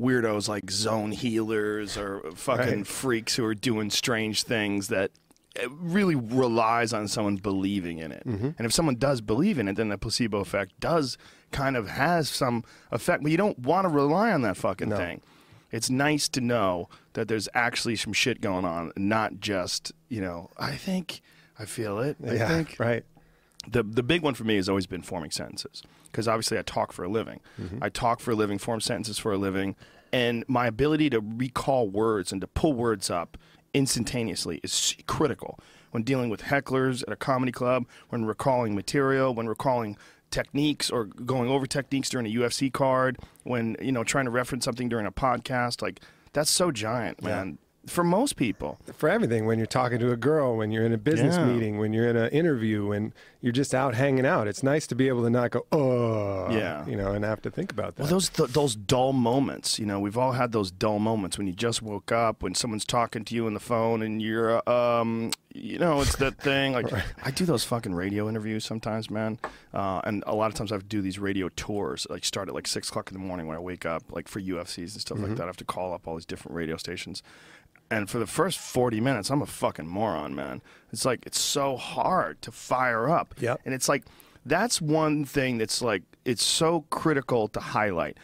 weirdos like zone healers or fucking Right. freaks who are doing strange things that it really relies on someone believing in it. Mm-hmm. And if someone does believe in it, then the placebo effect does kind of has some effect. But you don't want to rely on that fucking No. thing. It's nice to know that there's actually some shit going on, not just you know. I think I feel it. I yeah, think right. The the big one for me has always been forming sentences because obviously I talk for a living. Mm-hmm. I talk for a living, form sentences for a living, and my ability to recall words and to pull words up instantaneously is critical when dealing with hecklers at a comedy club, when recalling material, when recalling techniques or going over techniques during a UFC card, when you know trying to reference something during a podcast. Like that's so giant, man. For most people. for everything when you're talking to a girl when you're in a business Yeah. meeting when you're in an interview when you're just out hanging out it's nice to be able to not go oh Yeah. you know and have to think about that Well, those th- those dull moments, you know, we've all had those dull moments when you just woke up, when someone's talking to you on the phone, and you're, um, you know, it's that thing. Like I do those fucking radio interviews sometimes, man, uh, and a lot of times I have to do these radio tours. Like start at like six o'clock in the morning when I wake up, like for UFCs and stuff like that. I have to call up all these different radio stations. And for the first 40 minutes, I'm a fucking moron, man. It's like, it's so hard to fire up. Yep. And it's like, that's one thing that's like, it's so critical to highlight.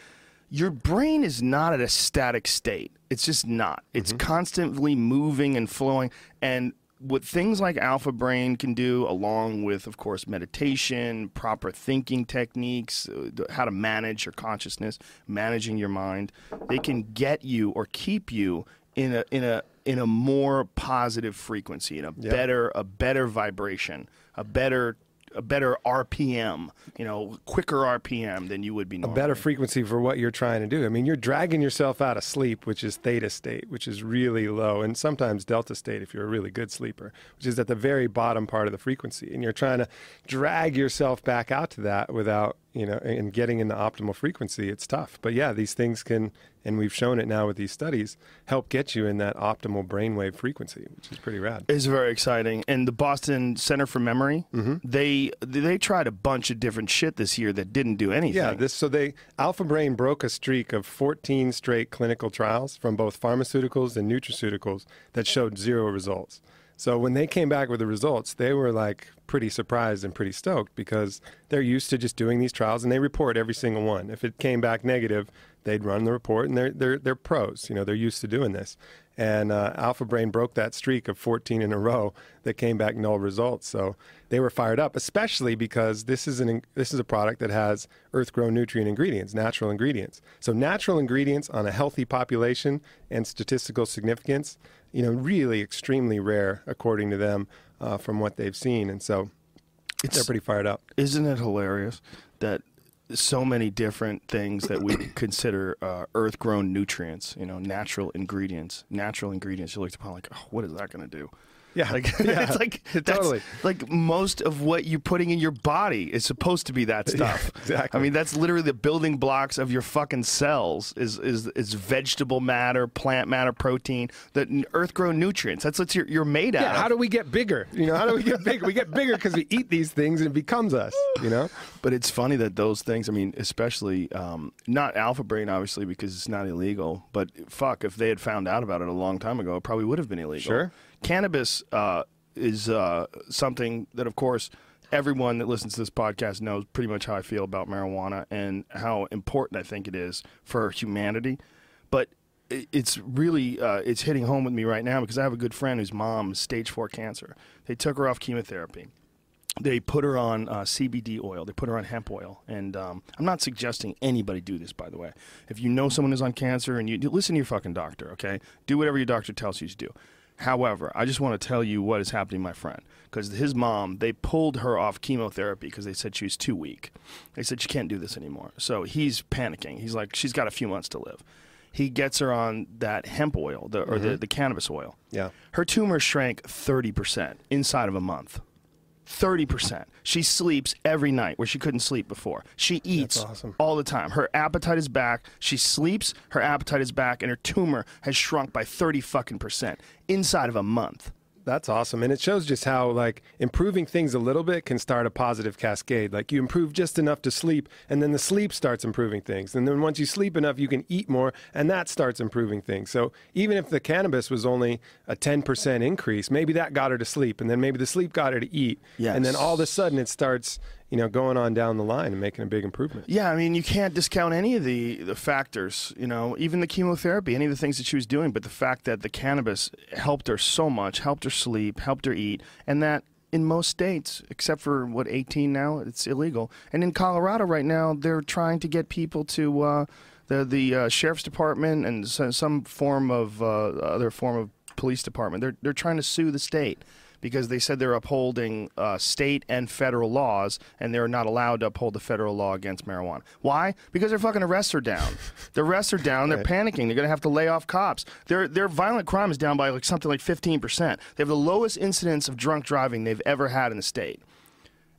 Your brain is not at a static state. It's just not. It's constantly moving and flowing. And what things like Alpha Brain can do, along with, of course, meditation, proper thinking techniques, uh, how to manage your consciousness, managing your mind, they can get you or keep you in a in a in a more positive frequency, in a better a better vibration, a better a better RPM, you know, quicker RPM than you would be normally. A better frequency for what you're trying to do. I mean, you're dragging yourself out of sleep, which is theta state, which is really low, and sometimes delta state if you're a really good sleeper, which is at the very bottom part of the frequency. And you're trying to drag yourself back out to that without, you know, and getting in the optimal frequency. It's tough. But yeah, these things can, and we've shown it now with these studies, help get you in that optimal brainwave frequency, which is pretty rad. It's very exciting. And the Boston Center for Memory, Mm-hmm. they they tried a bunch of different shit this year that didn't do anything. Yeah, this so they Alpha Brain broke a streak of 14 straight clinical trials from both pharmaceuticals and nutraceuticals that showed zero results. So when they came back with the results, they were like pretty surprised and pretty stoked because they're used to just doing these trials and they report every single one. If it came back negative, they'd run the report and they're they're they're pros, you know, they're used to doing this. And uh, Alpha Brain broke that streak of 14 in a row that came back null results. So they were fired up, especially because this is an this is a product that has earth-grown nutrient ingredients, natural ingredients. So natural ingredients on a healthy population and statistical significance, you know, really extremely rare according to them uh, from what they've seen. And so they're pretty fired up. Isn't it hilarious that so many different things that we consider uh, earth-grown nutrients, you know, natural ingredients, natural ingredients, you looked upon like, oh, what is that going to do? Yeah, Like yeah, it's like totally. like most of what you're putting in your body is supposed to be that stuff. exactly. I mean, that's literally the building blocks of your fucking cells. Is is is vegetable matter, plant matter, protein, the earth-grown nutrients. That's what you're you're made out Yeah, of. how do we get bigger? You know, how do we get bigger? We get bigger because we eat these things and it becomes us. You know, But it's funny that those things, I mean, especially um, not Alpha Brain, obviously, because it's not illegal. But fuck, if they had found out about it a long time ago, it probably would have been illegal. Sure. Cannabis uh, is uh, something that, of course, everyone that listens to this podcast knows pretty much how I feel about marijuana and how important I think it is for humanity. But it's really uh, it's hitting home with me right now because I have a good friend whose mom is stage four cancer. They took her off chemotherapy they put her on uh, CBD oil. They put her on hemp oil, and um, I'm not suggesting anybody do this. By the way, if you know someone who's on cancer and you listen to your fucking doctor, okay, do whatever your doctor tells you to do. However, I just want to tell you what is happening, my friend, because his mom they pulled her off chemotherapy because they said she was too weak. They said she can't do this anymore. So he's panicking. He's like, she's got a few months to live. He gets her on that hemp oil, the, or the, mm-hmm. the cannabis oil. Yeah. Her tumor shrank 30% inside of a month. 30%. She sleeps every night where she couldn't sleep before. She eats awesome. all the time. Her appetite is back. She sleeps, her appetite is back, and her tumor has shrunk by 30 fucking percent inside of a month. That's awesome. And it shows just how like improving things a little bit can start a positive cascade. Like you improve just enough to sleep and then the sleep starts improving things. And then once you sleep enough, you can eat more and that starts improving things. So even if the cannabis was only a 10% increase, maybe that got her to sleep and then maybe the sleep got her to eat. And then all of a sudden it starts, you know, going on down the line and making a big improvement. Yeah, I mean, you can't discount any of the, the factors, you know, even the chemotherapy, any of the things that she was doing, but the fact that the cannabis helped her so much, helped her sleep, helped her eat, and that in most states, except for what 18 now, it's illegal. And in Colorado right now, they're trying to get people to uh, the the uh, sheriff's department and some form of uh, other form of police department. They're they're trying to sue the state because they said they're upholding uh, state and federal laws, and they're not allowed to uphold the federal law against marijuana. Why? Because their fucking arrests are down. their arrests are down. They're panicking. They're going to have to lay off cops. Their their violent crime is down by like something like 15 percent. They have the lowest incidence of drunk driving they've ever had in the state.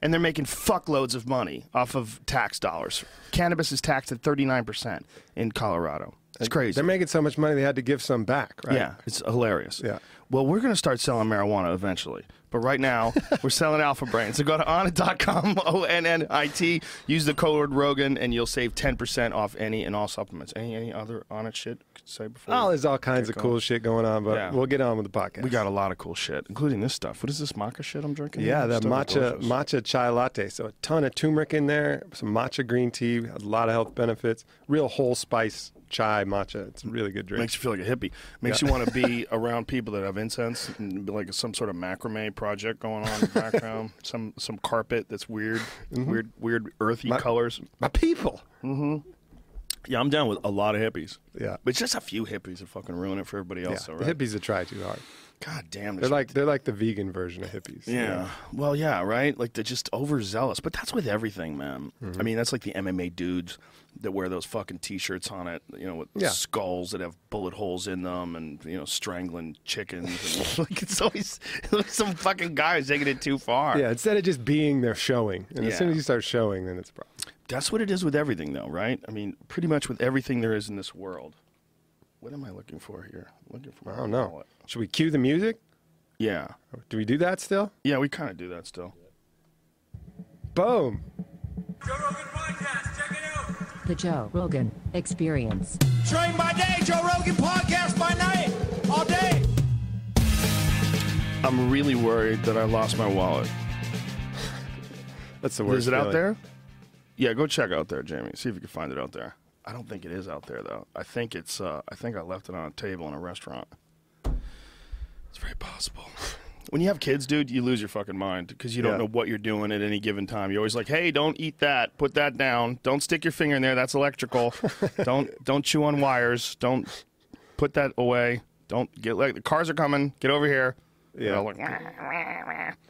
And they're making fuckloads of money off of tax dollars. Cannabis is taxed at 39% in Colorado. It's crazy. They're making so much money they had to give some back, right? Yeah, it's hilarious. Yeah. Well, we're going to start selling marijuana eventually. But right now, we're selling Alpha Brain. So go to onnit.com, O N N I T, use the code Rogan, and you'll save 10% off any and all supplements. Any any other Onnit shit you could say before? Oh, there's all kinds of cool going? shit going on, but Yeah. we'll get on with the podcast. We got a lot of cool shit, including this stuff. What is this maca shit I'm drinking? Yeah, the Stuff is matcha delicious. matcha chai latte. So a ton of turmeric in there, some matcha green tea, a lot of health benefits. Real whole spice chai matcha. It's a really good drink. Makes you feel like a hippie. Makes you want to be around people that have incense and like some sort of macrame project going on in the background. some some carpet that's weird, weird, weird earthy My- colors. My people. Yeah, I'm down with a lot of hippies. Yeah. But just a few hippies that fucking ruin it for everybody Yeah, else. though, right? hippies that try too hard. God damn. They're like they're like the vegan version of hippies. Yeah. Well, yeah, right? Like they're just overzealous. But that's with everything, man. Mm-hmm. I mean, that's like the MMA dudes that wear those fucking t-shirts on it, you know, with Yeah. skulls that have bullet holes in them and, you know, strangling chickens. And, like it's always some fucking guy who's taking it too far. Yeah, instead of just being there showing. And as soon as you start showing, then it's a problem. That's what it is with everything, though, right? I mean, pretty much with everything there is in this world. What am I looking for here? I'm looking for I my don't know. wallet. Should we cue the music? Yeah. Oh, do we do that still? Yeah, we kind of do that still. Boom. Joe Rogan Podcast, check it out. The Joe Rogan Experience. Train by day, Joe Rogan Podcast by night, all day. I'm really worried that I lost my wallet. That's the worst. Is it out there? Yeah, go check out there, Jamie. See if you can find it out there. I don't think it is out there though. I think it's. Uh, I think I left it on a table in a restaurant. It's very possible. When you have kids, dude, you lose your fucking mind because you don't Yeah. know what you're doing at any given time. You're always like, "Hey, don't eat that. Put that down. Don't stick your finger in there. That's electrical. don't don't chew on wires. Don't put that away. Don't get like the cars are coming. Get over here." You Yeah. know, like,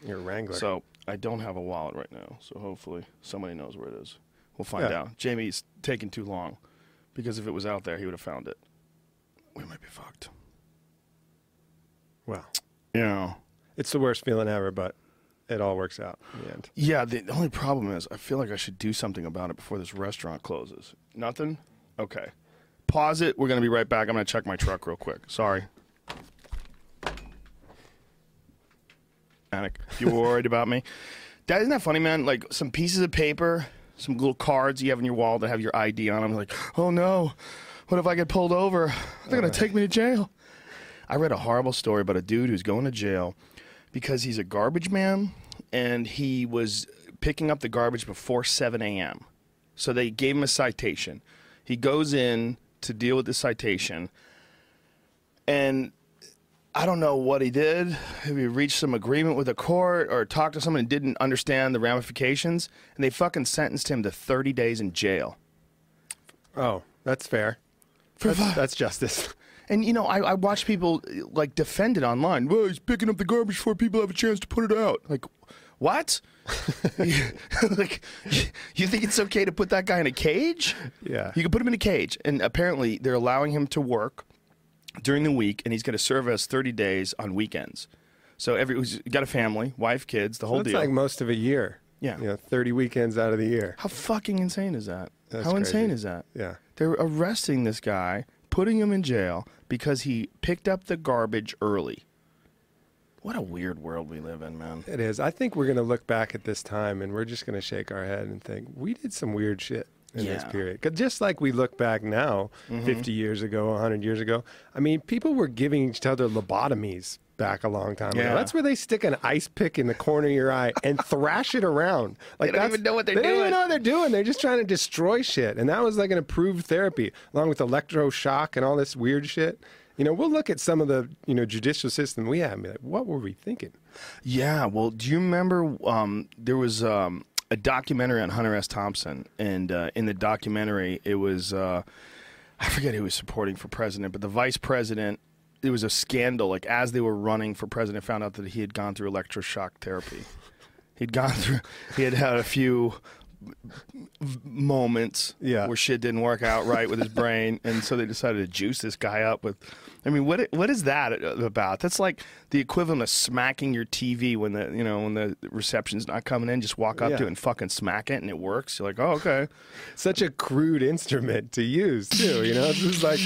You're a wrangler. so I don't have a wallet right now. So hopefully somebody knows where it is. We'll find Yeah. out. Jamie's taking too long because if it was out there, he would have found it. We might be fucked. well, Yeah. It's the worst feeling ever, but it all works out in the end. Yeah. The, only problem is I feel like I should do something about it before this restaurant closes. Nothing. Okay. Pause it. We're gonna be right back. I'm gonna check my truck real quick. Sorry. Panic. You were worried about me. That isn't that funny, man? Like some pieces of paper, some little cards you have in your wallet that have your ID on them. Like, oh no, what if I get pulled over? They're gonna take me to jail. I read a horrible story about a dude who's going to jail because he's a garbage man and he was picking up the garbage before 7 a.m. So they gave him a citation. He goes in to deal with the citation and I don't know what he did. If he reached some agreement with the court or talked to someone and didn't understand the ramifications, and they fucking sentenced him to 30 days in jail. Oh, that's fair. For That's, that's justice. And you know, I, I watch people like defend it online. Well, he's picking up the garbage before people have a chance to put it out. Like, what? like, you think it's okay to put that guy in a cage? Yeah. You can put him in a cage, and apparently they're allowing him to work during the week, and he's going to serve us 30 days on weekends. So every he's got a family, wife, kids, the whole That's deal. like most of a year. Yeah. You know, 30 weekends out of the year. How fucking insane is that? That's How crazy. insane is that? Yeah. They're arresting this guy, putting him in jail because he picked up the garbage early. What a weird world we live in, man. It is. I think we're going to look back at this time and we're just going to shake our head and think we did some weird shit in this period. Cause just like we look back now, Mm-hmm. 50 years ago, 100 years ago, I mean, people were giving each other lobotomies back a long time Yeah. ago. That's where they stick an ice pick in the corner of your eye and thrash it around. Like they don't even know what they're they don't even know what they're doing. They're just trying to destroy shit. And that was like an approved therapy, along with electroshock and all this weird shit. You know, we'll look at some of the, you know, judicial system we have and be like, what were we thinking? Yeah, well, do you remember um, there was um, a documentary on Hunter S. Thompson, and uh, in the documentary, it was uh, I forget who was supporting for president, but the vice president. It was a scandal. Like as they were running for president, found out that he had gone through electroshock therapy. He'd gone through. He had had a few moments Yeah. where shit didn't work out right with his brain, and so they decided to juice this guy up with. I mean, what what is that about? That's like the equivalent of smacking your TV when the you know when the reception's not coming in. Just walk up Yeah. to it and fucking smack it, and it works. You're like, oh okay. such a crude instrument to use too. You know, it's just like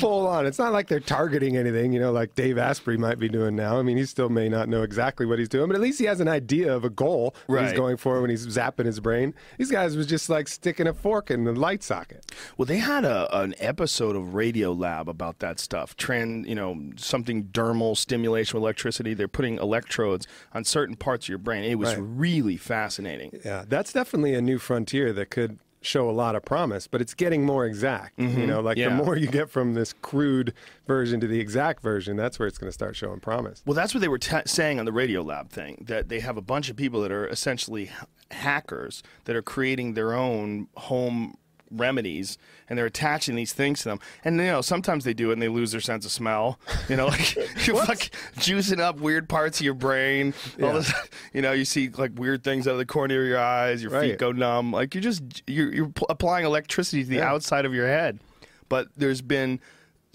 full on. It's not like they're targeting anything. You know, like Dave Asprey might be doing now. I mean, he still may not know exactly what he's doing, but at least he has an idea of a goal that he's going for when he's zapping his brain. These guys was just like sticking a fork in the light socket. Well, they had a, an episode of Radio Lab about that stuff. Trend, you know, something dermal stimulation with electricity. They're putting electrodes on certain parts of your brain. It was Right. really fascinating. Yeah, that's definitely a new frontier that could show a lot of promise, but it's getting more exact. You mm-hmm. know, like Yeah. the more you get from this crude version to the exact version, that's where it's going to start showing promise. Well, that's what they were ta saying on the Radio Lab thing that they have a bunch of people that are essentially hackers that are creating their own home remedies and they're attaching these things to them. And you know, sometimes they do it and they lose their sense of smell. You know, like you're like juicing up weird parts of your brain. All Yeah. this, you know, you see like weird things out of the corner of your eyes. Your feet go numb. Like you're just you're, you're applying electricity to the Yeah. outside of your head. But there's been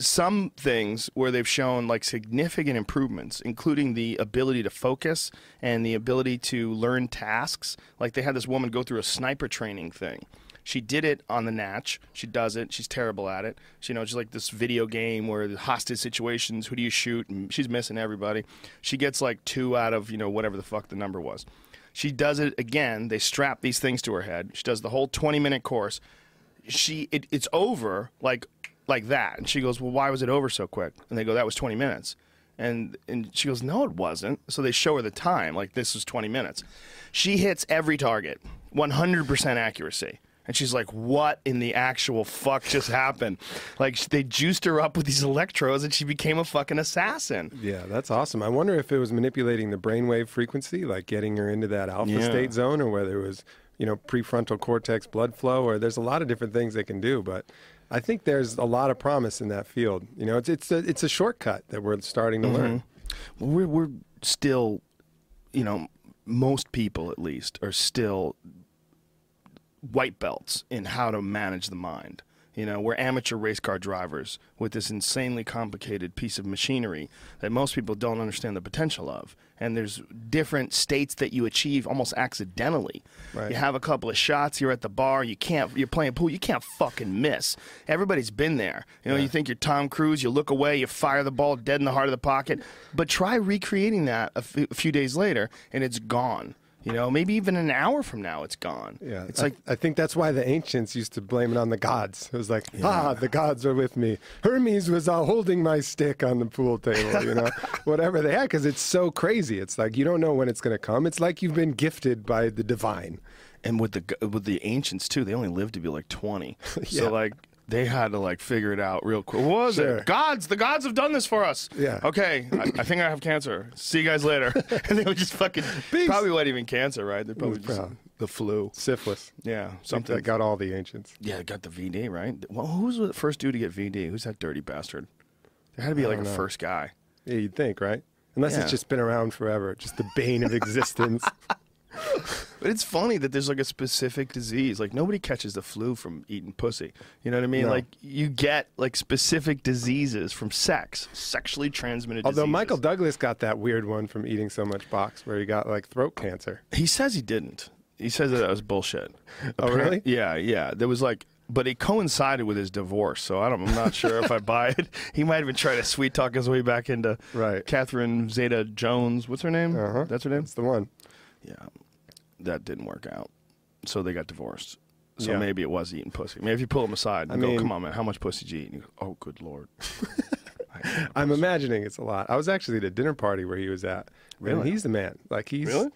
some things where they've shown like significant improvements, including the ability to focus and the ability to learn tasks. Like they had this woman go through a sniper training thing. She did it on the natch. She does it. She's terrible at it. She, you know, just like this video game where the hostage situations. Who do you shoot? And she's missing everybody. She gets like two out of you know whatever the fuck the number was. She does it again. They strap these things to her head. She does the whole twenty minute course she it, it's over like like that and she goes well why was it over so quick and they go that was 20 minutes and and she goes no it wasn't so they show her the time like this was 20 minutes she hits every target 100% accuracy and she's like what in the actual fuck just happened like they juiced her up with these electrodes and she became a fucking assassin Yeah, that's awesome. I wonder if it was manipulating the brainwave frequency, like getting her into that alpha Yeah. state zone, or whether it was, you know, prefrontal cortex blood flow, or there's a lot of different things they can do. But I think there's a lot of promise in that field. You know, it's it's a, it's a shortcut that we're starting to mm-hmm. learn. Well, we're we're still, you know, most people at least are still white belts in how to manage the mind. You know, we're amateur race car drivers with this insanely complicated piece of machinery that most people don't understand the potential of. And there's different states that you achieve almost accidentally. Right. You have a couple of shots, you're at the bar, you can't you're playing pool, you can't fucking miss. Everybody's been there. You know, you think you're Tom Cruise, you look away, you fire the ball dead in the heart of the pocket, but try recreating that a few days later and it's gone. You know, maybe even an hour from now it's gone. Yeah, It's I- like I think that's why the ancients used to blame it on the gods. It was like, ah, the gods are with me. Hermes was uh, holding my stick on the pool table, you know, whatever they had, because it's so crazy. It's like you don't know when it's going to come. It's like you've been gifted by the divine. and with the with the ancients too, they only lived to be like twenty. Yeah. So like they had to like figure it out real quick. What was Sure. it? Gods, the gods have done this for us. Yeah. Okay, I, I think I have cancer. See you guys later. and they would just fucking Peace. probably wasn't even cancer, right? They probably just Prob- the flu. Syphilis. Yeah, Something something. that got all the ancients. yeah, got the VD right. Well, who was the first dude to get VD? Who's that dirty bastard? There had to be like a know. first guy. Yeah, you'd think, right? Unless Yeah. it's just been around forever, just the bane of existence. But it's funny that there's like a specific disease. Like nobody catches the flu from eating pussy. You know what I mean? No. Like you get like specific diseases from sex, sexually transmitted Although diseases. Michael Douglas got that weird one from eating so much box, where he got like throat cancer. he says he didn't. He says that, that was bullshit. Oh, really? Yeah, yeah. There was like but it coincided with his divorce, so I don't, I'm not sure if I buy it. He might even try to sweet talk his way back into Right. Catherine Zeta Jones. What's her name? Uh-huh. That's her name. That's the one. Yeah, that didn't work out. So they got divorced. So Yeah. maybe it was eating pussy. Maybe if you pull him aside and I go, mean- "Come on, man, how much pussy did you eat?" And you go, "Oh, good lord." I'm imagining it's a lot. I was actually at a dinner party where he was at. Really? And he's the man. Like he's Really?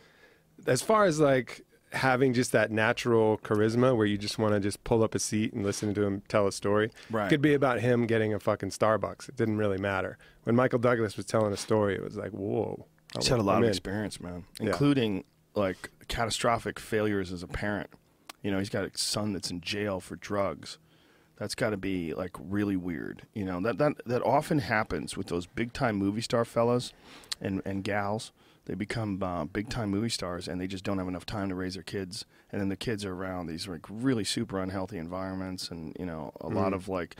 as far as like having just that natural charisma where you just want to just pull up a seat and listen to him tell a story. Right. Could be about him getting a fucking Starbucks. It didn't really matter. When Michael Douglas was telling a story, it was like, whoa. He's had a lot I'm of in. experience, man, Yeah. including like catastrophic failures as a parent. You know, he's got a son that's in jail for drugs. That's got to be like really weird. You know, that that that often happens with those big time movie star fellas and and gals. They become uh, big time movie stars and they just don't have enough time to raise their kids. And then the kids are around these like really super unhealthy environments and you know a lot of like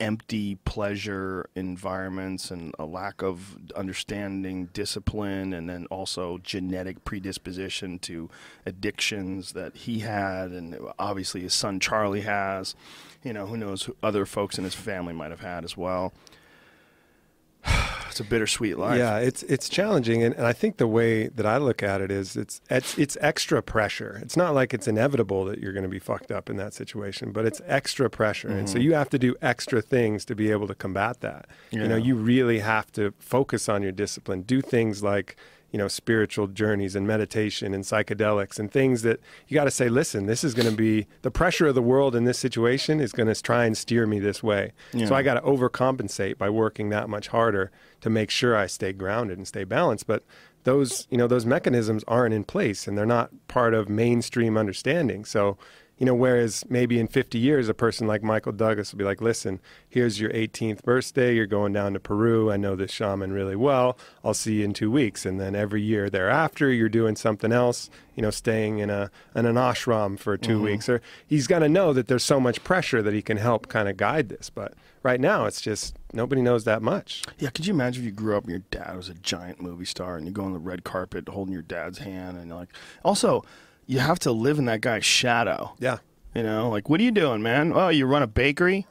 empty pleasure environments and a lack of understanding discipline and then also genetic predisposition to addictions that he had and obviously his son Charlie has. You know who knows who other folks in his family might have had as well it's a bittersweet life Yeah, it's it's challenging, and, and I think the way that I look at it is it's it's it's extra pressure. It's not like it's inevitable that you're going to be fucked up in that situation, but it's extra pressure, and Mm-hmm. so you have to do extra things to be able to combat that. You know, you really have to focus on your discipline. Do things like you know spiritual journeys and meditation and psychedelics and things that you got to say listen this is going to be the pressure of the world in this situation is going to try and steer me this way. Yeah. so i got to overcompensate by working that much harder to make sure i stay grounded and stay balanced. But those you know those mechanisms aren't in place and they're not part of mainstream understanding. So you know whereas maybe in 50 years a person like michael douglas will be like listen here's your 18th birthday. You're going down to peru. I know this shaman really well. I'll see you in two weeks. And then every year thereafter you're doing something else you know staying in a in an ashram for 2 mm-hmm. weeks. Or he's going to know that there's so much pressure that he can help kind of guide this. But right now it's just nobody knows that much. Yeah, could you imagine if you grew up and your dad was a giant movie star and you go on the red carpet holding your dad's hand and you're like, also, you have to live in that guy's shadow. yeah You know, like, what are you doing, man? Oh, you run a bakery?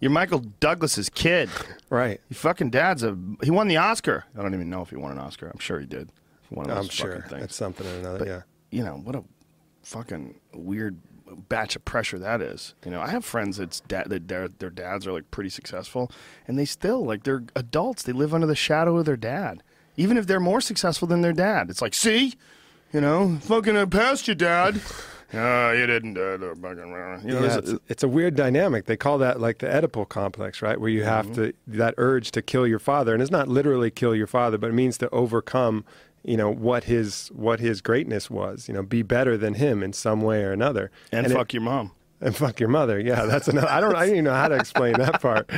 You're Michael Douglas's kid. right Your fucking dad's a. He won the Oscar. I don't even know if he won an Oscar. I'm sure he did. One of i'm sure things. that's something or another But, yeah You know, what a fucking weird batch of pressure that is. You know, I have friends that's da- that their their dads are like pretty successful, and they still like they're adults. They live under the shadow of their dad, even if they're more successful than their dad. It's like, see, you know, fucking uh, past your dad. Oh, you didn't. Uh, the fucking, uh," you know, yeah, it's, it's a weird dynamic. They call that like the Oedipal complex, right? Where you have Mm-hmm. to that urge to kill your father, and it's not literally kill your father, but it means to overcome, you know, what his what his greatness was. You know, be better than him in some way or another. and, it- fuck your mom. And fuck your mother. Yeah, that's another. I don't. I don't even know how to explain that part.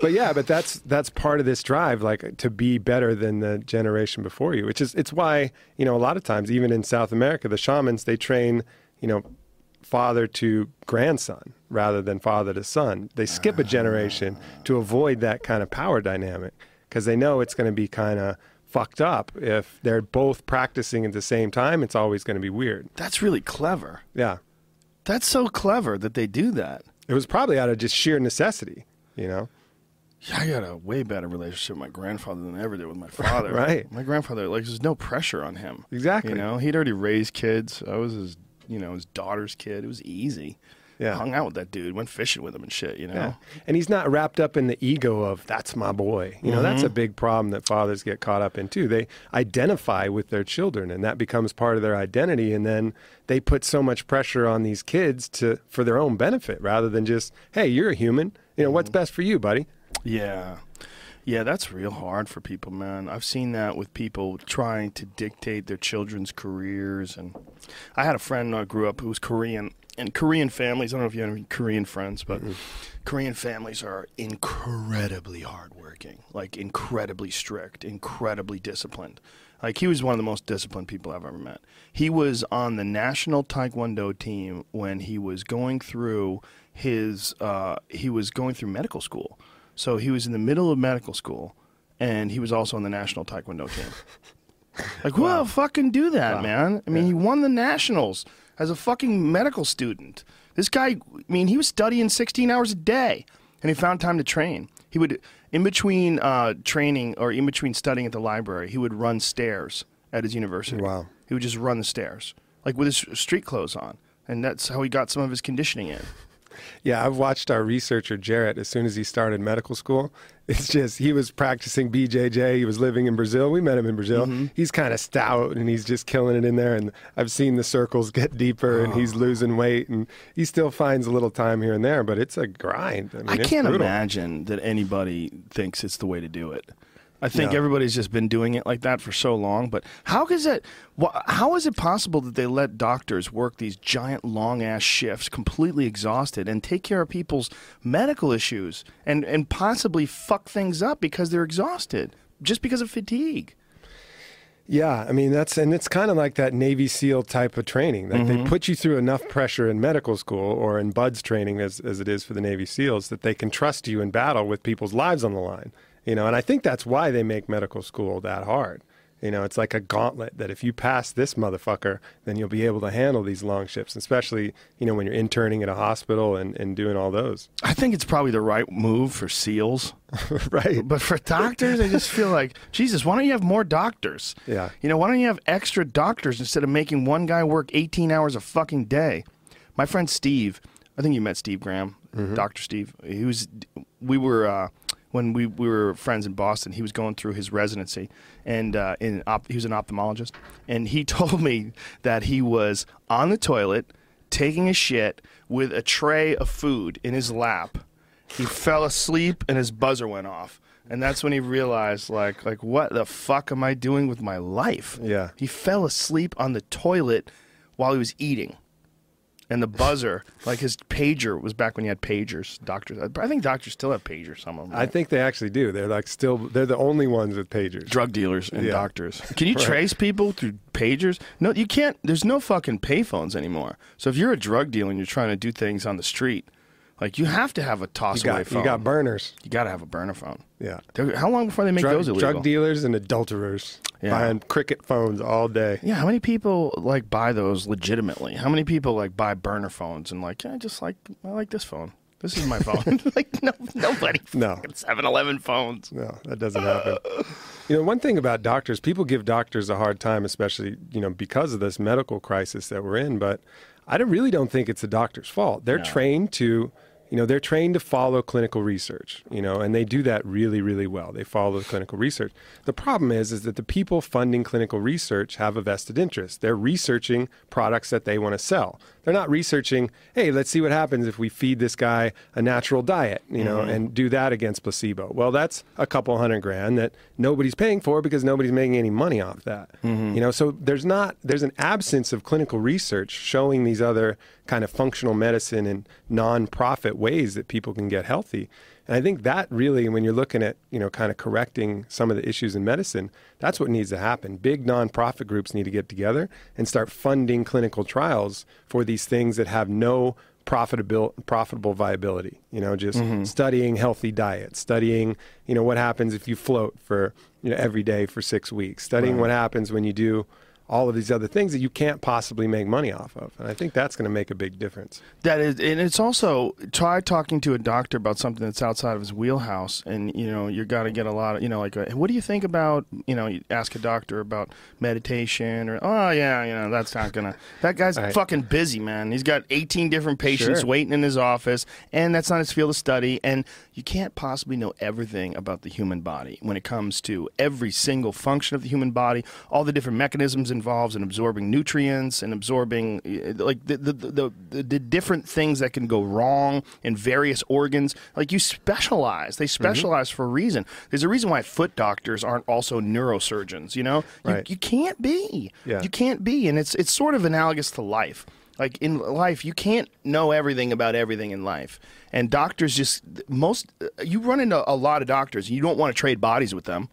But yeah, but that's that's part of this drive, like to be better than the generation before you. Which is it's why you know a lot of times, even in South America, the shamans they train you know father to grandson rather than father to son. They skip a generation to avoid that kind of power dynamic because they know it's going to be kind of fucked up if they're both practicing at the same time. It's always going to be weird. That's really clever. Yeah. That's so clever that they do that. It was probably out of just sheer necessity, you know? Yeah, I got a way better relationship with my grandfather than I ever did with my father. Right. My grandfather, like, there's no pressure on him. Exactly. You know, he'd already raised kids. I was his, you know, his daughter's kid. It was easy. Yeah. Hung out with that dude, went fishing with him and shit, you know? Yeah. And he's not wrapped up in the ego of that's my boy. You know, that's Mm-hmm. a big problem that fathers get caught up in too. They identify with their children and that becomes part of their identity and then they put so much pressure on these kids to for their own benefit rather than just, "Hey, you're a human. You know, what's Mm-hmm. best for you, buddy?" Yeah. Yeah, that's real hard for people, man. I've seen that with people trying to dictate their children's careers. And I had a friend I grew up who was Korean. And Korean families, I don't know if you have any Korean friends, but Korean families are incredibly hardworking, like incredibly strict, incredibly disciplined. Like he was one of the most disciplined people I've ever met. He was on the national taekwondo team when he was going through his uh, he was going through medical school. So he was in the middle of medical school, and he was also on the national taekwondo team. Like, who the fucking do that, man? I mean, he won the nationals as a fucking medical student. This guy, I mean, he was studying 16 hours a day, and he found time to train. He would, in between uh, training or in between studying at the library, he would run stairs at his university. Wow. He would just run the stairs, like with his street clothes on, and that's how he got some of his conditioning in. Yeah, I've watched our researcher Jarrett as soon as he started medical school. It's just he was practicing BJJ. He was living in Brazil. We met him in Brazil. Mm-hmm. He's kind of stout and he's just killing it in there. And I've seen the circles get deeper and he's losing weight and he still finds a little time here and there, but it's a grind. I, mean, I can't brutal. imagine that anybody thinks it's the way to do it. I think No. everybody's just been doing it like that for so long. But how is it? How is it possible that they let doctors work these giant long ass shifts, completely exhausted, and take care of people's medical issues, and and possibly fuck things up because they're exhausted just because of fatigue? Yeah, I mean that's and it's kind of like that Navy SEAL type of training. Like Mm-hmm. they put you through enough pressure in medical school or in BUDS training, as as it is for the Navy SEALs, that they can trust you in battle with people's lives on the line. You know, and I think that's why they make medical school that hard. You know, it's like a gauntlet that if you pass this motherfucker, then you'll be able to handle these long shifts, especially, you know, when you're interning at a hospital and, and doing all those. I think it's probably the right move for SEALs. right. But for doctors, I just feel like, Jesus, why don't you have more doctors? Yeah. You know, why don't you have extra doctors instead of making one guy work 18 hours a fucking day? My friend Steve, I think you met Steve Graham, Dr. Steve. He was, we were, uh, when we, we were friends in Boston, he was going through his residency, and uh, in op- he was an ophthalmologist, and he told me that he was on the toilet taking a shit with a tray of food in his lap. He fell asleep and his buzzer went off. And that's when he realized, like, like what the fuck am I doing with my life? Yeah. He fell asleep on the toilet while he was eating. And the buzzer, like his pager, was back when you had pagers. Doctors, I think doctors still have pagers. Some of them. I think they actually do. They're like still they're the only ones with pagers. drug dealers and Yeah. doctors. Can you trace people through pagers? No, you can't. There's no fucking payphones anymore. So if you're a drug dealer and you're trying to do things on the street, like you have to have a toss you away got phone. you got burners. You got to have a burner phone. Yeah. They're- How long before they make drug, those illegal? drug dealers and adulterers Yeah. buying cricket phones all day. Yeah, how many people like buy those legitimately? How many people like buy burner phones and like, yeah, I just like I like this phone. This is my phone. like no, nobody. No. fucking 7-Eleven phones. No, that doesn't happen. you know, one thing about doctors, people give doctors a hard time, especially you know because of this medical crisis that we're in. But I don't, really don't think it's the doctor's fault. They're trained to. You know, they're trained to follow clinical research, you know, and they do that really, really well. They follow the clinical research. The problem is, is that the people funding clinical research have a vested interest. They're researching products that they want to sell. They're not researching, hey, let's see what happens if we feed this guy a natural diet, you know, mm-hmm. and do that against placebo. Well, that's a couple hundred grand that nobody's paying for because nobody's making any money off that. Mm-hmm. You know, so there's not there's an absence of clinical research showing these other kind of functional medicine and non-profit ways that people can get healthy. And I think that really, when you're looking at, you know, kind of correcting some of the issues in medicine, that's what needs to happen. Big nonprofit groups need to get together and start funding clinical trials for these things that have no profitable profitable viability. You know, just mm-hmm. studying healthy diet, studying, you know, what happens if you float for, you know, every day for six weeks, studying what happens when you do all of these other things that you can't possibly make money off of. And I think that's going to make a big difference. That is, and it's also try talking to a doctor about something that's outside of his wheelhouse, and you know you got to get a lot of you know like what do you think about you know you ask a doctor about meditation or oh yeah you know that's not gonna that guy's Right. fucking busy man he's got 18 different patients Sure. waiting in his office and that's not his field of study and you can't possibly know everything about the human body when it comes to every single function of the human body all the different mechanisms involved in absorbing nutrients and absorbing uh, like the the, the, the the different things that can go wrong in various organs. Like you specialize. They specialize for a reason. There's a reason why foot doctors aren't also neurosurgeons you know? You, you can't be. Yeah. you can't be and it's it's sort of analogous to life like in life you can't know everything about everything in life. And doctors just most you run into a lot of doctors and you don't want to trade bodies with them.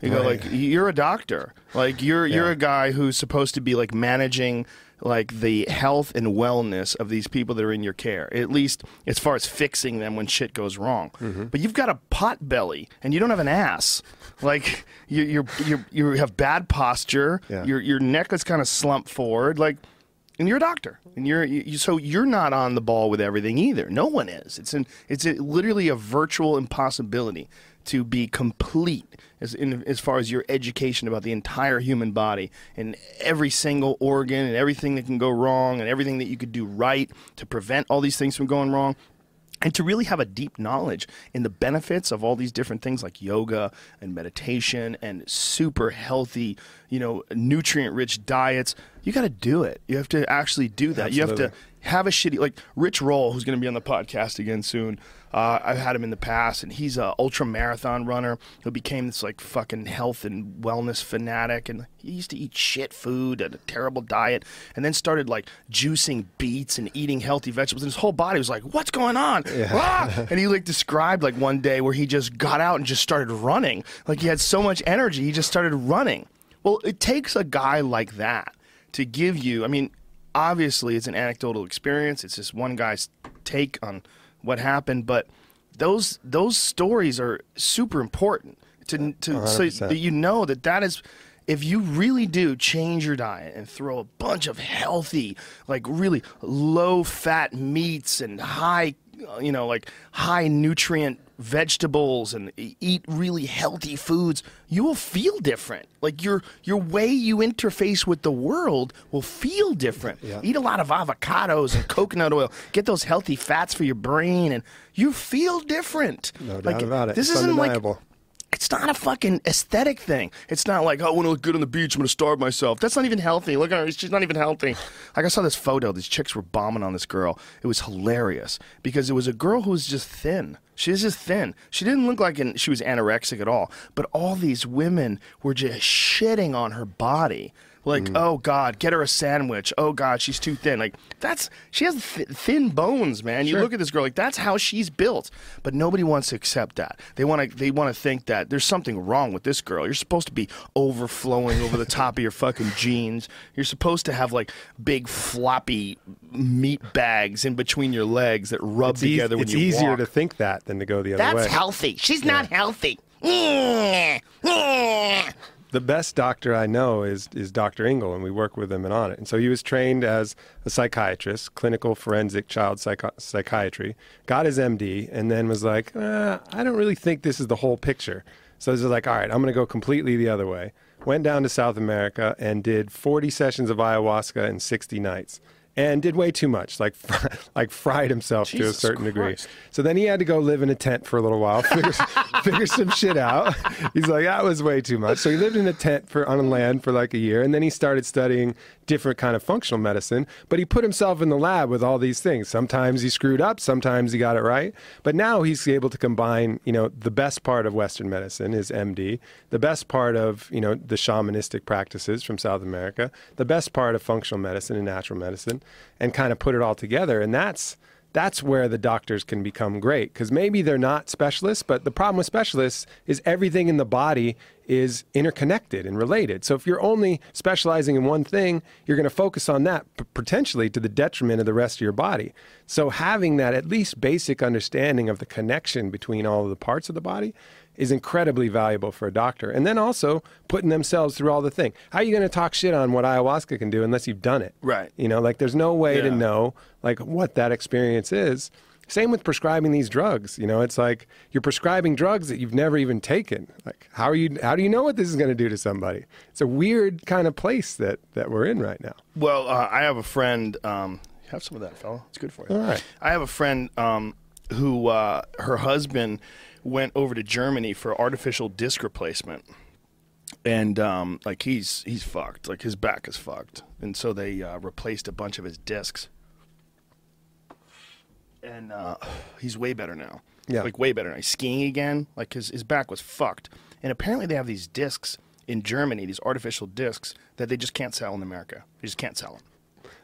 You go Right. like you're a doctor. Like you're you're a guy who's supposed to be like managing like the health and wellness of these people that are in your care at least as far as fixing them when shit goes wrong. Mm-hmm. but you've got a pot belly and you don't have an ass. Like you you're, you're, you have bad posture. Yeah. your your neck is kind of slumped forward. Like and you're a doctor, and you're you, so you're not on the ball with everything either. No one is. It's an it's a, literally a virtual impossibility to be complete as in, as far as your education about the entire human body and every single organ and everything that can go wrong and everything that you could do right to prevent all these things from going wrong and to really have a deep knowledge in the benefits of all these different things like yoga and meditation and super healthy, you know, nutrient rich diets, you got to do it. You have to actually do that. You have to Absolutely. Have a shitty like Rich Roll, who's going to be on the podcast again soon. Uh, I've had him in the past, and he's a ultra marathon runner who became this like fucking health and wellness fanatic, and he used to eat shit food and a terrible diet, and then started like juicing beets and eating healthy vegetables, and his whole body was like, "What's going on?" Ah! And he like described like one day where he just got out and just started running, like he had so much energy, he just started running. Well, it takes a guy like that to give you. I mean, obviously it's an anecdotal experience. It's just one guy's take on what happened, but those those stories are super important to to so 100%. that you know that that is if you really do change your diet and throw a bunch of healthy like really low fat meats and high Uh, you know like high nutrient vegetables and eat really healthy foods you will feel different. Like your your way you interface with the world will feel different. Eat a lot of avocados and coconut oil. Get those healthy fats for your brain and you feel different. No like, doubt about it. this It's isn't like undeniable. It's not a fucking aesthetic thing. It's not like, oh, I want to look good on the beach. I'm going to starve myself. That's not even healthy. Look at her. She's not even healthy. Like, I saw this photo. These chicks were bombing on this girl. It was hilarious because it was a girl who was just thin. She was just thin. She didn't look like an, she was anorexic at all. But all these women were just shitting on her body. Like, mm. oh God, get her a sandwich. Oh God, she's too thin. Like, that's she has th- thin bones, man. You look at this girl, like that's how she's built. But nobody wants to accept that. They want to. They want to think that there's something wrong with this girl. You're supposed to be overflowing over the top of your fucking jeans. You're supposed to have like big floppy meat bags in between your legs that rub It's, together when it's easier to think that than to go the other That's way. That's healthy. She's not healthy. The best doctor I know is is Dr. Engle, and we work with him and Onnit. And so he was trained as a psychiatrist, clinical forensic child psycho- psychiatry, got his MD, and then was like, uh, I don't really think this is the whole picture. So he's like, all right, I'm going to go completely the other way. Went down to South America and did 40 sessions of ayahuasca in 60 nights. And did way too much, like like fried himself to a Jesus certain degree. So then he had to go live in a tent for a little while, figure, figure some shit out. He's like, that was way too much. So he lived in a tent for on land for like a year, and then he started studying different kind of functional medicine. But he put himself in the lab with all these things. Sometimes he screwed up, sometimes he got it right. But now he's able to combine, you know, the best part of Western medicine, his MD, the best part of, you know, the shamanistic practices from South America, the best part of functional medicine and natural medicine, and kind of put it all together. And that's that's where the doctors can become great because maybe they're not specialists but the problem with specialists is everything in the body is interconnected and related. So if you're only specializing in one thing you're going to focus on that potentially to the detriment of the rest of your body. So having that at least basic understanding of the connection between all of the parts of the body is incredibly valuable for a doctor. And then also putting themselves through all the thing. How are you going to talk shit on what ayahuasca can do unless you've done it? Right. You know, like there's no way to know like what that experience is. Same with prescribing these drugs. You know, it's like you're prescribing drugs that you've never even taken. Like how are you how do you know what this is going to do to somebody? It's a weird kind of place that that we're in right now. Well, uh, I have a friend. Um, have some of that, fella. It's good for you. All right. I have a friend um, who uh, her husband went over to Germany for artificial disc replacement, and um, like he's he's fucked. Like his back is fucked, and so they uh, replaced a bunch of his discs, and uh, he's way better now. Yeah. like way better now. He's skiing again. Like his his back was fucked, and apparently they have these discs in Germany, these artificial discs that they just can't sell in America. They just can't sell them.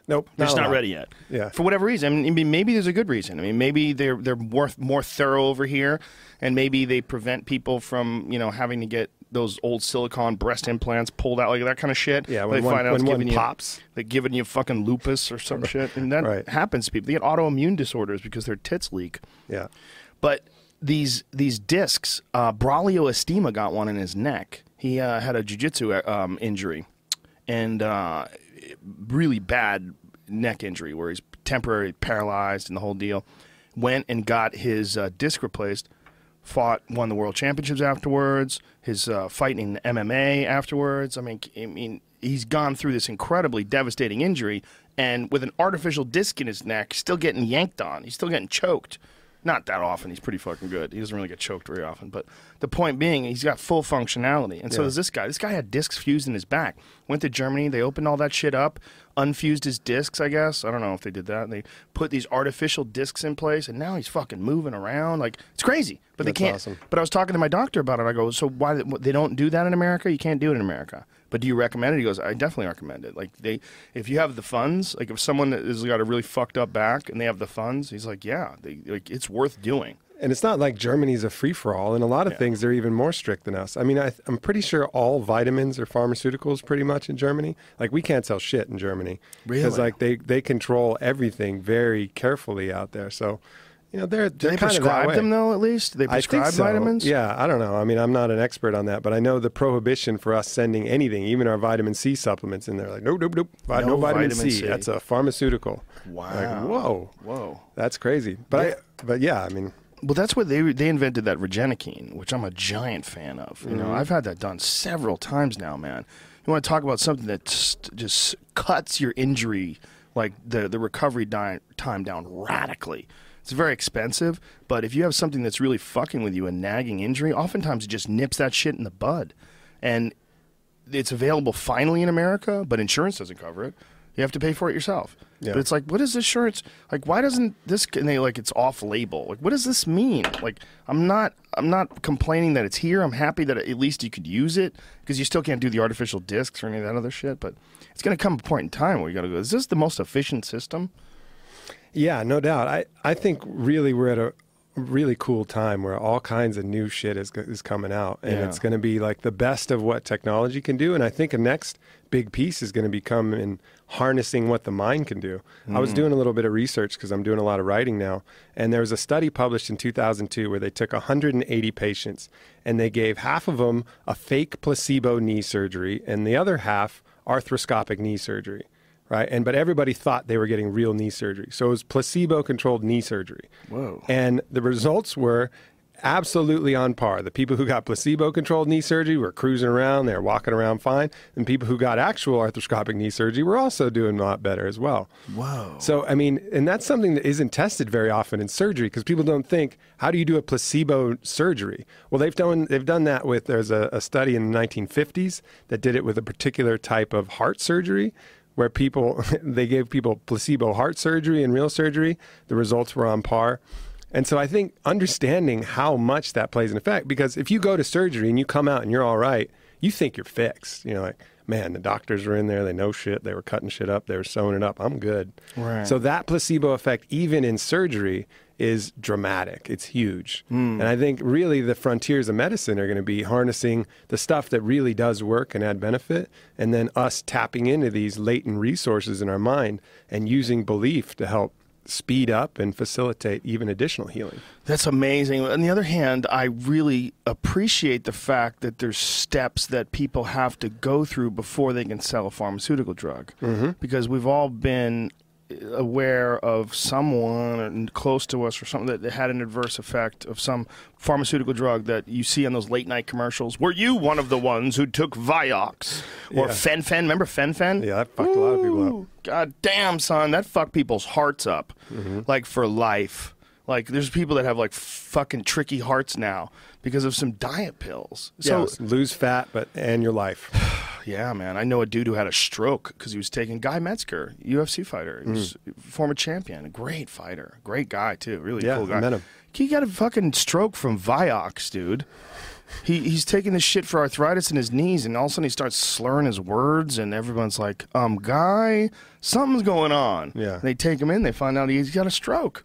Nope. They're just not ready yet. Yeah. For whatever reason. I mean, maybe there's a good reason. I mean, maybe they're they're more more thorough over here, and maybe they prevent people from you know having to get those old silicone breast implants pulled out like that kind of shit. Yeah, They when one- find out when it's one giving you- pops. like giving you fucking lupus or some shit, and that Right. happens to people. They get autoimmune disorders because their tits leak. Yeah. But these these discs, uh, Braulio Estima got one in his neck. He uh, had a jujitsu um, injury, and uh, really bad. neck injury where he's temporarily paralyzed and the whole deal. Went and got his uh, disc replaced. Fought, won the world championships afterwards. His uh, fighting MMA afterwards. I mean, I mean, he's gone through this incredibly devastating injury, and with an artificial disc in his neck, still getting yanked on. He's still getting choked. Not that often. He's pretty fucking good. He doesn't really get choked very often. But the point being, he's got full functionality. And so Yeah. does this guy. This guy had discs fused in his back. Went to Germany. They opened all that shit up, unfused his discs, I guess. I don't know if they did that. And they put these artificial discs in place, and now he's fucking moving around. Like, it's crazy. But That's they can't. awesome. But I was talking to my doctor about it. I go, so why they don't do that in America? You can't do it in America. But do you recommend it? He goes, I definitely recommend it. Like they, if you have the funds, like if someone has got a really fucked up back and they have the funds, he's like, yeah, they, like it's worth doing. And it's not like Germany's a free for all. In a lot of Yeah. things, they're even more strict than us. I mean, I, I'm pretty sure all vitamins are pharmaceuticals pretty much in Germany. Like, we can't sell shit in Germany. Because, Really? like, they, they control everything very carefully out there. So, you know, they're, they're they kind of that prescribe them though? At least they prescribe so. vitamins. Yeah, I don't know. I mean, I'm not an expert on that, but I know the prohibition for us sending anything, even our vitamin C supplements, and they're like, nope, nope, nope, No no, vitamin, vitamin C. C. That's a pharmaceutical. Wow. Like, whoa, Whoa. that's crazy. But I, but yeah, I mean, Well, that's what they they invented that Regenokine, which I'm a giant fan of. You know, mm-hmm. I've had that done several times now, man. You want to talk about something that just, just cuts your injury, like the the recovery di- time down radically. It's very expensive, but if you have something that's really fucking with you, a nagging injury, oftentimes it just nips that shit in the bud, and it's available finally in America, but insurance doesn't cover it. You have to pay for it yourself. Yeah. But it's like, what is insurance? Like, why doesn't this? And they like it's off label. Like, what does this mean? Like, I'm not, I'm not complaining that it's here. I'm happy that at least you could use it because you still can't do the artificial discs or any of that other shit. But it's gonna come a point in time where you gotta go. Is this the most efficient system? Yeah, no doubt. I, I think really we're at a really cool time where all kinds of new shit is is coming out, and Yeah. it's going to be like the best of what technology can do. And I think a next big piece is going to become in harnessing what the mind can do. I was mm. doing a little bit of research because I'm doing a lot of writing now, and there was a study published in 2002 where they took 180 patients and they gave half of them a fake placebo knee surgery and the other half arthroscopic knee surgery right? And but everybody thought they were getting real knee surgery. So it was placebo-controlled knee surgery. Whoa. And the results were absolutely on par. The people who got placebo-controlled knee surgery were cruising around, they were walking around fine, and people who got actual arthroscopic knee surgery were also doing a lot better as well. Whoa. So I mean, and that's something that isn't tested very often in surgery because people don't think, how do you do a placebo surgery? Well, they've done they've done that with there's a, a study in the 1950s that did it with a particular type of heart surgery where people they gave people placebo heart surgery and real surgery. The results were on par. And so I think understanding how much that plays an effect because if you go to surgery and you come out and you're all right, you think you're fixed. You know, like, man, the doctors were in there, they know shit, they were cutting shit up, they were sewing it up. I'm good. Right. So that placebo effect, even in surgery, is dramatic. It's huge. And I think really the frontiers of medicine are going to be harnessing the stuff that really does work and add benefit, and then us tapping into these latent resources in our mind and using belief to help speed up and facilitate even additional healing. That's amazing. On the other hand, I really appreciate the fact that there's steps that people have to go through before they can sell a pharmaceutical drug. Mm-hmm. Because we've all been aware of someone close to us or something that had an adverse effect of some pharmaceutical drug that you see on those late night commercials. Were you one of the ones who took Vioxx or Yeah. Fen-Phen? Remember Fen-Phen? Yeah, that fucked a lot of people up. God damn, son, that fucked people's hearts up, Mm-hmm. like for life. Like there's people that have like fucking tricky hearts now because of some diet pills. So So lose fat, but and your life. yeah, man, I know a dude who had a stroke because he was taking Guy Metzger, UFC fighter, he was Mm. former champion, a great fighter, great guy too, really Yeah, cool I guy. met him. He got a fucking stroke from Vioxx, dude. He he's taking this shit for arthritis in his knees, and all of a sudden he starts slurring his words, and everyone's like, "Um, guy, something's going on." Yeah. And they take him in, they find out he's got a stroke,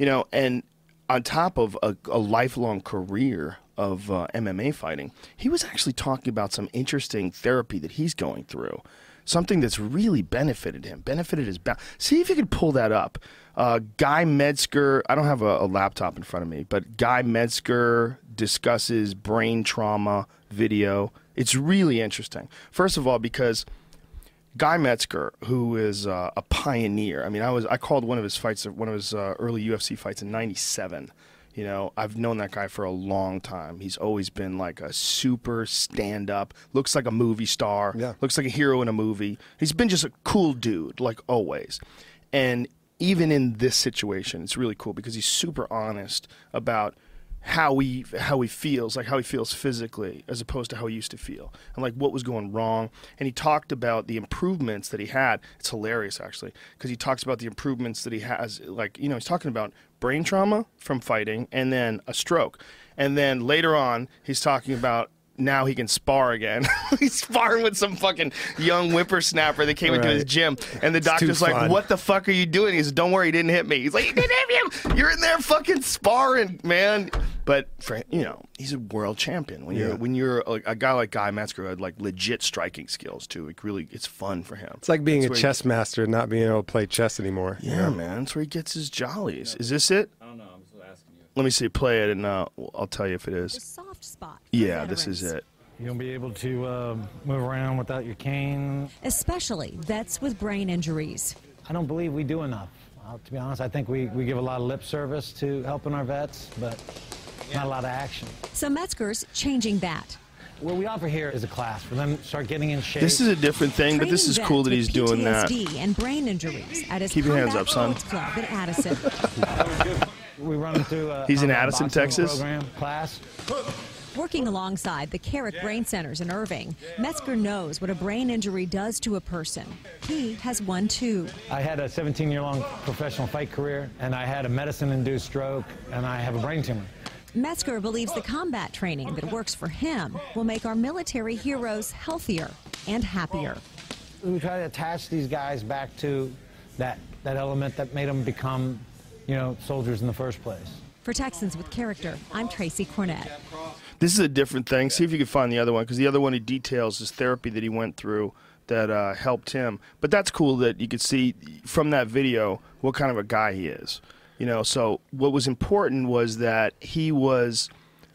you know, and on top of a, a lifelong career of uh, MMA fighting, he was actually talking about some interesting therapy that he's going through. Something that's really benefited him, benefited his back. See if you could pull that up. Uh, Guy Metzger, I don't have a, a laptop in front of me, but Guy Metzger discusses brain trauma video. It's really interesting. First of all, because Guy Metzger, who is uh, a pioneer. I mean, I was I called one of his fights, one of his uh, early UFC fights in '97. You know, I've known that guy for a long time. He's always been like a super stand up, looks like a movie star, Yeah. looks like a hero in a movie. He's been just a cool dude, like always. And even in this situation, it's really cool because he's super honest about how he how he feels, like how he feels physically, as opposed to how he used to feel, and like what was going wrong. And he talked about the improvements that he had. It's hilarious actually because he talks about the improvements that he has. Like you know, he's talking about brain trauma from fighting, and then a stroke, and then later on, he's talking about now he can spar again. He's sparring with some fucking young whippersnapper that came into his gym, and the too doctor's like, fun. "What the fuck are you doing?" He said, "Don't worry, he didn't hit me." He's like, "He didn't hit you. You're in there fucking sparring, man." But for you know, he's a world champion. When you're when you're a, a guy like Guy Metzger who had like legit striking skills too. It really, it's fun for him. It's like being That's a where he- chess master and not being able to play chess anymore. you yeah, know? man. That's where he gets his jollies. Is this it? I don't know. I'm just asking you. Let me see. Play it, and uh, I'll tell you if it is. The is. Soft spot. for Yeah, this is it. You gonna be able to uh, move around without your cane? Especially vets with brain injuries. I don't believe we do enough. Uh, to be honest, I think we, we give a lot of lip service to helping our vets, but not a lot of action. So Metzger's changing that. What we offer here is a class for them to start getting in shape. This is a different thing, but this is cool that he's with doing that. PTSD and brain injuries at his Keep your hands up, son. Club in Addison. we run through a He's in Addison, Texas? program class. Working alongside the Carrick Brain Centers in Irving, Metzger knows what a brain injury does to a person. He has one too. I had a 17-year-long professional fight career, and I had a medicine-induced stroke, and I have a brain tumor. Metzger believes the combat training that works for him will make our military heroes healthier and happier. we try to attach these guys back to that that element that made them become, you know, soldiers in the first place. For Texans with Character, I'm Tracy Cornett. This is a different thing. See if you can find the other one because the other one he details his therapy that he went through that uh, helped him. But that's cool that you could see from that video what kind of a guy he is. You know, so what was important was that he was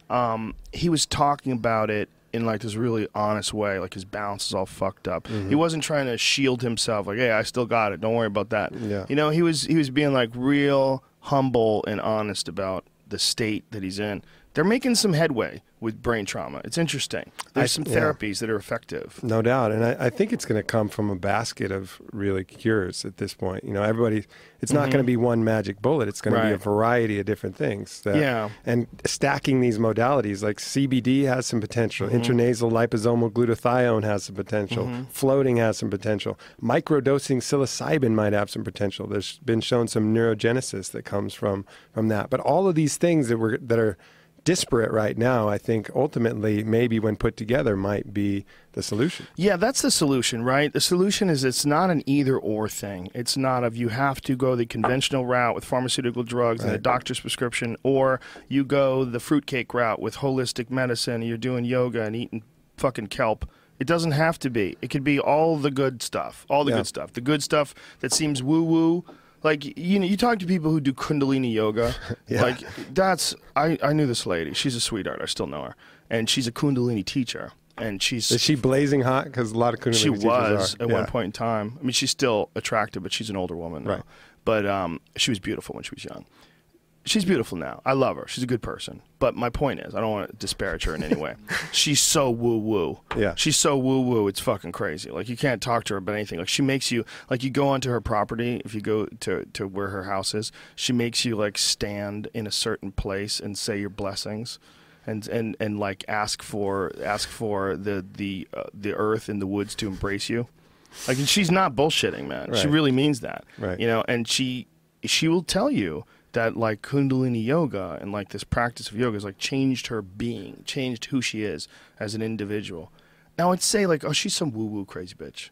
um, he was talking about it in like this really honest way. Like his balance is all fucked up. He wasn't trying to shield himself. Like, hey, I still got it. Don't worry about that. Yeah. You know, he was he was being like real humble and honest about the state that he's in. They're making some headway with brain trauma. It's interesting. There's some yeah. therapies that are effective. No doubt, and I, I think it's going to come from a basket of really cures at this point. You know, everybody. It's not going to mm-hmm. be one magic bullet. It's going to be a variety of different things. that- Yeah. and stacking these modalities like CBD has some potential. Mm-hmm. Intranasal liposomal glutathione has some potential. Mm-hmm. Floating has some potential. Microdosing psilocybin might have some potential. There's been shown some neurogenesis that comes from from that. But all of these things that were that are disparate right now, I think ultimately maybe when put together might be the solution. Yeah, that's the solution, right? The solution is it's not an either or thing. It's not of you have to go the conventional route with pharmaceutical drugs and a doctor's prescription, or you go the fruitcake route with holistic medicine. And you're doing yoga and eating fucking kelp. It doesn't have to be. It could be all the good stuff, all the Yeah. good stuff, the good stuff that seems woo woo. Like you know, you talk to people who do Kundalini yoga. Yeah. Like that's I I knew this lady. She's a sweetheart. I still know her, and she's a Kundalini teacher. And she's Is she blazing hot? Because a lot of Kundalini she was are. at Yeah. one point in time. I mean, she's still attractive, but she's an older woman now. Right. But um, she was beautiful when she was young. She's beautiful now. I love her. She's a good person. But my point is, I don't want to disparage her in any way. She's so woo woo. Yeah. She's so woo woo. It's fucking crazy. Like you can't talk to her about anything. Like she makes you like you go onto her property. If you go to to where her house is, she makes you like stand in a certain place and say your blessings. And, and, and like ask for ask for the the uh, the earth and the woods to embrace you, like and she's not bullshitting, man. She really means that, Right. You know, and she she will tell you that like Kundalini yoga and like this practice of yoga has like changed her being, changed who she is as an individual. Now I'd say like, oh, she's some woo woo crazy bitch,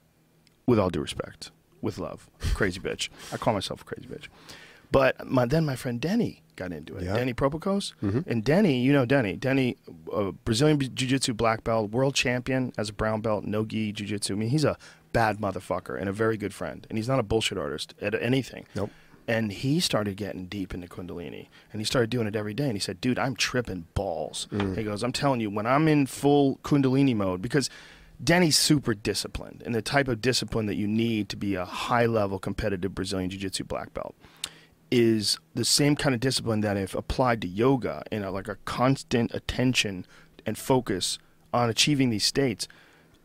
with all due respect, with love, crazy bitch. I call myself a crazy bitch. But my, then my friend Denny got into it. Yeah. Denny Prokopos. And Denny, you know Denny. Denny, uh, Brazilian Jiu Jitsu black belt, world champion as a brown belt, no gi Jiu Jitsu. I mean, he's a bad motherfucker and a very good friend. And he's not a bullshit artist at anything. Nope. And he started getting deep into Kundalini. And he started doing it every day. And he said, dude, I'm tripping balls. Mm. He goes, I'm telling you, when I'm in full Kundalini mode, because Denny's super disciplined, and the type of discipline that you need to be a high level competitive Brazilian Jiu Jitsu black belt is the same kind of discipline that if applied to yoga and a, like a constant attention and focus on achieving these states,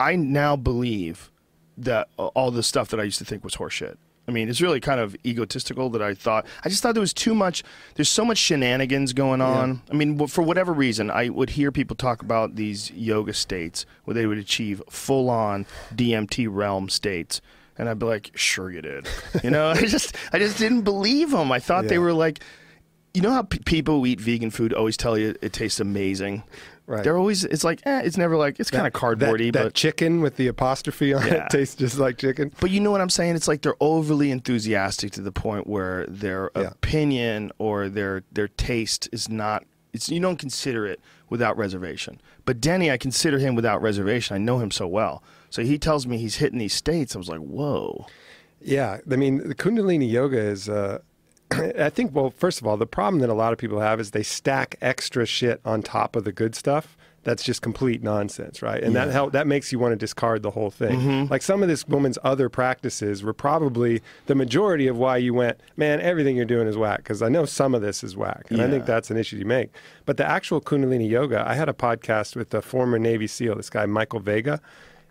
I now believe that all the stuff that I used to think was horseshit. I mean, it's really kind of egotistical that I thought. I just thought there was too much. There's so much shenanigans going on. I mean, for whatever reason, I would hear people talk about these yoga states where they would achieve full-on DMT realm states, and I'd be like, "Sure, you did." You know, I just, I just didn't believe them. I thought they were like, you know how p- people who eat vegan food always tell you it tastes amazing. Right. They're always. It's like, eh, it's never like it's kind of cardboardy, that, that but chicken with the apostrophe on Yeah. it tastes just like chicken. But you know what I'm saying? It's like they're overly enthusiastic to the point where their Yeah. opinion or their their taste is not. It's you don't consider it without reservation. But Denny, I consider him without reservation. I know him so well. So he tells me he's hitting these states. I was like, whoa. Yeah, I mean, the Kundalini yoga is. Uh, I think. Well, first of all, the problem that a lot of people have is they stack extra shit on top of the good stuff. That's just complete nonsense, right? And that help, that makes you want to discard the whole thing. Mm-hmm. Like some of this woman's other practices were probably the majority of why you went, man, everything you're doing is whack. Because I know some of this is whack, and I think that's an issue you make. But the actual Kundalini yoga, I had a podcast with a former Navy SEAL, this guy Michael Vega,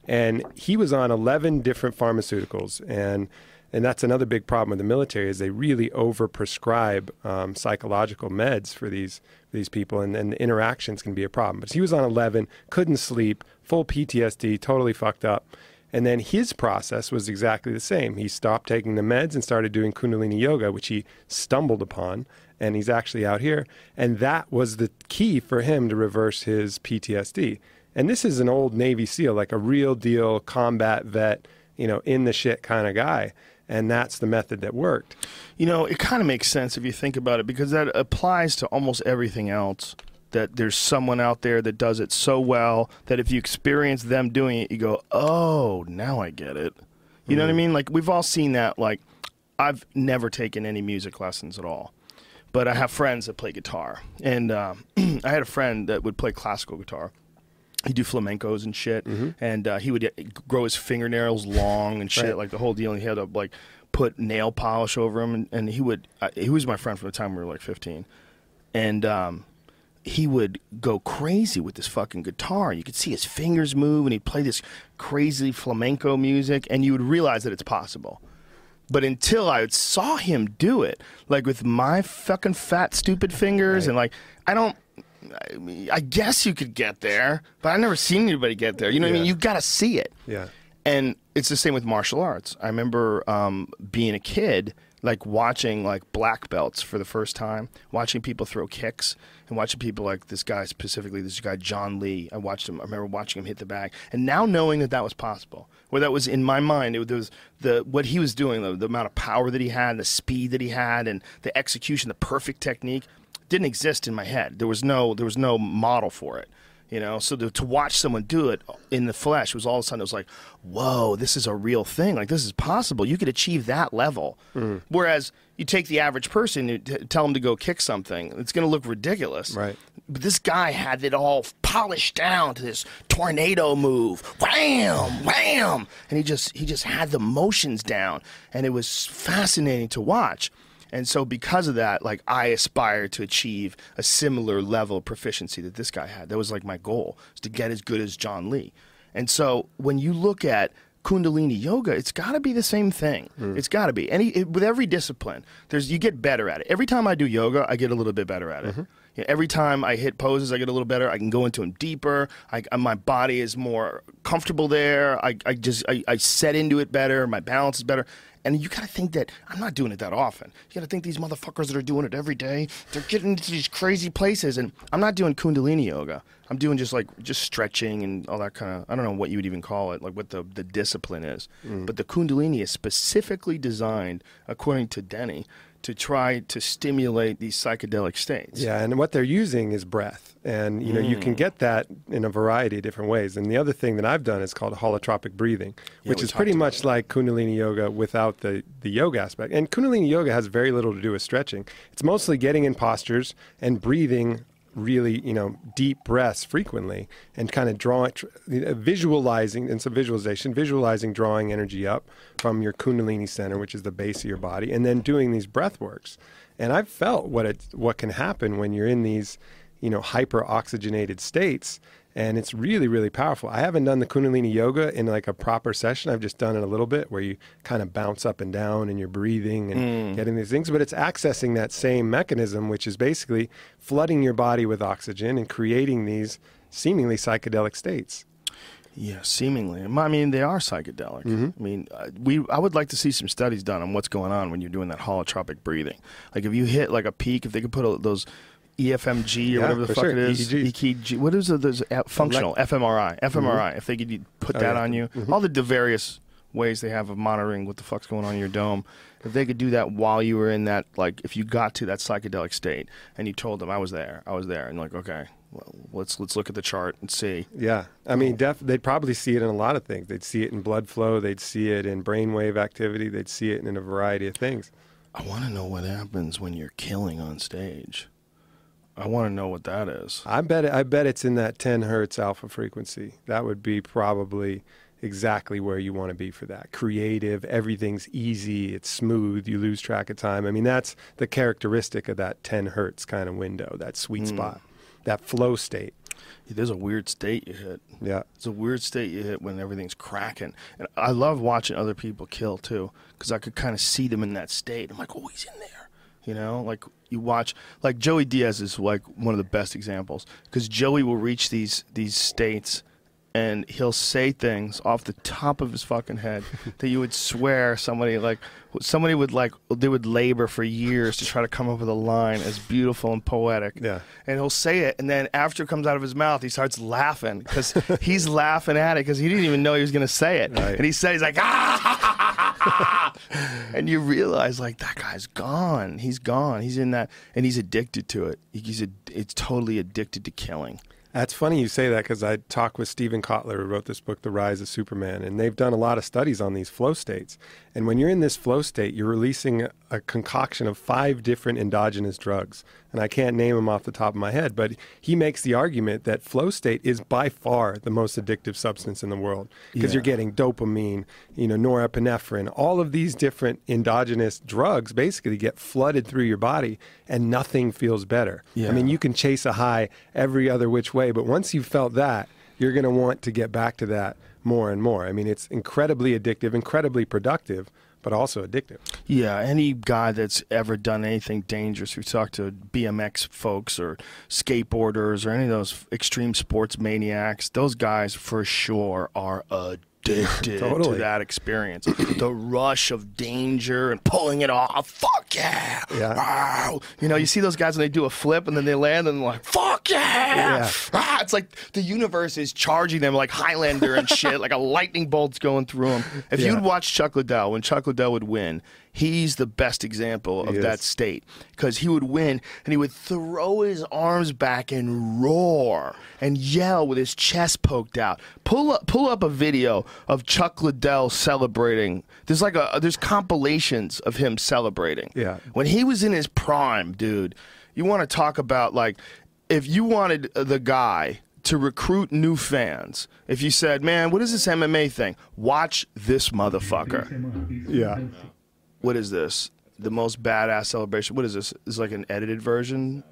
and he was on 11 different pharmaceuticals and and that's another big problem with the military is they really overprescribe um, psychological meds for these these people and, and the interactions can be a problem. But he was on 11 couldn't sleep full ptsd totally fucked up. And then his process was exactly the same. He stopped taking the meds and started doing kundalini yoga which he stumbled upon and he's actually out here. And that was the key for him to reverse his ptsd and this is an old Navy SEAL, like a real deal combat vet, you know, in the shit kind of guy. And that's the method that worked. You know, it kind of makes sense if you think about it because that applies to almost everything else. That there's someone out there that does it so well that if you experience them doing it, you go, oh, now I get it. You know what I mean? Like, we've all seen that. Like, I've never taken any music lessons at all, but I have friends that play guitar. And uh, I had a friend that would play classical guitar he'd do flamencos and shit, and uh, he would uh, grow his fingernails long and shit, Right. like the whole deal. And he had to like put nail polish over him, and, and he would. Uh, he was my friend from the time we were like fifteen, and um, he would go crazy with this fucking guitar. You could see his fingers move, and he'd play this crazy flamenco music, and you would realize that it's possible. But until I saw him do it, like with my fucking fat, stupid fingers, and like, I don't. I, mean, I guess you could get there, but I've never seen anybody get there. You know what I mean? Yeah. You got to see it. Yeah. And it's the same with martial arts. I remember um, being a kid, like watching like black belts for the first time, watching people throw kicks, and watching people like this guy specifically, this guy John Lee. I watched him. I remember watching him hit the bag, and now knowing that that was possible, where that was in my mind, it was the what he was doing, the, the amount of power that he had, the speed that he had, and the execution, the perfect technique, didn't exist in my head. There was no there was no model for it. You know, so to, to watch someone do it in the flesh was all of a sudden it was like, whoa, this is a real thing. Like this is possible. You could achieve that level. Mm-hmm. Whereas you take the average person, you t- tell them to go kick something, it's going to look ridiculous. Right. But this guy had it all polished down to this tornado move, wham, wham, and he just he just had the motions down, and it was fascinating to watch. And so, because of that, like I aspire to achieve a similar level of proficiency that this guy had. That was like my goal, is to get as good as John Lee. And so, when you look at Kundalini yoga, it's got to be the same thing. Mm. It's got to be. Any it, with every discipline, there's you get better at it. Every time I do yoga, I get a little bit better at it. Mm-hmm. Yeah, every time I hit poses, I get a little better. I can go into them deeper. I, I- my body is more comfortable there. I, I just I, I set into it better. My balance is better. And you got to think that I'm not doing it that often. You got to think these motherfuckers that are doing it every day, they're getting into these crazy places. And I'm not doing Kundalini yoga. I'm doing just like just stretching and all that kind of. I don't know what you would even call it, like what the the discipline is. Mm. But the Kundalini is specifically designed, according to Denny, to try to stimulate these psychedelic states. Yeah, and what they're using is breath, and you know you Mm. can get that in a variety of different ways. And the other thing that I've done is called holotropic breathing, which we is pretty much like Kundalini yoga without the the yoga aspect. And Kundalini yoga has very little to do with stretching. It's mostly getting in postures and breathing really, you know, deep breaths frequently and kind of drawing, uh, visualizing and some visualization, visualizing drawing energy up from your Kundalini center, which is the base of your body, and then doing these breath works. And I've felt what it what can happen when you're in these, you know, hyper oxygenated states and it's really really powerful i haven't done the kundalini yoga in like a proper session i've just done it a little bit where you kind of bounce up and down and you're breathing and getting these things but it's accessing that same mechanism which is basically flooding your body with oxygen and creating these seemingly psychedelic states Yeah, seemingly. I mean, they are psychedelic. Mm-hmm. I mean, uh, we. I would like to see some studies done on what's going on when you're doing that holotropic breathing. Like, if you hit like a peak, if they could put a, those EFMG or Yeah, whatever the fuck sure. it is, EEG. EKG. What is it? There's functional fMRI, mm-hmm. fMRI. If they could put Oh, that yeah. on you, mm-hmm. all the, the various ways they have of monitoring what the fuck's going on in your dome. If they could do that while you were in that, like, if you got to that psychedelic state and you told them I was there, I was there, and like, okay, well, let's let's look at the chart and see. Yeah, I mean, def- they'd probably see it in a lot of things. They'd see it in blood flow. They'd see it in brainwave activity. They'd see it in a variety of things. I want to know what happens when you're killing on stage. I want to know what that is. I bet. I bet it's in that 10 hertz alpha frequency. That would be probably exactly where you want to be for that. Creative. Everything's easy. It's smooth. You lose track of time. I mean, that's the characteristic of that 10 hertz kind of window. That sweet hmm. spot. That flow state. There's a weird state you hit. Yeah. It's a weird state you hit when everything's cracking. And I love watching other people kill too, because I could kind of see them in that state. I'm like, oh, he's in there. You know, like you watch, like Joey Diaz is like one of the best examples, because Joey will reach these these states, and he'll say things off the top of his fucking head that you would swear somebody like somebody would like they would labor for years to try to come up with a line as beautiful and poetic Yeah. and he'll say it, and then after it comes out of his mouth, he starts laughing because he's laughing at it because he didn't even know he was going to say it, Right. and he said he's like ah, and you realize like that guy's gone, he's gone, he's in that, and he's addicted to it. He's a, it's totally addicted to killing. That's funny you say that because I talked with Steven Kotler, who wrote this book, The Rise of Superman, and they've done a lot of studies on these flow states. And when you're in this flow state, you're releasing a, concoction of five different endogenous drugs. And I can't name them off the top of my head, but he makes the argument that flow state is by far the most addictive substance in the world because you're getting dopamine, you know, norepinephrine, all of these different endogenous drugs basically get flooded through your body and nothing feels better. I mean, you can chase a high every other which way, but once you've felt that, you're going to want to get back to that more and more. I mean, it's incredibly addictive, incredibly productive, but also addictive. Yeah, any guy that's ever done anything dangerous, we talked to BMX folks or skateboarders or any of those extreme sports maniacs, those guys for sure are addicted to Totally. that experience. the rush of danger and pulling it off. Fuck yeah. Yeah. Wow. You know, you see those guys when they do a flip and then they land and they're like, fuck yeah. Yeah. Ah, it's like the universe is charging them like Highlander and shit, like a lightning bolt's going through them. If Yeah. you'd watch Chuck Liddell, when Chuck Liddell would win, he's the best example of that state because he would win and he would throw his arms back and roar and yell with his chest poked out. Pull up, pull up a video of Chuck Liddell celebrating. There's like a there's compilations of him celebrating. Yeah. when he was in his prime, dude. You want to talk about like if you wanted uh, the guy to recruit new fans. If you said, "Man, what is this MMA thing?" Watch this motherfucker Yeah. What is this? The most badass celebration. What is this? Is like an edited version?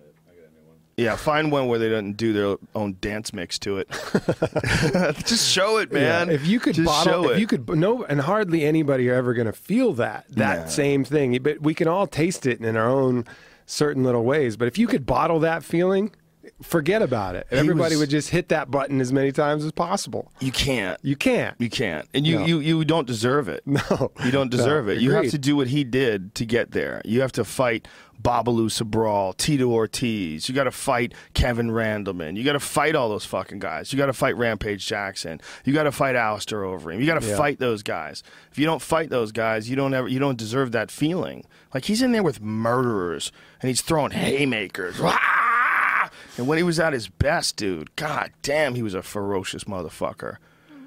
Yeah, find one where they don't do their own dance mix to it. Just show it, man. Yeah, If you could Just bottle, show if it. you could, no, and hardly anybody are ever going to feel that that No. same thing. But we can all taste it in our own certain little ways. But if you could bottle that feeling, forget about it. Everybody was- would just hit that button as many times as possible. you can't. You can't. You can't, and you, No. you you don't deserve it. No. you don't deserve No, it. You have to do what he did to get there. You have to fight Babalu Sobral, Tito Ortiz. You got to fight Kevin Randleman. You got to fight all those fucking guys. You got to fight Rampage Jackson. You got to fight Alistair Overeem. You got to Yeah. fight those guys. If you don't fight those guys, you don't ever you don't deserve that feeling. Like he's in there with murderers and he's throwing haymakers. Wah! And when he was at his best, dude, god damn, he was a ferocious motherfucker.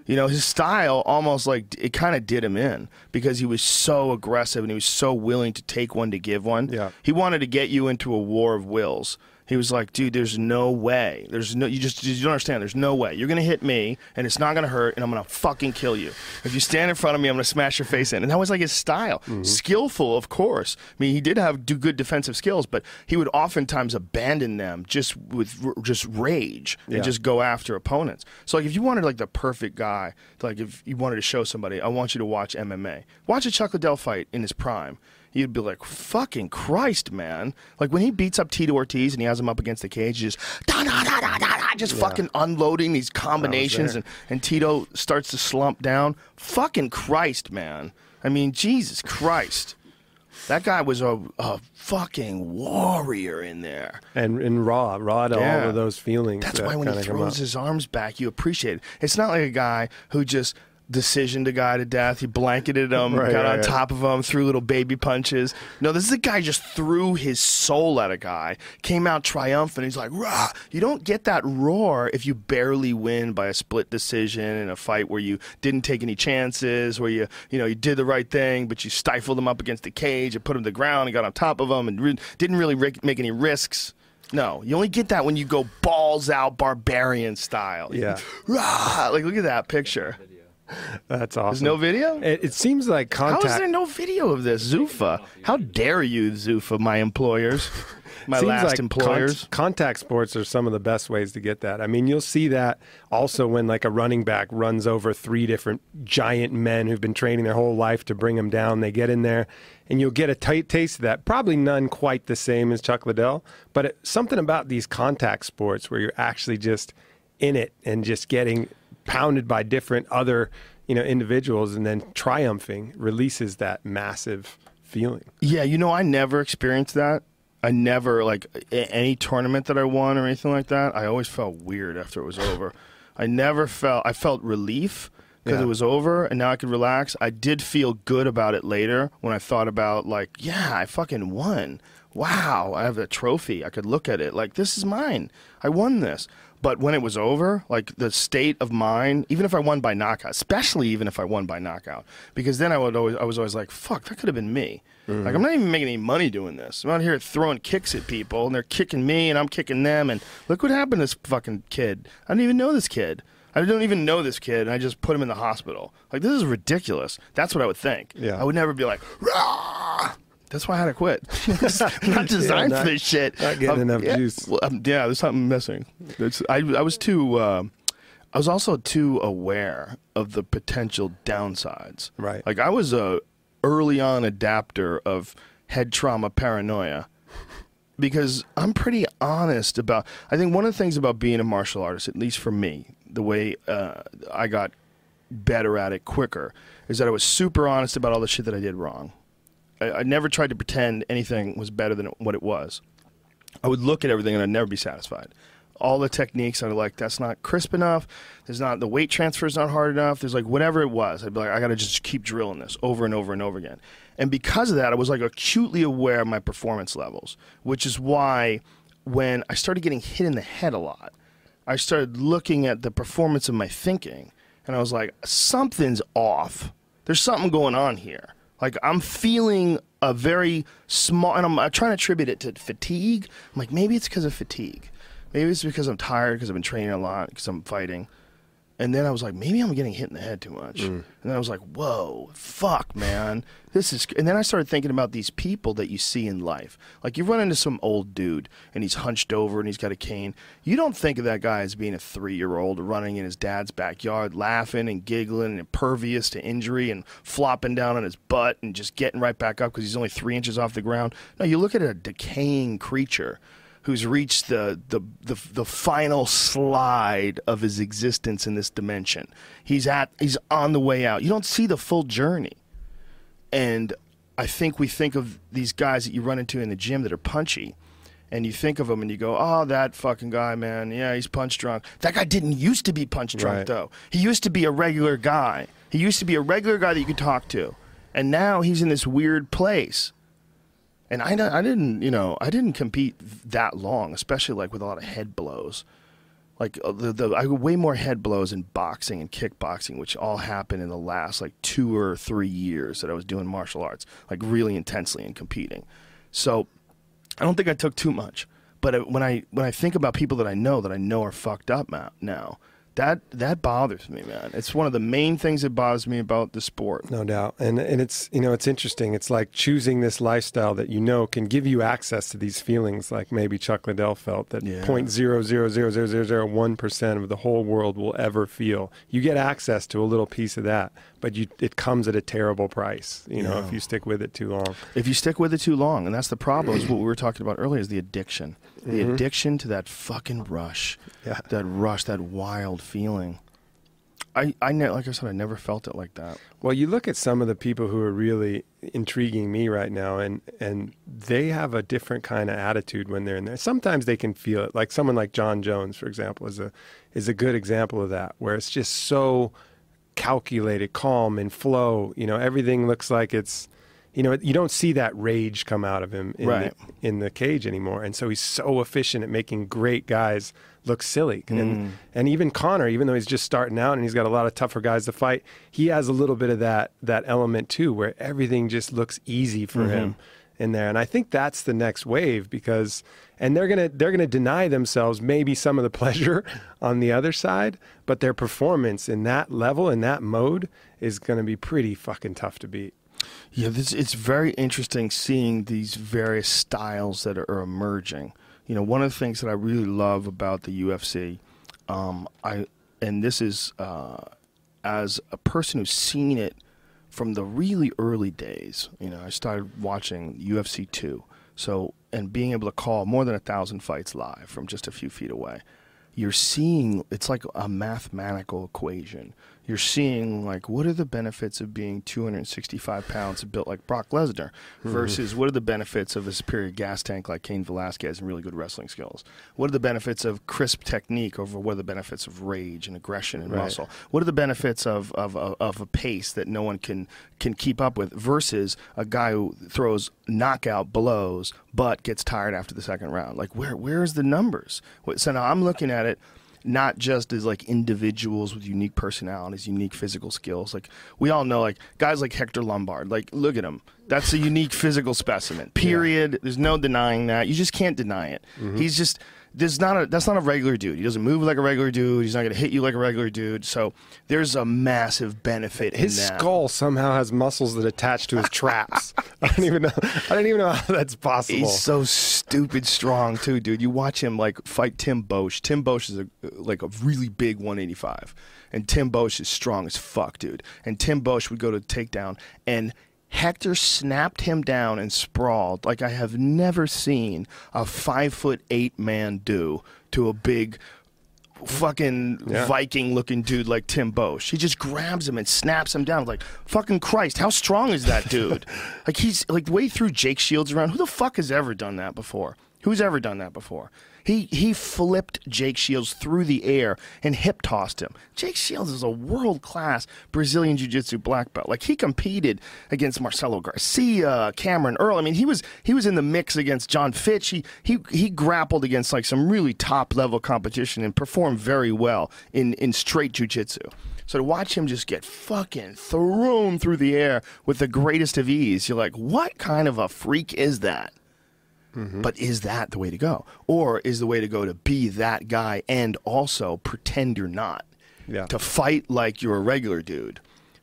You know, his style almost like it kind of did him in because he was so aggressive and he was so willing to take one to give one. Yeah. He wanted to get you into a war of wills. He was like, dude, there's no way. There's no, you just, you don't understand. There's no way. You're going to hit me and it's not going to hurt and I'm going to fucking kill you. If you stand in front of me, I'm going to smash your face in. And that was like his style. Mm-hmm. Skillful, of course. I mean, he did have do good defensive skills, but he would oftentimes abandon them just with r- just rage and Yeah. just go after opponents. So like if you wanted like the perfect guy, like if you wanted to show somebody, I want you to watch MMA. Watch a Chuck Liddell fight in his prime. You'd be like, fucking Christ, man. Like when he beats up Tito Ortiz and he has him up against the cage, just da da da da da da, just fucking unloading these combinations and, and Tito starts to slump down. Fucking Christ, man. I mean, Jesus Christ. That guy was a, a fucking warrior in there. and and raw, raw to Yeah. all of those feelings. That's that why when he throws his arms back, you appreciate it. It's not like a guy who just decisioned a guy to death. He blanketed him, Right, got right, on right. top of him, threw little baby punches. No, this is a guy just threw his soul at a guy, came out triumphant. He's like, rah! You don't get that roar if you barely win by a split decision in a fight where you didn't take any chances, where you, you know, you did the right thing, but you stifled him up against the cage and put him to the ground and got on top of him and re- didn't really ri- make any risks. No, you only get that when you go balls out barbarian style. Yeah. Rah! Like, look at that picture. That's awesome. There's no video? It, it seems like contact. is there no video of this, Zuffa? How dare you, Zuffa, my employers, my Seems last like employers? con- contact sports are some of the best ways to get that. I mean, you'll see that also when like a running back runs over three different giant men who've been training their whole life to bring them down. They get in there, and you'll get a tight taste of that. Probably none quite the same as Chuck Liddell, but it, something about these contact sports where you're actually just in it and just getting pounded by different other you know individuals and then triumphing releases that massive feeling. Yeah, you know, I never experienced that. I never like any tournament that I won or anything like that. I always felt weird after it was over. I never felt. I felt relief because Yeah. it was over and now I could relax. I did feel good about it later when I thought about like, yeah, I fucking won. Wow, I have a trophy. I could look at it like this is mine. I won this. But when it was over, like the state of mind, even if I won by knockout, especially even if I won by knockout, because then I would always, I was always like, fuck, that could have been me. Mm-hmm. Like I'm not even making any money doing this. I'm out here throwing kicks at people, and they're kicking me, and I'm kicking them, and look what happened to this fucking kid. I don't even know this kid. I don't even know this kid, and I just put him in the hospital. Like this is ridiculous. That's what I would think. Yeah. I would never be like, Rah! That's why I had to quit. Not designed not- for this shit. not getting Um, enough yeah, juice. well, um, yeah, there's something missing. It's, I, I was too. Uh, I was also too aware of the potential downsides. Right. Like I was a early on adapter of head trauma paranoia because I'm pretty honest about. I think one of the things about being a martial artist, at least for me, the way uh, I got better at it quicker, is that I was super honest about all the shit that I did wrong. I, I never tried to pretend anything was better than what it was. I would look at everything and I'd never be satisfied. All the techniques, I'd be like, that's not crisp enough. There's not the weight transfer is not hard enough. There's like whatever it was. I'd be like, I got to just keep drilling this over and over and over again. And because of that, I was like acutely aware of my performance levels, which is why when I started getting hit in the head a lot, I started looking at the performance of my thinking, and I was like, something's off. There's something going on here. Like I'm feeling a very small, and I'm, I'm trying to attribute it to fatigue. I'm like, maybe it's because of fatigue. Maybe it's because I'm tired because I've been training a lot because I'm fighting. And then I was like, maybe I'm getting hit in the head too much. Mm. And then I was like, whoa, fuck, man. This is. And then I started thinking about these people that you see in life. Like you run into some old dude and he's hunched over and he's got a cane. You don't think of that guy as being a three year old running in his dad's backyard, laughing and giggling and impervious to injury and flopping down on his butt and just getting right back up because he's only three inches off the ground. No, you look at a decaying creature who's reached the, the, the, the final slide of his existence in this dimension. He's at he's on the way out. You don't see the full journey. And I think we think of these guys that you run into in the gym that are punchy. And you think of them and you go, oh, that fucking guy, man. Yeah, he's punch drunk. That guy didn't used to be punch drunk, Right. though. He used to be a regular guy. He used to be a regular guy that you could talk to. And now he's in this weird place. And I, I didn't, you know, I didn't compete that long, especially like with a lot of head blows. Like uh, the, the I way more head blows in boxing and kickboxing, which all happened in the last like two or three years that I was doing martial arts, like really intensely and competing. So I don't think I took too much, But uh, when I when I think about people that I know that I know are fucked up now that that bothers me, man. It's one of the main things that bothers me about the sport. No doubt. And and it's you know, it's interesting. It's like choosing this lifestyle that you know can give you access to these feelings like maybe Chuck Liddell felt that point zero zero zero zero zero zero one percent of the whole world will ever feel. You get access to a little piece of that, but you it comes at a terrible price, you know, Yeah. if you stick with it too long. If you stick with it too long, and that's the problem, is what we were talking about earlier, is the addiction. The Mhm. addiction to that fucking rush, Yeah. that rush, that wild feeling. I, I ne- like I said, I never felt it like that. Well, you look at some of the people who are really intriguing me right now, and and they have a different kind of attitude when they're in there. Sometimes they can feel it, like someone like Jon Jones, for example, is a is a good example of that, where it's just so calculated, calm, and flow. You know, everything looks like it's. You know, you don't see that rage come out of him in, Right. the, in the cage anymore, and so he's so efficient at making great guys look silly. And mm. and even Conor, even though he's just starting out and he's got a lot of tougher guys to fight, he has a little bit of that that element too, where everything just looks easy for mm-hmm. him in there. And I think that's the next wave because and they're gonna they're gonna deny themselves maybe some of the pleasure on the other side, but their performance in that level in that mode is gonna be pretty fucking tough to beat. Yeah, this, it's very interesting seeing these various styles that are emerging. You know, one of the things that I really love about the UFC, um, I and this is uh, as a person who's seen it from the really early days. You know, I started watching UFC two, so and being able to call more than a thousand fights live from just a few feet away. You're seeing it's like a mathematical equation. You're seeing like what are the benefits of being 265 pounds built like Brock Lesnar mm-hmm. versus what are the benefits of a superior gas tank like Cain Velasquez and really good wrestling skills? What are the benefits of crisp technique over what are the benefits of rage and aggression and Right. muscle? What are the benefits of, of, of, of a pace that no one can, can keep up with versus a guy who throws knockout blows but gets tired after the second round? Like, where where's the numbers? So now I'm looking at it not just as like individuals with unique personalities, unique physical skills. Like we all know, like guys like Hector Lombard. Like look at him. That's a unique physical specimen. Period. There's no denying that. You just can't deny it. Mm-hmm. He's just there's not a that's not a regular dude. He doesn't move like a regular dude. He's not going to hit you like a regular dude. So there's a massive benefit His in that. skull somehow has muscles that attach to his traps. I don't even know. I don't even know how that's possible. He's so stupid strong too, dude. You watch him like fight Tim Boetsch. Tim Boetsch is a like a really big 185, and Tim Boetsch is strong as fuck, dude. And Tim Boetsch would go to takedown, and Hector snapped him down and sprawled like I have never seen a five foot eight man do to a big fucking Yeah. Viking looking dude like Tim Boetsch. He just grabs him and snaps him down. Like, fucking Christ, how strong is that dude? like, he's like way through Jake Shields around. Who the fuck has ever done that before? Who's ever done that before? He he flipped Jake Shields through the air and hip tossed him. Jake Shields is a world class Brazilian Jiu Jitsu black belt. Like he competed against Marcelo Garcia, Cameron Earle. I mean, he was he was in the mix against Jon Fitch. He he he grappled against like some really top level competition and performed very well in in straight Jiu Jitsu. So to watch him just get fucking thrown through the air with the greatest of ease, you're like, what kind of a freak is that? Mm-hmm. But is that the way to go? Or is the way to go to be that guy and also pretend you're not? Yeah. To fight like you're a regular dude.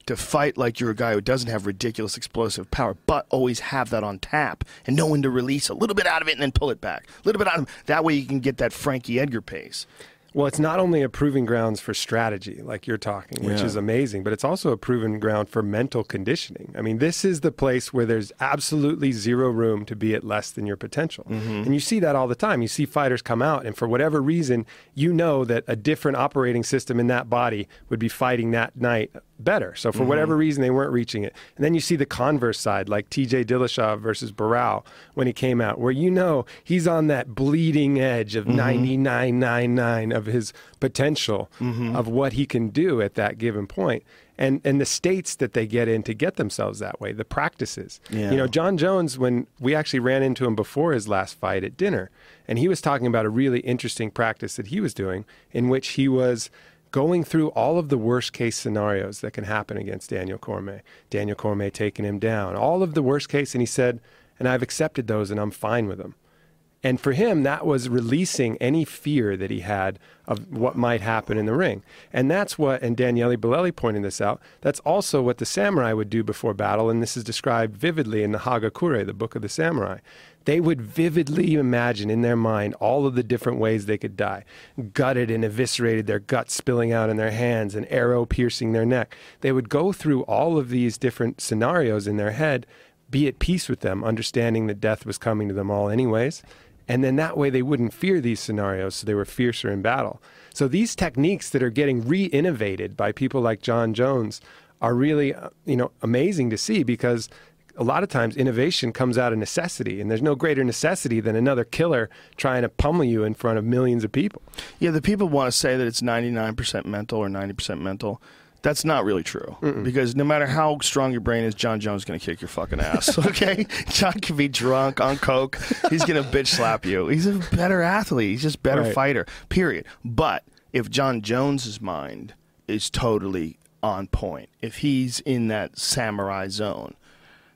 To fight like you're a guy who doesn't have ridiculous explosive power, but always have that on tap and know when to release a little bit out of it and then pull it back. A little bit out of That way you can get that Frankie Edgar pace. Well, it's not only a proving grounds for strategy, like you're talking, which Yeah. is amazing, but it's also a proven ground for mental conditioning. I mean, this is the place where there's absolutely zero room to be at less than your potential. Mm-hmm. And you see that all the time. You see fighters come out, and for whatever reason, you know that a different operating system in that body would be fighting that night better. So for mm-hmm. whatever reason, they weren't reaching it. And then you see the converse side, like TJ Dillashaw versus Barao when he came out, where you know he's on that bleeding edge of mm-hmm. 99.99 of his potential mm-hmm. of what he can do at that given point. And, and the states that they get in to get themselves that way, the practices. Yeah. You know, Jon Jones, when we actually ran into him before his last fight at dinner, and he was talking about a really interesting practice that he was doing in which he was going through all of the worst case scenarios that can happen against Daniel Cormier. Daniel Cormier taking him down, all of the worst case. And he said, and I've accepted those and I'm fine with them. And for him, that was releasing any fear that he had of what might happen in the ring. And that's what, and Daniele Bolelli pointed this out, that's also what the samurai would do before battle. And this is described vividly in the Hagakure, the book of the samurai. They would vividly imagine in their mind all of the different ways they could die gutted and eviscerated, their guts spilling out in their hands, an arrow piercing their neck. They would go through all of these different scenarios in their head, be at peace with them, understanding that death was coming to them all, anyways. And then that way they wouldn't fear these scenarios, so they were fiercer in battle. So these techniques that are getting re innovated by people like Jon Jones are really, uh, you know, amazing to see because a lot of times innovation comes out of necessity, and there's no greater necessity than another killer trying to pummel you in front of millions of people. Yeah, the people want to say that it's 99% mental or 90% mental. That's not really true because no matter how strong your brain is, Jon Jones is going to kick your fucking ass. Okay, Jon can be drunk on coke. He's going to bitch slap you. He's a better athlete. He's just a better Right. fighter. Period. But if Jon Jones's mind is totally on point, if he's in that samurai zone,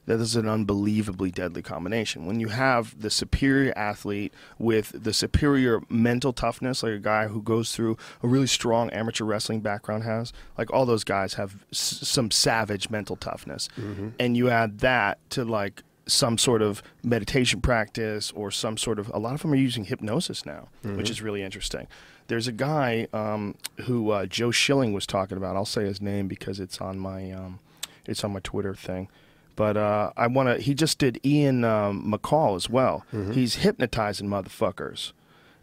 that is an unbelievably deadly combination. When you have the superior athlete with the superior mental toughness, like a guy who goes through a really strong amateur wrestling background has, like all those guys have s- some savage mental toughness, and you add that to like some sort of meditation practice or some sort of a lot of them are using hypnosis now, which is really interesting. There's a guy um, who uh, Joe Schilling was talking about. I'll say his name because it's on my um, it's on my Twitter thing. But uh, I want to. He just did Ian um, McCall as well. He's hypnotizing motherfuckers,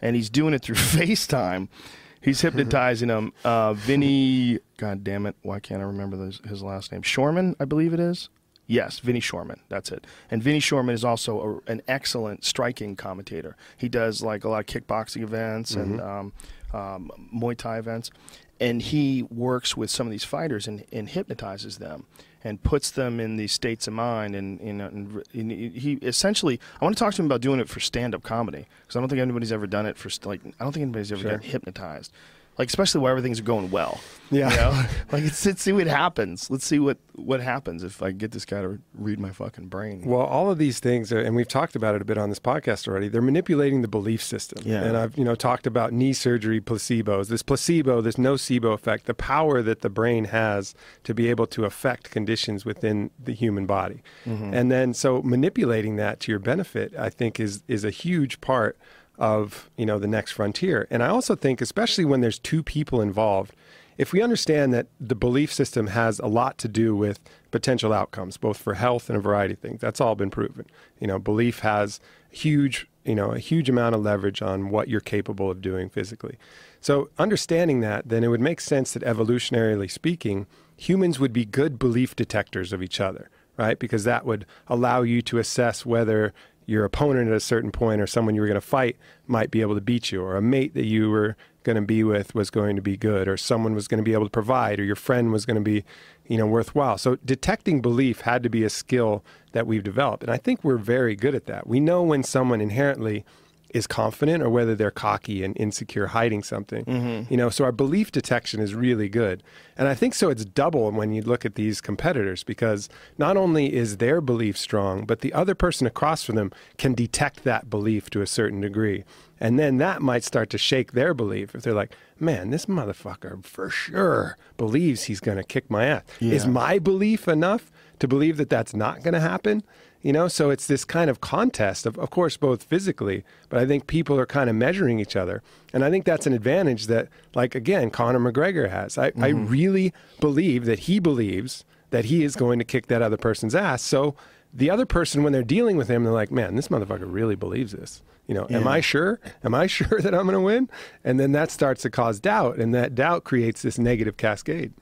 and he's doing it through FaceTime. He's hypnotizing them. Uh, Vinny, God damn it, why can't I remember his, his last name? Shoreman, I believe it is. Yes, Vinny Shoreman. That's it. And Vinny Shoreman is also a, an excellent striking commentator. He does like a lot of kickboxing events and um, um, Muay Thai events, and he works with some of these fighters and, and hypnotizes them and puts them in these states of mind. And, and, uh, and he essentially, I want to talk to him about doing it for stand-up comedy because I don't think anybody's ever done it for like I don't think anybody's ever Sure. gotten hypnotized. Like especially where everything's going well. Yeah. You know? like let's, let's see what happens. Let's see what what happens if I get this guy to read my fucking brain. Well, all of these things, are, and we've talked about it a bit on this podcast already. They're manipulating the belief system. Yeah. And I've you know talked about knee surgery placebos. This placebo, this nocebo effect, the power that the brain has to be able to affect conditions within the human body, mm-hmm. and then so manipulating that to your benefit, I think is is a huge part of you know the next frontier. And I also think, especially when there's two people involved, if we understand that the belief system has a lot to do with potential outcomes, both for health and a variety of things, that's all been proven. You know, belief has huge, you know, a huge amount of leverage on what you're capable of doing physically. So understanding that, then it would make sense that evolutionarily speaking, humans would be good belief detectors of each other, right? Because that would allow you to assess whether your opponent at a certain point or someone you were going to fight might be able to beat you, or a mate that you were going to be with was going to be good, or someone was going to be able to provide, or your friend was going to be, you know, worthwhile. So detecting belief had to be a skill that we've developed, and I think we're very good at that. We know when someone inherently is confident or whether they're cocky and insecure hiding something. Mm-hmm. You know so our belief detection is really good. And i think so it's double when you look at these competitors because not only is their belief strong but the other person across from them can detect that belief to a certain degree. And then that might start to shake their belief if they're like man this motherfucker for sure believes he's going to kick my ass. Is my belief enough to believe that that's not going to happen you know, so it's this kind of contest of, of course, both physically, but I think people are kind of measuring each other. And I think that's an advantage that, like, again, Conor McGregor has. I, I really believe that he believes that he is going to kick that other person's ass. So the other person, when they're dealing with him, they're like, man, this motherfucker really believes this. You know, am I sure? Am I sure that I'm going to win? And then that starts to cause doubt, and that doubt creates this negative cascade.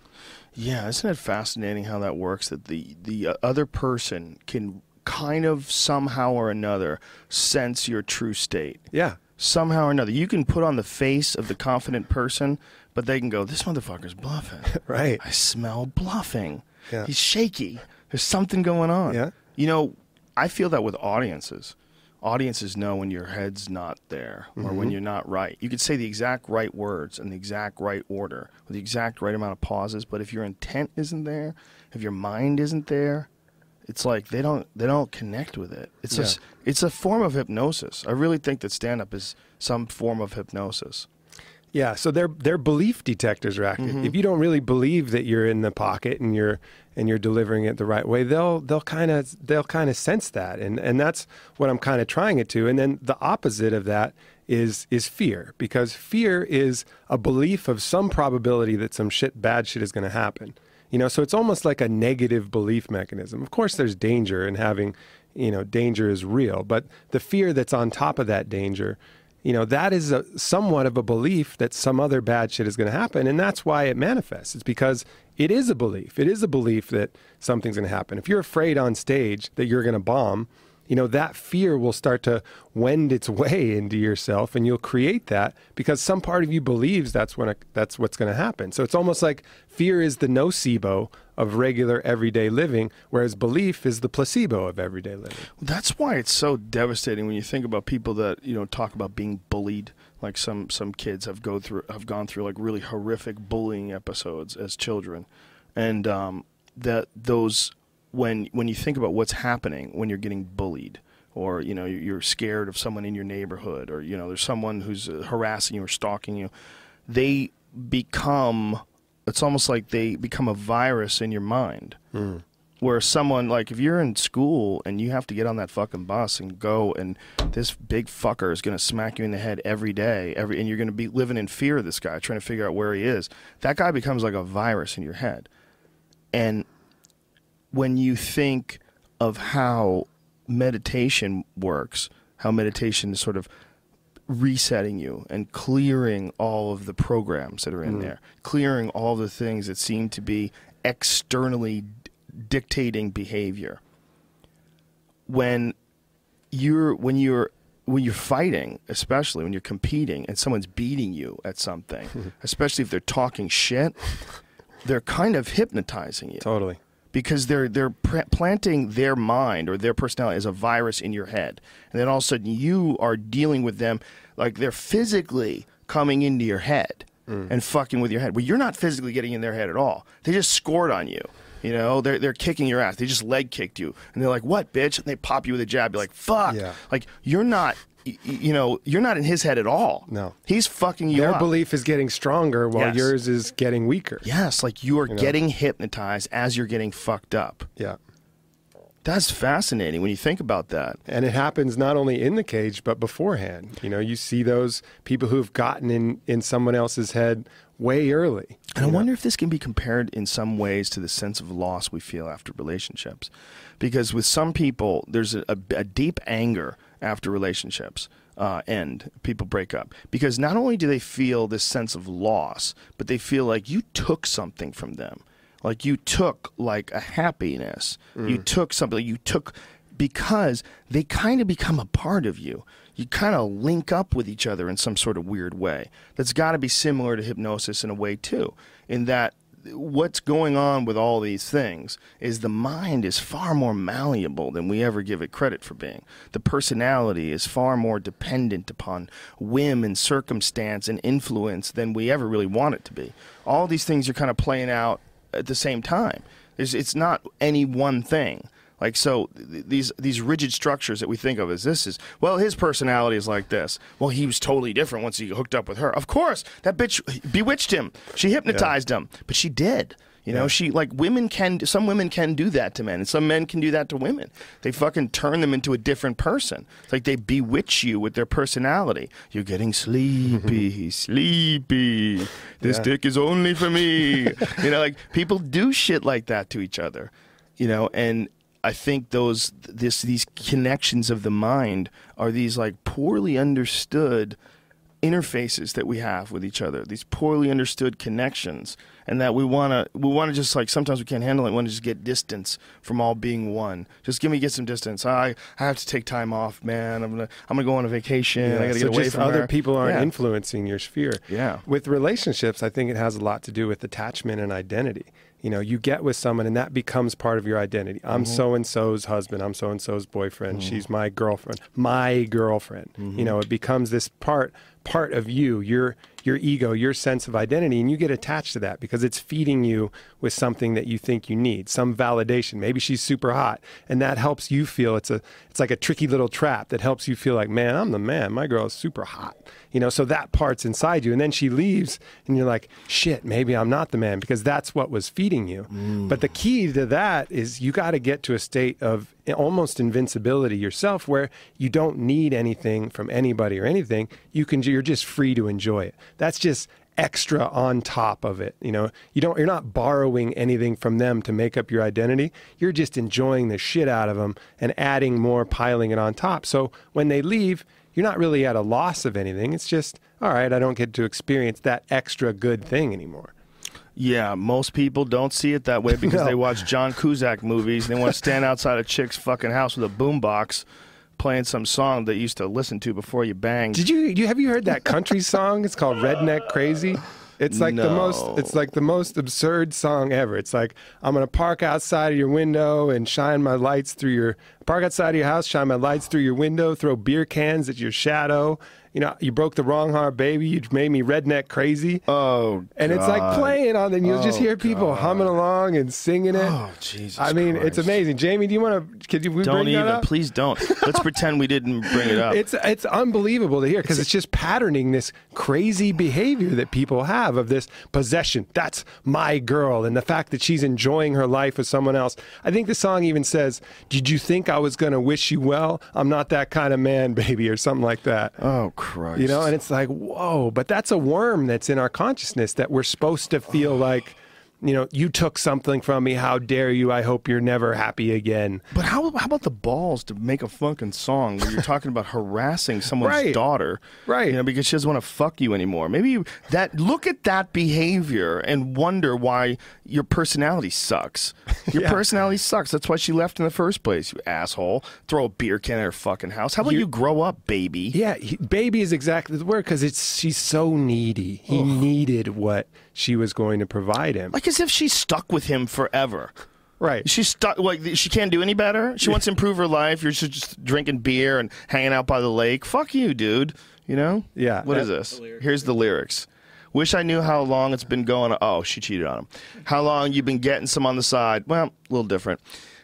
Yeah, isn't it fascinating how that works? That the the uh, other person can kind of somehow or another sense your true state. Yeah. Somehow or another, you can put on the face of the confident person, but they can go, "This motherfucker's bluffing." Right. I smell bluffing. Yeah. He's shaky. There's something going on. Yeah. You know, I feel that with audiences. Audiences know when your head's not there or Mm-hmm. when you're not right. You could say the exact right words in the exact right order with the exact right amount of pauses, but if your intent isn't there, if your mind isn't there, it's like they don't they don't connect with it. It's a Yeah. s it's a form of hypnosis. I really think that stand up is some form of hypnosis. Yeah, so their their belief detectors are active. Mm-hmm. If you don't really believe that you're in the pocket and you're and you're delivering it the right way, they'll they'll kind of they'll kind of sense that, and and that's what I'm kind of trying it to. And then the opposite of that is is fear, because fear is a belief of some probability that some shit bad shit is going to happen. You know, so it's almost like a negative belief mechanism. Of course, there's danger in having, you know, danger is real, but the fear that's on top of that danger you know that is a, somewhat of a belief that some other bad shit is going to happen and that's why it manifests. It's because it is a belief. It is a belief that something's going to happen. If you're afraid on stage that you're going to bomb you know that fear will start to wend its way into yourself and you'll create that because some part of you believes that's when that's what's going to happen so it's almost like fear is the nocebo of regular everyday living whereas belief is the placebo of everyday living That's why it's so devastating when you think about people that you know talk about being bullied. Like some some kids have go through have gone through like really horrific bullying episodes as children, and um, that those when when you think about what's happening when you're getting bullied or you know you're scared of someone in your neighborhood or you know there's someone who's uh, harassing you or stalking you, they become it's almost like they become a virus in your mind. Where someone like if you're in school and you have to get on that fucking bus and go and this big fucker is going to smack you in the head every day every and you're going to be living in fear of this guy trying to figure out where he is that guy becomes like a virus in your head. And when you think of how meditation works how meditation is sort of resetting you and clearing all of the programs that are in hmm. there, clearing all the things that seem to be externally d- dictating behavior. When you're when you're when you're fighting, especially when you're competing and someone's beating you at something, especially if they're talking shit, they're kind of hypnotizing you. Totally because they're they're pr- planting their mind or their personality as a virus in your head, and then all of a sudden you are dealing with them like they're physically coming into your head mm. and fucking with your head. Well, you're not physically getting in their head at all. They just scored on you. You know, they're they're kicking your ass. They just leg kicked you, and they're like, "What, bitch?" And they pop you with a jab. You're like, "Fuck!" Yeah. Like you're not, you know, you're not in his head at all. No. he's fucking you their up. belief is getting stronger while Yes. yours is getting weaker. Yes, like you are know? getting hypnotized as you're getting fucked up. Yeah. That's fascinating when you think about that. And it happens not only in the cage but beforehand. You know, you see those people who've gotten in in someone else's head way early. And I wonder if this can be compared in some ways to the sense of loss we feel after relationships. Because with some people, there's a, a, a deep anger after relationships uh, end, people break up. Because not only do they feel this sense of loss, but they feel like you took something from them. Like you took like a happiness. You took something. You took because they kind of become a part of you. You kind of link up with each other in some sort of weird way. That's got to be similar to hypnosis in a way too, in that what's going on with all these things is the mind is far more malleable than we ever give it credit for being. The personality is far more dependent upon whim and circumstance and influence than we ever really want it to be. All these things are kind of playing out at the same time. It's not any one thing. Like so, th- these these rigid structures that we think of as this is well, his personality is like this. Well, he was totally different once he hooked up with her. Of course, that bitch bewitched him. She hypnotized him, but she did. You know, she like women can. Some women can do that to men, and some men can do that to women. They fucking turn them into a different person. It's like they bewitch you with their personality. You're getting sleepy, sleepy. This Yeah. dick is only for me. you know, like people do shit like that to each other. You know, and I think those this these connections of the mind are these like poorly understood interfaces that we have with each other. These poorly understood connections, and that we wanna we wanna just like sometimes we can't handle it. We want to just get distance from all being one. Just give me get some distance. I I have to take time off, man. I'm gonna I'm gonna go on a vacation. I gotta so get away just from other her. people aren't Yeah. influencing your sphere. Yeah. With relationships, I think it has a lot to do with attachment and identity. You know, you get with someone and that becomes part of your identity. I'm Mm-hmm. so and so's husband. I'm so and so's boyfriend. She's my girlfriend. My girlfriend. Mm-hmm. You know, it becomes this part part of you. You're your ego, your sense of identity, and you get attached to that because it's feeding you with something that you think you need, some validation. Maybe she's super hot, and that helps you feel it's a it's like a tricky little trap that helps you feel like, man, I'm the man. My girl is super hot. You know, so that part's inside you. And then she leaves and you're like, shit, maybe I'm not the man because that's what was feeding you. Mm. But the key to that is you got to get to a state of almost invincibility yourself where you don't need anything from anybody or anything. You can you're just free to enjoy it. That's just extra on top of it. You know, you don't you're not borrowing anything from them to make up your identity. You're just enjoying the shit out of them and adding more, piling it on top. So when they leave, you're not really at a loss of anything. It's just, all right, I don't get to experience that extra good thing anymore. Yeah, most people don't see it that way because No. they watch John Cusack movies and they want to stand outside a chick's fucking house with a boombox playing some song that you used to listen to before you banged. Did you, you have you heard that country song? It's called Redneck Crazy. It's like the most it's like the most absurd song ever. It's like I'm gonna park outside of your window and shine my lights through your park outside of your house, shine my lights through your window, throw beer cans at your shadow. You know, you broke the wrong heart, baby. You made me redneck crazy. Oh, and it's like playing on, and you'll just Oh, hear people humming along and singing it. Oh, Jesus I mean, it's amazing. Jamie, do you want to? Could you Don't bring that even. up? Please don't. Let's pretend we didn't bring it up. It's it's unbelievable to hear because it's just patterning this crazy behavior that people have of this possession. That's my girl, and the fact that she's enjoying her life with someone else. I think the song even says, "Did you think I was going to wish you well? I'm not that kind of man, baby," or something like that. oh, Christ. You know, and it's like, whoa, but that's a worm that's in our consciousness that we're supposed to feel like, you know, you took something from me. How dare you? I hope you're never happy again. But how, how about the balls to make a fucking song where you're talking about harassing someone's Right. daughter, Right. You know, because she doesn't want to fuck you anymore. Maybe you, that look at that behavior and wonder why your personality sucks. Your Yeah. personality sucks. That's why she left in the first place. You asshole. Throw a beer can at her fucking house. How about you, grow up, baby? Yeah, he, baby is exactly the word because it's she's so needy. He needed what she was going to provide him. Like as if she's stuck with him forever. right. She's stuck. Like she can't do any better. She wants to improve her life. You're just, just drinking beer and hanging out by the lake. Fuck you, dude. You know? Yeah, What is that- this? Here's the lyrics. Wish I knew how long it's been going. Oh, she cheated on him. How long you been getting some on the side? Well, a little different.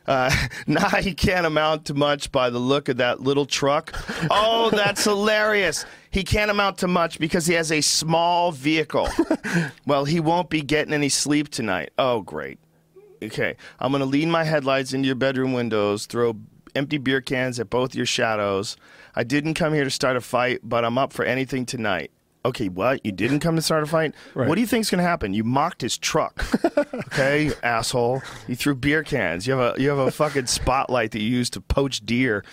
Uh, nah, he can't amount to much by the look of that little truck. Oh, that's hilarious. He can't amount to much because he has a small vehicle. well, he won't be getting any sleep tonight. Oh, great. Okay, I'm gonna lean my headlights into your bedroom windows, throw empty beer cans at both your shadows. I didn't come here to start a fight, but I'm up for anything tonight. Okay, what? You didn't come to start a fight? Right. What do you think's gonna happen? You mocked his truck. Okay, asshole. You threw beer cans. You have a you have a fucking spotlight that you use to poach deer.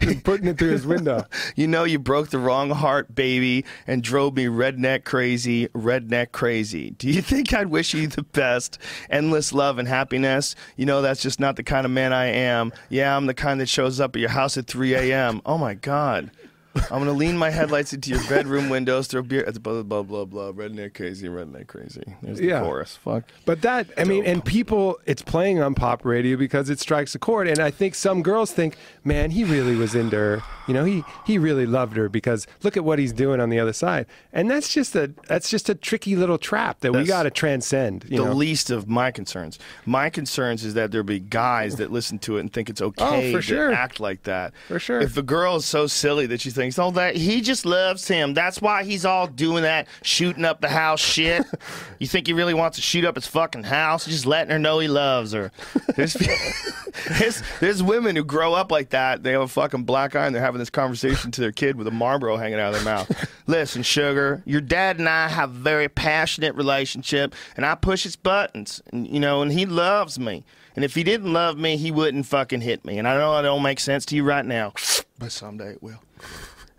He's putting it through his window. You know you broke the wrong heart, baby, and drove me redneck crazy, redneck crazy. Do you think I'd wish you the best, endless love and happiness? You know that's just not the kind of man I am. Yeah, I'm the kind that shows up at your house at 3 a.m. Oh my God. I'm gonna lean my headlights into your bedroom windows, throw beer, it's blah blah blah blah, redneck crazy, redneck crazy. There's the Yeah. chorus. Fuck. But that, I mean, and people, it's playing on pop radio because it strikes a chord. And I think some girls think, man, he really was into her. You know, he he really loved her because look at what he's doing on the other side. And that's just a that's just a tricky little trap that we got to transcend. You the know, least of my concerns. My concerns is that there'll be guys that listen to it and think it's oh, okay Oh, for to sure. act like that. For sure. If the girl is so silly that she thinks, "Oh, that he just loves him. That's why he's all doing that, shooting up the house shit." you think he really wants to shoot up his fucking house? Just letting her know he loves her. There's, there's, there's women who grow up like that. They have a fucking black eye and they're having this conversation to their kid with a Marlboro hanging out of their mouth. Listen, sugar, your dad and I have a very passionate relationship, and I push his buttons, and you know, and he loves me. And if he didn't love me, he wouldn't fucking hit me. And I know it don't make sense to you right now, but someday it will.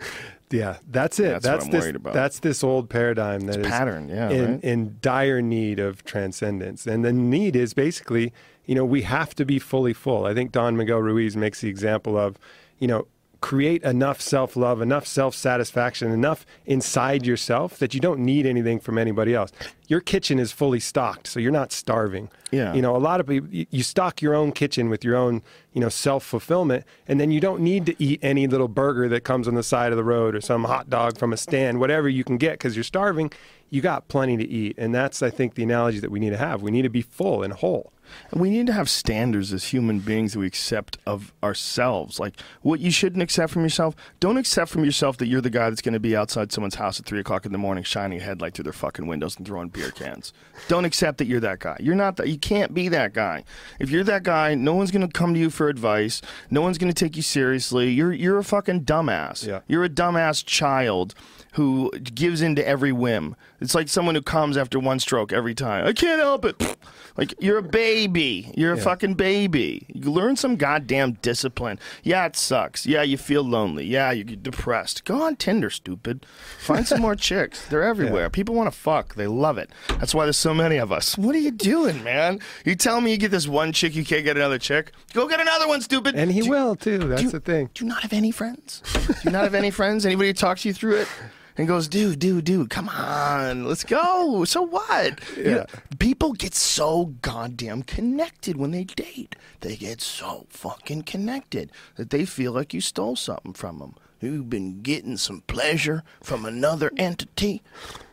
Yeah, that's it. That's what That's, I'm this. worried about. That's this old paradigm that is pattern, yeah, in, right? in dire need of transcendence. And the need is basically, you know, we have to be fully full. I think Don Miguel Ruiz makes the example of, you know, create enough self love, enough self satisfaction, enough inside yourself that you don't need anything from anybody else. Your kitchen is fully stocked, so you're not starving. Yeah. You know, a lot of people, you stock your own kitchen with your own, you know, self fulfillment, and then you don't need to eat any little burger that comes on the side of the road or some hot dog from a stand, whatever you can get because you're starving. You got plenty to eat. And that's, I think, the analogy that we need to have. We need to be full and whole. And we need to have standards as human beings that we accept of ourselves. Like what you shouldn't accept from yourself. Don't accept from yourself that you're the guy that's going to be outside someone's house at three o'clock in the morning, shining a headlight through their fucking windows and throwing beer cans. Don't accept that you're that guy. You're not that. You can't be that guy. If you're that guy, no one's going to come to you for advice. No one's going to take you seriously. You're you're a fucking dumbass. Yeah. You're a dumbass child who gives in to every whim. It's like someone who comes after one stroke every time. I can't help it. Like you're a baby. You're a fucking baby. You learn some goddamn discipline. Yeah, it sucks. Yeah, you feel lonely. Yeah, you're depressed. Go on Tinder, stupid. Find some more chicks. They're everywhere. People want to fuck. They love it. That's why there's so many of us. What are you doing, man? You tell me you get this one chick, you can't get another chick. Go get another one, stupid. And he Do- will, too. That's you- the thing. Do you not have any friends? Do you not have any friends? Anybody who talks you through it? And goes, dude, dude, dude, come on, let's go. So what? You know, people get so goddamn connected when they date. They get so fucking connected that they feel like you stole something from them. You've been getting some pleasure from another entity.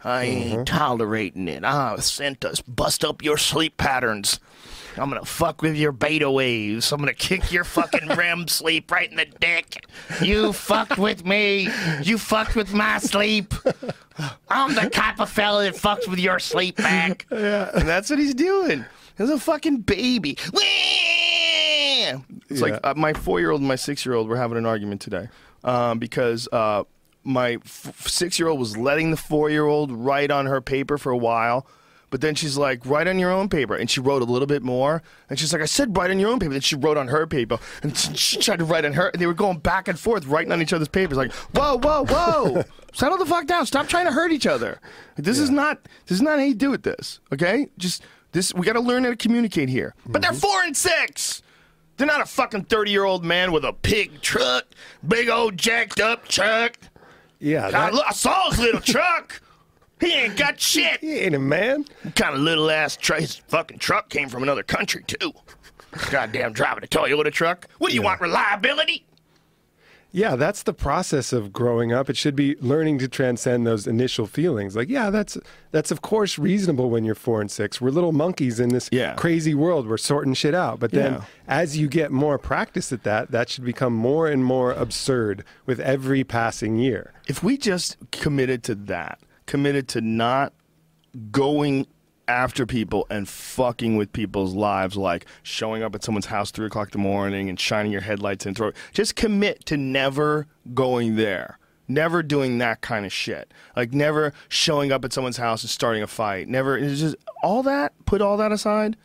I ain't mm-hmm. tolerating it. Ah, I sent us bust up your sleep patterns. I'm gonna fuck with your beta waves. I'm gonna kick your fucking REM sleep right in the dick. You fucked with me. You fucked with my sleep. I'm the type of fella that fucks with your sleep back. Yeah. And that's what he's doing. He's a fucking baby. Wah! It's like uh, my four year old and my six year old were having an argument today um, because uh, my f- six year old was letting the four year old write on her paper for a while. But then she's like, write on your own paper. And she wrote a little bit more. And she's like, I said write on your own paper. Then she wrote on her paper. And she tried to write on her. And they were going back and forth, writing on each other's papers. Like, whoa, whoa, whoa. Settle the fuck down. Stop trying to hurt each other. This is not this is not how you do it this. Okay? Just this we gotta learn how to communicate here. But they're mm-hmm. four and six. They're not a fucking 30 year old man with a pig truck, big old jacked up truck. Yeah. I, That, look, I saw his little truck. He ain't got shit. he ain't a man. kind of little ass. His fucking truck came from another country too. Goddamn driving a Toyota truck. What do you want? Reliability? Yeah, that's the process of growing up. It should be learning to transcend those initial feelings. Like, yeah, that's that's of course reasonable when you're four and six. We're little monkeys in this Yeah. crazy world. We're sorting shit out. But then Yeah. as you get more practice at that, that should become more and more absurd with every passing year. If we just committed to that, committed to not going after people and fucking with people's lives, like showing up at someone's house three o'clock in the morning and shining your headlights and throw. Just commit to never going there. Never doing that kind of shit. Like never showing up at someone's house and starting a fight. Never. Just all that. Put all that aside.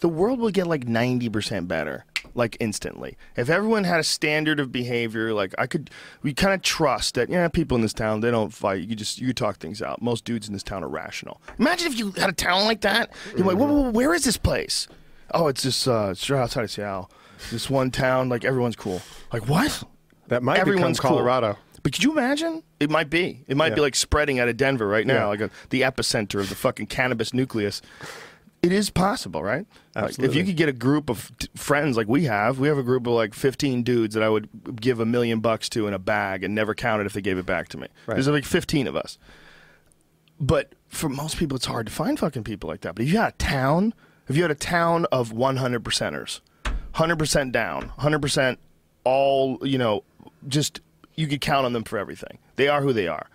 The world will get like ninety percent better, like instantly. If everyone had a standard of behavior, like I could, we kind of trust that. Yeah, people in this town they don't fight. You just you talk things out. Most dudes in this town are rational. Imagine if you had a town like that. You're like, whoa, whoa, whoa, where is this place? Oh, it's just uh, it's right outside of Seattle. This one town, like everyone's cool. Like what? That might Everyone's become cool. Colorado. But could you imagine? It might be. It might be like spreading out of Denver right now, Yeah. like a, the epicenter of the fucking cannabis nucleus. It is possible, right? Like, if you could get a group of t- friends like we have, we have a group of like 15 dudes that I would give a million bucks to in a bag and never count it if they gave it back to me. Right. There's like 15 of us. But for most people, it's hard to find fucking people like that. But if you had a town, if you had a town of 100 percenters, 100% down, 100% all, you know, just you could count on them for everything. They are who they are.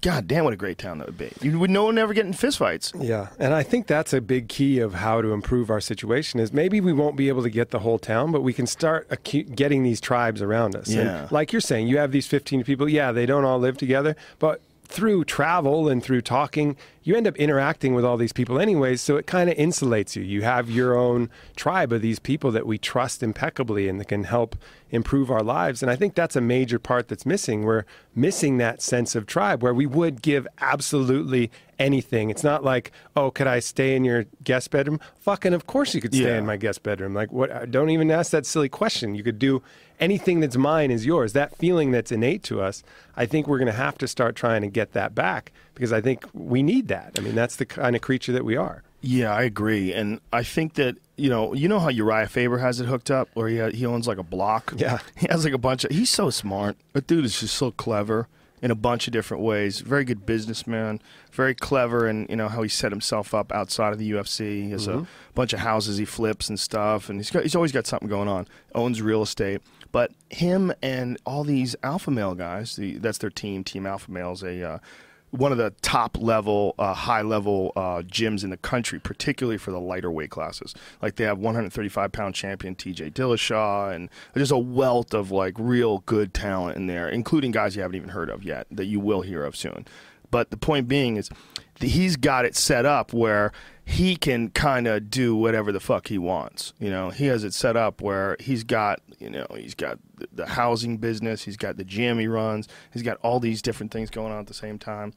God damn, what a great town that would be. You would no one ever get in fistfights. Yeah, and I think that's a big key of how to improve our situation is maybe we won't be able to get the whole town, but we can start acu- getting these tribes around us. And Yeah. like you're saying, you have these 15 people. Yeah, they don't all live together, but through travel and through talking, you end up interacting with all these people anyways, so it kind of insulates you. You have your own tribe of these people that we trust impeccably and that can help improve our lives. And I think that's a major part that's missing. We're missing that sense of tribe where we would give absolutely anything. It's not like, oh, could I stay in your guest bedroom? Fucking, of course you could stay Yeah. in my guest bedroom. Like, what? Don't even ask that silly question. You could do anything that's mine is yours. That feeling that's innate to us, I think we're going to have to start trying to get that back because I think we need that. I mean, that's the kind of creature that we are. Yeah, I agree, and I think that you know, you know how Uriah Faber has it hooked up, where he he owns like a block. Yeah. he has like a bunch of. He's so smart. That dude is just so clever in a bunch of different ways. Very good businessman. Very clever, and you know how he set himself up outside of the UFC. He has a mm-hmm. bunch of houses he flips and stuff, and he's got he's always got something going on. Owns real estate. But him and all these alpha male guys, the, that's their team, Team Alpha Males, a uh, one of the top level, uh, high level uh, gyms in the country, particularly for the lighter weight classes. Like they have 135 pound champion TJ Dillashaw, and there's a wealth of like real good talent in there, including guys you haven't even heard of yet that you will hear of soon. But the point being is, he's got it set up where he can kind of do whatever the fuck he wants. You know, he has it set up where he's got, you know, he's got the, the housing business, he's got the gym he runs, he's got all these different things going on at the same time.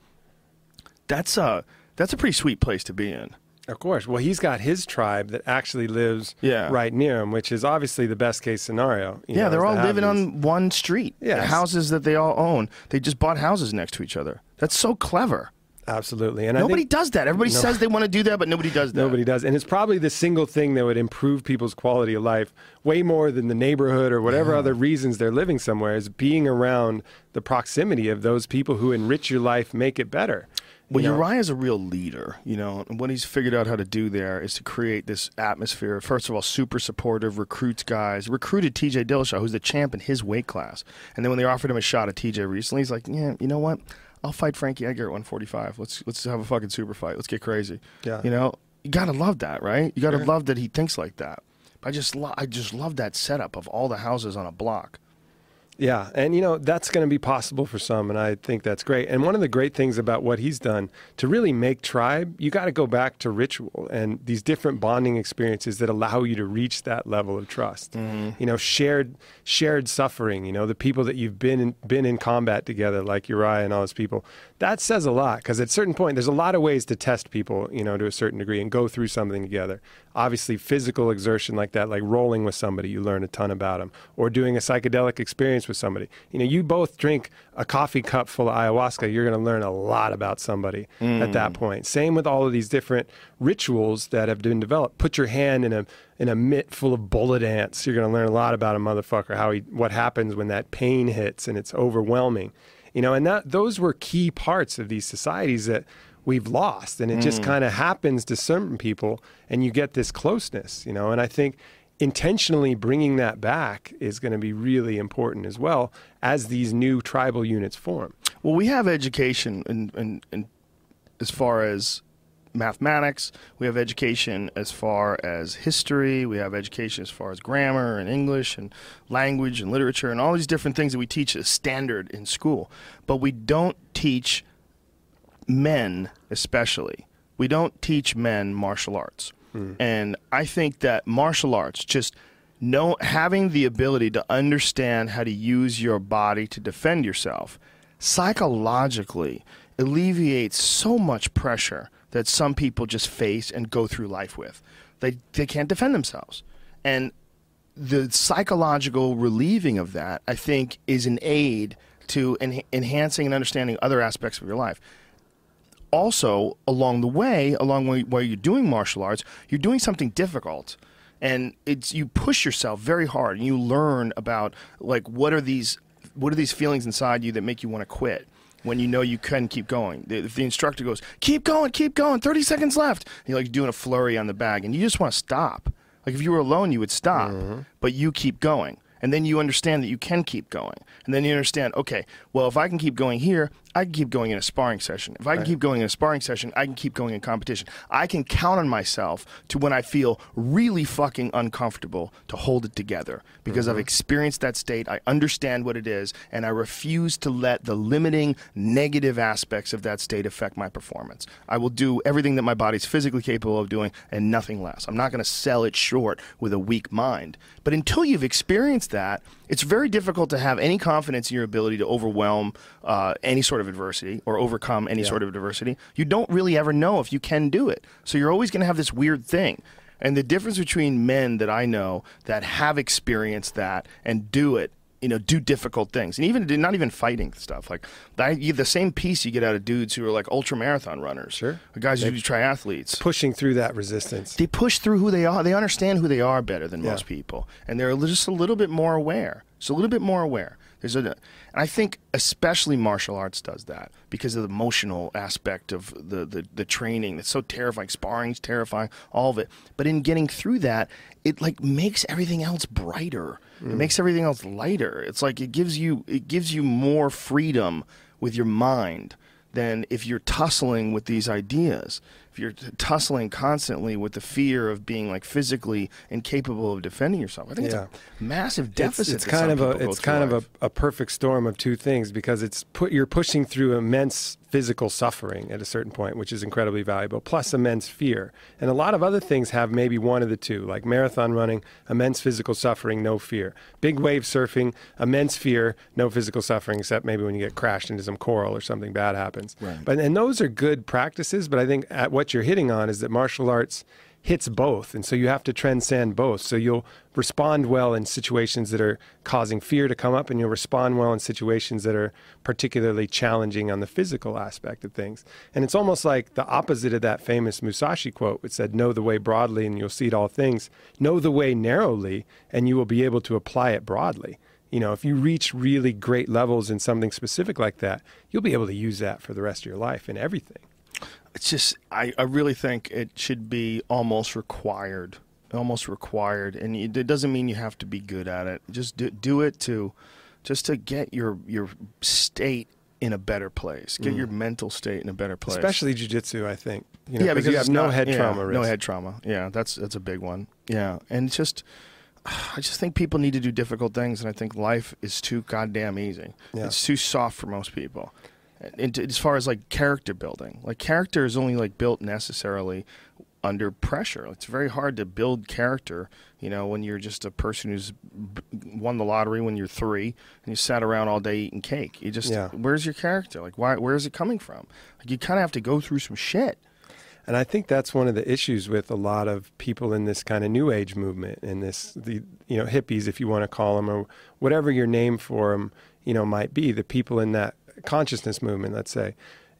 That's a that's a pretty sweet place to be in. Of course. Well, he's got his tribe that actually lives Yeah. right near him, which is obviously the best case scenario. you yeah, know, they're all living these- on one street. Yeah. Houses that they all own. They just bought houses next to each other. That's so clever. Absolutely. And I Nobody think does that. Everybody No. says they want to do that, but nobody does that. nobody does. And it's probably the single thing that would improve people's quality of life way more than the neighborhood or whatever other reasons they're living somewhere is being around the proximity of those people who enrich your life, make it better. Well, You know? Uriah's a real leader, you know, and what he's figured out how to do there is to create this atmosphere. First of all, super supportive, recruits guys, recruited TJ Dillashaw, who's the champ in his weight class. And then when they offered him a shot at TJ recently, he's like, yeah, you know what? I'll fight Frankie Edgar at 145. Let's let's have a fucking super fight. Let's get crazy. Yeah. You know, you gotta love that, right? You gotta love that he thinks like that. I just lo- I just love that setup of all the houses on a block. Yeah, and you know that's going to be possible for some, and I think that's great. And one of the great things about what he's done to really make tribe, you got to go back to ritual and these different bonding experiences that allow you to reach that level of trust. Mm-hmm. You know, shared shared suffering. You know, the people that you've been in, been in combat together, like Uriah and all those people. That says a lot because at a certain point, there's a lot of ways to test people. You know, to a certain degree, and go through something together. Obviously, physical exertion like that, like rolling with somebody, you learn a ton about them, or doing a psychedelic experience with somebody. You know, you both drink a coffee cup full of ayahuasca, you're going to learn a lot about somebody at that mm. point. Same with all of these different rituals that have been developed. Put your hand in a in a mitt full of bullet ants. You're going to learn a lot about a motherfucker, how he what happens when that pain hits and it's overwhelming. You know, and that those were key parts of these societies that we've lost and it just mm. kind of happens to certain people and you get this closeness, you know, and I think intentionally bringing that back is going to be really important as well as these new tribal units form. Well, we have education and, in, in as far as mathematics. We have education as far as history. We have education as far as grammar and English and language and literature and all these different things that we teach as standard in school. But we don't teach men, especially. We don't teach men martial arts. Hmm. And I think that martial arts, just know having the ability to understand how to use your body to defend yourself, psychologically alleviates so much pressure that some people just face and go through life with. They they can't defend themselves. And the psychological relieving of that, I think, is an aid to en- enhancing and understanding other aspects of your life also along the way, along where, where you're doing martial arts, you're doing something difficult, and it's you push yourself very hard, and you learn about like what are these what are these feelings inside you that make you want to quit when you know you can keep going. The- If the instructor goes, "Keep going, keep going, 30 seconds left," and you're like doing a flurry on the bag, and you just want to stop. Like if you were alone, you would stop, mm-hmm. but you keep going. And then you understand that you can keep going. And then you understand, okay, well, if I can keep going here, I can keep going in a sparring session. If I can keep going in a sparring session, I can keep going in competition. I can count on myself to when I feel really fucking uncomfortable to hold it together because I've experienced that state. I understand what it is, and I refuse to let the limiting negative aspects of that state affect my performance. I will do everything that my body's physically capable of doing and nothing less. I'm not going to sell it short with a weak mind. But until you've experienced that, it's very difficult to have any confidence in your ability to overwhelm uh, any sort of adversity or overcome any sort of adversity. You don't really ever know if you can do it. So you're always going to have this weird thing. And the difference between men that I know that have experienced that and do it you know, do difficult things, and even not even fighting stuff. Like I, you, the same piece you get out of dudes who are like ultra marathon runners, Sure. guys who do triathletes. Pushing through that resistance. They push through who they are. They understand who they are better than Yeah. most people, and they're just a little bit more aware. Just a little bit more aware. There's a, and I think especially martial arts does that because of the emotional aspect of the, the, the training. It's so terrifying. Sparring's terrifying, all of it. But in getting through that, it like makes everything else brighter. It mm. makes everything else lighter. It's like it gives you it gives you more freedom with your mind than if you're tussling with these ideas. If you're tussling constantly with the fear of being like physically incapable of defending yourself, I think Yeah. it's a massive deficit. it's that kind of a it's kind of a, a perfect storm of two things because it's put you're pushing through immense physical suffering at a certain point, which is incredibly valuable, plus immense fear. And a lot of other things have maybe one of the two, like marathon running, immense physical suffering, no fear. Big wave surfing, immense fear, no physical suffering, except maybe when you get crashed into some coral or something bad happens. Right. But and those are good practices, but I think at what you're hitting on is that martial arts hits both. And so you have to transcend both. So you'll respond well in situations that are causing fear to come up, and you'll respond well in situations that are particularly challenging on the physical aspect of things. And it's almost like the opposite of that famous Musashi quote, which said, Know the way broadly, and you'll see it all things. Know the way narrowly, and you will be able to apply it broadly. You know, if you reach really great levels in something specific like that, you'll be able to use that for the rest of your life in everything. It's just I, I really think it should be almost required almost required and it doesn't mean you have to be good at it just do, do it to just to get your your state in a better place get your mental state in a better place Mm. Especially jujitsu, I think. You know, yeah, because you have no not- head yeah, trauma risk. No head trauma. Yeah, that's that's a big one. Yeah, and it's just, I just think people need to do difficult things, and I think life is too goddamn easy. Yeah. It's too soft for most people. And, as far as like character building, like character is only like built necessarily under pressure. It's very hard to build character, you know, when you're just a person who's won the lottery when you're three and you sat around all day eating cake. You just, Yeah. where's your character? Like, why? Where is it coming from? Like, you kind of have to go through some shit. And I think that's one of the issues with a lot of people in this kind of new age movement and this, the you know, hippies, if you want to call them, or whatever your name for them, you know, might be. The people in that consciousness movement, let's say,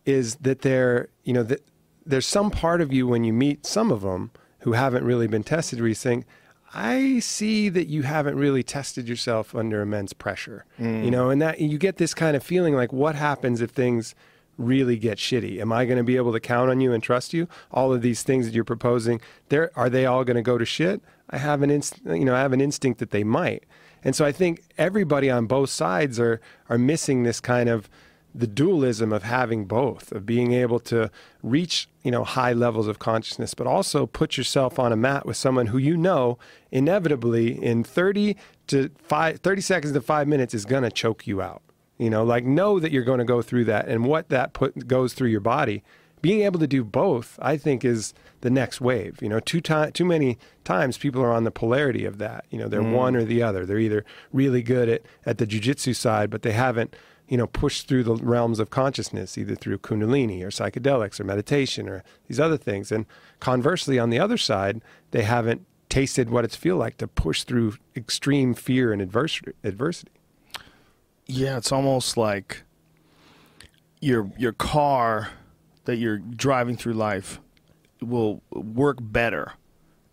is that they're, you know, that there's some part of you when you meet some of them who haven't really been tested, where you think, I see that you haven't really tested yourself under immense pressure, mm. you know, and that you get this kind of feeling like, what happens if things really get shitty? Am I going to be able to count on you and trust you? All of these things that you're proposing, there are they all going to go to shit? I have an inst- you know, I have an instinct that they might. And so I think everybody on both sides are are missing this kind of the dualism of having both, of being able to reach, you know, high levels of consciousness, but also put yourself on a mat with someone who you know inevitably in 30 to 5 30 seconds to 5 minutes is going to choke you out. You know, like know that you're going to go through that and what that put goes through your body. Being able to do both, I think, is the next wave. You know, too ti- too many times people are on the polarity of that. You know, they're mm. one or the other. They're either really good at at the jujitsu side, but they haven't, you know, pushed through the realms of consciousness, either through kundalini or psychedelics or meditation or these other things. And conversely, on the other side, they haven't tasted what it's feel like to push through extreme fear and adversity. adversity. Yeah, it's almost like your your car that you're driving through life will work better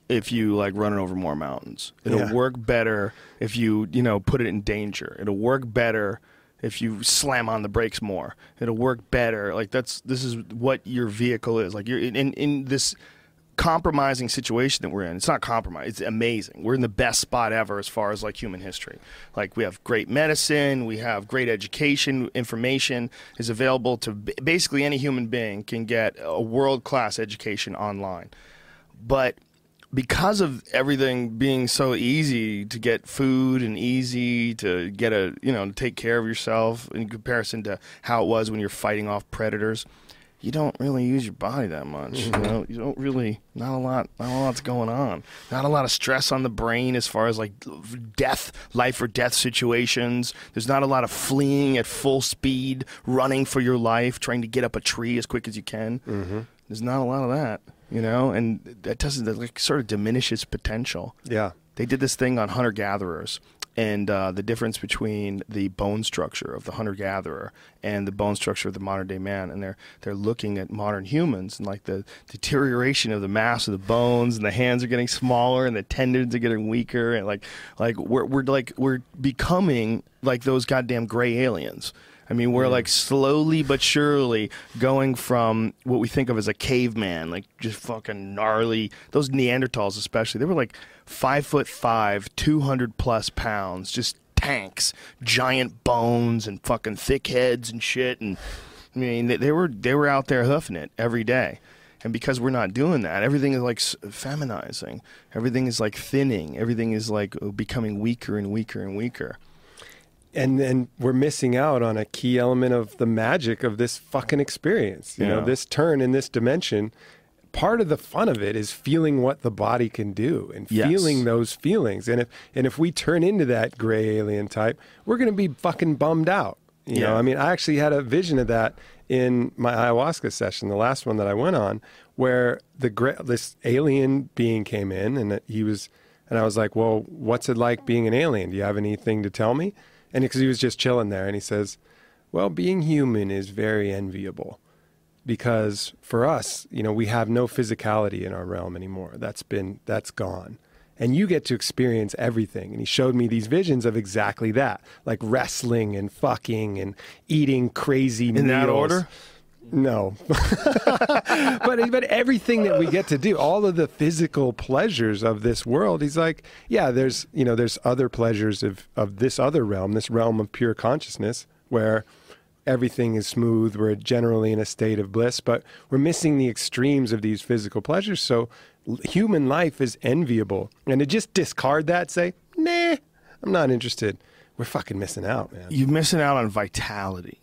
if you like running over more mountains. It'll Yeah. work better if you, you know, put it in danger. It'll work better if you slam on the brakes more. It'll work better. Like that's this is what your vehicle is. Like you're in in, in this compromising situation that we're in. It's not compromise. It's amazing. We're in the best spot ever as far as like human history. Like we have great medicine, we have great education, information is available to basically any human being can get a world class education online. But because of everything being so easy to get food and easy to get a you know take care of yourself in comparison to how it was when you're fighting off predators you don't really use your body that much. You know, you don't really not a lot, not a lot's going on. Not a lot of stress on the brain as far as like death, life or death situations. There's not a lot of fleeing at full speed, running for your life, trying to get up a tree as quick as you can. Mm-hmm. There's not a lot of that, you know, and that doesn't that like sort of diminishes potential. Yeah. They did this thing on hunter gatherers and uh, the difference between the bone structure of the hunter gatherer and the bone structure of the modern day man. And they're they're looking at modern humans and like the deterioration of the mass of the bones and the hands are getting smaller and the tendons are getting weaker and like like we're we're like we're becoming like those goddamn gray aliens. I mean, we're like slowly but surely going from what we think of as a caveman, like just fucking gnarly. Those Neanderthals, especially, they were like five foot five, 200 plus pounds, just tanks, giant bones and fucking thick heads and shit. And I mean, they, they were they were out there hoofing it every day. And because we're not doing that, everything is like feminizing. Everything is like thinning. Everything is like uh, becoming weaker and weaker and weaker. and then we're missing out on a key element of the magic of this fucking experience. You know, this turn in this dimension. Part of the fun of it is feeling what the body can do and Yes. feeling those feelings. And if and if we turn into that gray alien type, we're going to be fucking bummed out. You know, I mean, I actually had a vision of that in my ayahuasca session, the last one that I went on, where the gra- this alien being came in and he was, and I was like, "Well, what's it like being an alien? Do you have anything to tell me?" And because he was just chilling there, and he says, "Well, being human is very enviable." Because for us, you know, we have no physicality in our realm anymore. That's been that's gone and you get to experience everything. And he showed me these visions of exactly that, like wrestling and fucking and eating crazy In that order? No, but but everything that we get to do, all of the physical pleasures of this world, he's like, yeah, there's you know there's other pleasures of of this other realm, this realm of pure consciousness, where everything is smooth. We're generally in a state of bliss, but we're missing the extremes of these physical pleasures. So human life is enviable, and to just discard that, say, nah, I'm not interested. We're fucking missing out, man. you're missing out on vitality.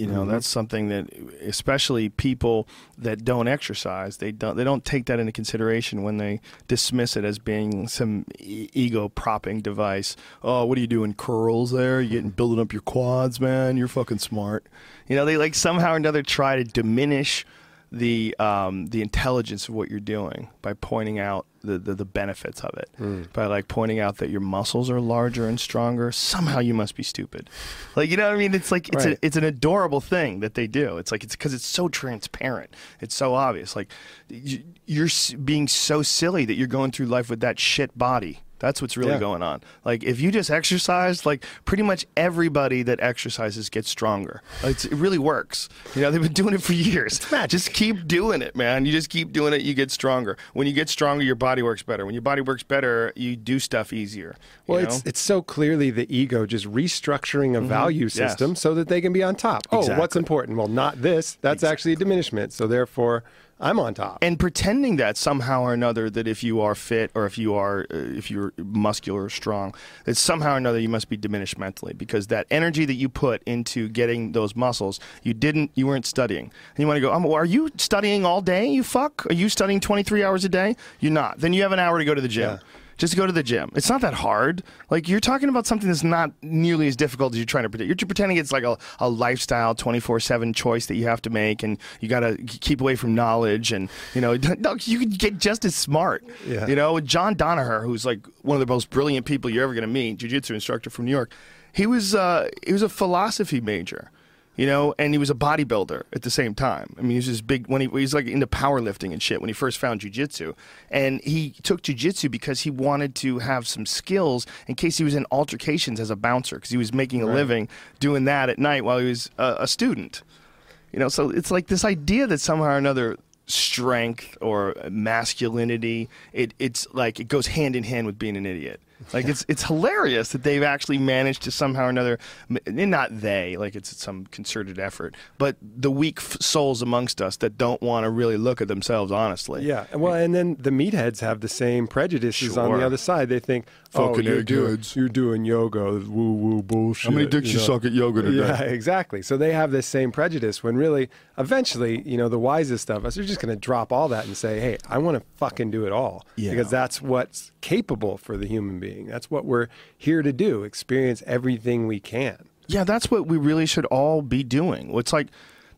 You know, that's something that, especially people that don't exercise, they don't they don't take that into consideration when they dismiss it as being some e- ego propping device. Oh, what are you doing? Curls there? You're getting building up your quads, man? You're fucking smart. You know, they like somehow or another try to diminish the um, the intelligence of what you're doing by pointing out the, the, the benefits of it. Hmm. By like pointing out that your muscles are larger and stronger. Somehow you must be stupid. Like you know what I mean? It's like it's Right. a, it's an adorable thing that they do. It's like it's because it's so transparent. It's so obvious. Like you, you're being so silly that you're going through life with that shit body. That's what's really Yeah. going on. Like if you just exercise, like pretty much everybody that exercises gets stronger. It's, it really works. You know, they've been doing it for years. Just keep doing it, man. You just keep doing it, you get stronger. When you get stronger, your body works better. When your body works better, you do stuff easier. Well, know? it's it's so clearly the ego just restructuring a value Mm-hmm. Yes. system so that they can be on top. Oh, what's important? Well, not this. That's actually a diminishment. So therefore, I'm on top. and pretending that somehow or another that if you are fit or if you are uh, if you're muscular or strong that somehow or another you must be diminished mentally because that energy that you put into getting those muscles you didn't you weren't studying. And you want to go um, well, are you studying all day you fuck? Are you studying 23 hours a day? You're not. Then you have an hour to go to the gym. Yeah. Just go to the gym. It's not that hard. Like you're talking about something that's not nearly as difficult as you're trying to pretend. You're pretending it's like a, a lifestyle 24/7 choice that you have to make and you got to keep away from knowledge and you know no, you could get just as smart. Yeah. You know, John Danaher who's like one of the most brilliant people you're ever going to meet, jiu-jitsu instructor from New York. He was uh, he was a philosophy major you know, and he was a bodybuilder at the same time. I mean, he was this big when he, he was like into powerlifting and shit when he first found jujitsu, and he took jujitsu because he wanted to have some skills in case he was in altercations as a bouncer because he was making a living doing that at night while he was uh, a student. You know, so it's like this idea that somehow or another strength or masculinity. It it's like it goes hand in hand with being an idiot. Like it's it's hilarious that they've actually managed to somehow or another, and eh, not they, like it's some concerted effort, but the weak f- souls amongst us that don't want to really look at themselves honestly. Yeah, well, and then the meatheads have the same prejudices on the other side. They think, oh, Fucking you're doing, you're doing yoga, woo woo bullshit. How many dicks you know? suck at yoga today? Yeah, exactly. So they have this same prejudice when really, eventually, you know, the wisest of us are just going to drop all that and say, hey, I want to fucking do it all. Yeah. Because that's what's capable for the human being. That's what we're here to do, experience everything we can. Yeah, that's what we really should all be doing. It's like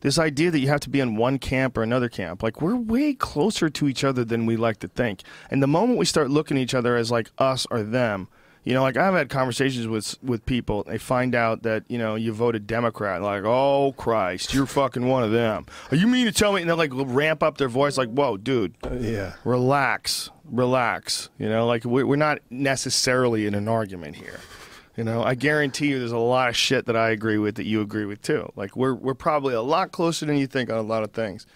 this idea that you have to be in one camp or another camp. Like we're way closer to each other than we like to think. And the moment we start looking at each other as like us or them, you know, like I've had conversations with with people. They find out that you know you voted Democrat. Like, oh Christ, you're fucking one of them. Are you mean to tell me? And they like ramp up their voice. Like, whoa, dude, uh, yeah. relax, relax. You know, like we- we're not necessarily in an argument here. You know, I guarantee you, there's a lot of shit that I agree with that you agree with too. Like we're we're probably a lot closer than you think on a lot of things.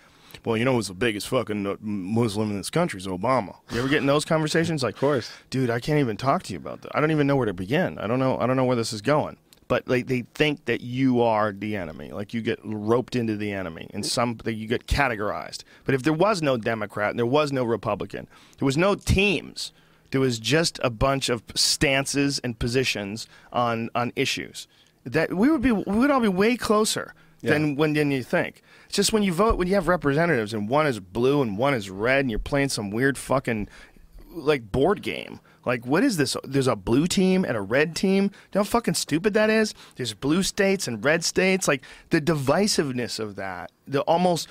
Well, you know who's the biggest fucking Muslim in this country is Obama. You ever get in those conversations? Like, of course. dude. I can't even talk to you about that. I don't even know where to begin. I don't know. I don't know where this is going. But like they think that you are the enemy, like you get roped into the enemy, and some that you get categorized. But if there was no Democrat and there was no Republican, there was no teams. There was just a bunch of stances and positions on on issues. That we would be we would all be way closer than when than you think. It's just when you vote when you have representatives and one is blue and one is red and you're playing some weird fucking like board game. Like what is this? There's a blue team and a red team. You know how fucking stupid that is? There's blue states and red states. Like the divisiveness of that. The almost